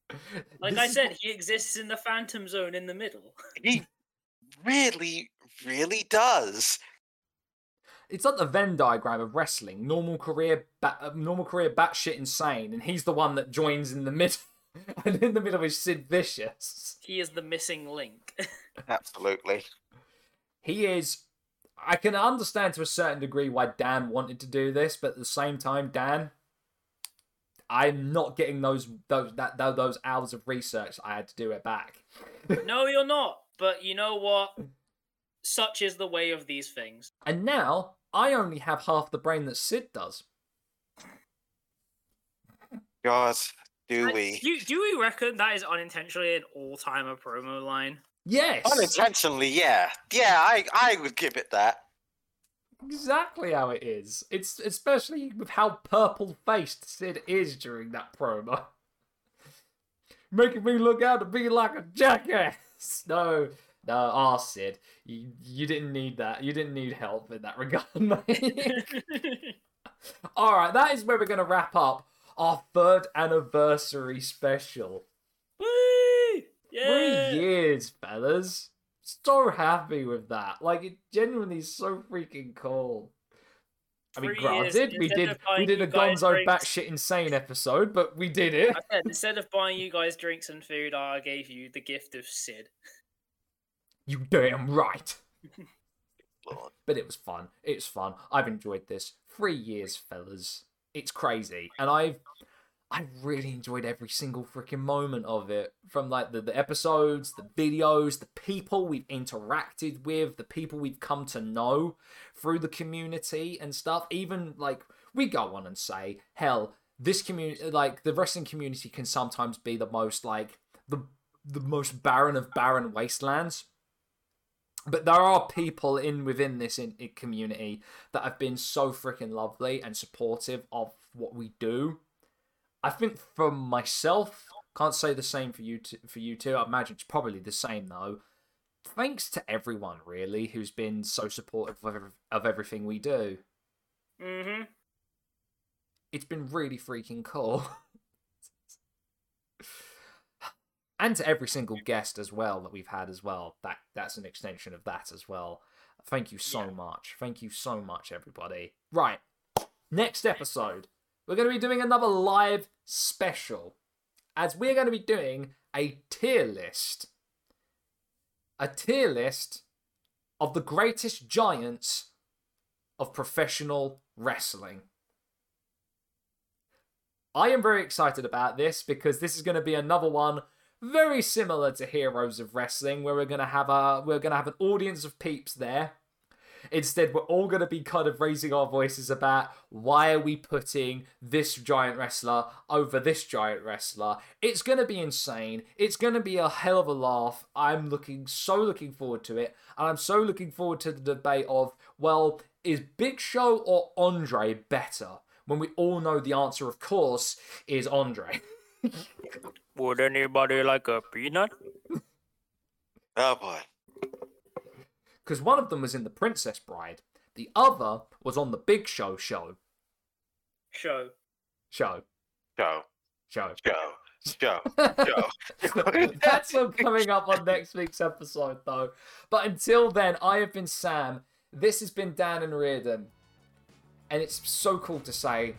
Speaker 2: Like
Speaker 1: This
Speaker 2: I
Speaker 1: is
Speaker 2: said, he exists in the phantom zone in the middle.
Speaker 3: he really really does
Speaker 1: It's like the Venn diagram of wrestling. Normal career, ba- uh, normal career, batshit insane, and he's the one that joins in the middle. and in the middle is Sid Vicious.
Speaker 2: He is the missing link.
Speaker 3: Absolutely
Speaker 1: He is. I can understand to a certain degree why Dan wanted to do this, but at the same time, Dan, I'm not getting those those that those hours of research I had to do it back.
Speaker 2: no, you're not. But you know what? Such is the way of these things.
Speaker 1: And now I only have half the brain that Sid does.
Speaker 3: god do
Speaker 2: And
Speaker 3: we
Speaker 2: Do, do we reckon that is unintentionally an all-timer promo line?
Speaker 1: Yes,
Speaker 3: unintentionally yeah yeah i i would give it that
Speaker 1: exactly how it is. It's especially with how purple faced Sid is during that promo, making me look out to be like a jackass. No, no, ah, Sid, you you didn't need that. You didn't need help in that regard, mate. All right, that is where we're gonna wrap up our third anniversary special.
Speaker 2: Woo! Yeah.
Speaker 1: Three years, fellas. So happy with that. Like it genuinely is so freaking cool. I mean,
Speaker 2: Three years,
Speaker 1: granted, we did we did a Gonzo
Speaker 2: drinks-
Speaker 1: batshit insane episode, but we did it.
Speaker 2: Said instead of buying you guys drinks and food, I gave you the gift of Sid.
Speaker 1: You damn right. But it was fun. It's fun. I've enjoyed this. Three years, fellas. It's crazy, and I've I really enjoyed every single freaking moment of it. From like the, the episodes, the videos, the people we've interacted with, the people we've come to know through the community and stuff. Even like we go on and say, hell, this community like the wrestling community can sometimes be the most like the the most barren of barren wastelands but there are people in within this in, in community that have been so freaking lovely and supportive of what we do. I think for myself, can't say the same for you. T- for you too, I imagine it's probably the same though. Thanks to everyone really who's been so supportive of, ev- of everything we do.
Speaker 2: Mm-hmm.
Speaker 1: It's been really freaking cool. and to every single guest as well that we've had as well. That that's an extension of that as well. Thank you so
Speaker 2: Yeah.
Speaker 1: much. Thank you so much, everybody. Right. Next episode, we're going to be doing another live special. As we're going to be doing a tier list. A tier list of the greatest giants of professional wrestling. I am very excited about this because this is going to be another one very similar to Heroes of Wrestling, where we're going to have a we're going to have an audience of peeps there. Instead, we're all going to be kind of raising our voices about why are we putting this giant wrestler over this giant wrestler. It's going to be insane. It's going to be a hell of a laugh. I'm looking so looking forward to it, and I'm so looking forward to the debate of well, is Big Show or Andre better? When we all know the answer, of course, is Andre.
Speaker 2: Would anybody like a peanut?
Speaker 3: Oh boy.
Speaker 1: Because one of them was in The Princess Bride, the other was on the Big Show show.
Speaker 2: Show.
Speaker 1: Show.
Speaker 3: Go.
Speaker 1: Show.
Speaker 3: Go. Joe. Joe.
Speaker 1: That's all coming up on next week's episode, though. But until then, I have been Sam. This has been Dan and Riordan. And it's so cool to say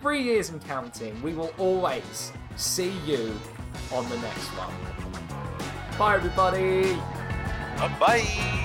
Speaker 1: three years and counting. We will always see you on the next one. Bye, everybody.
Speaker 3: Bye.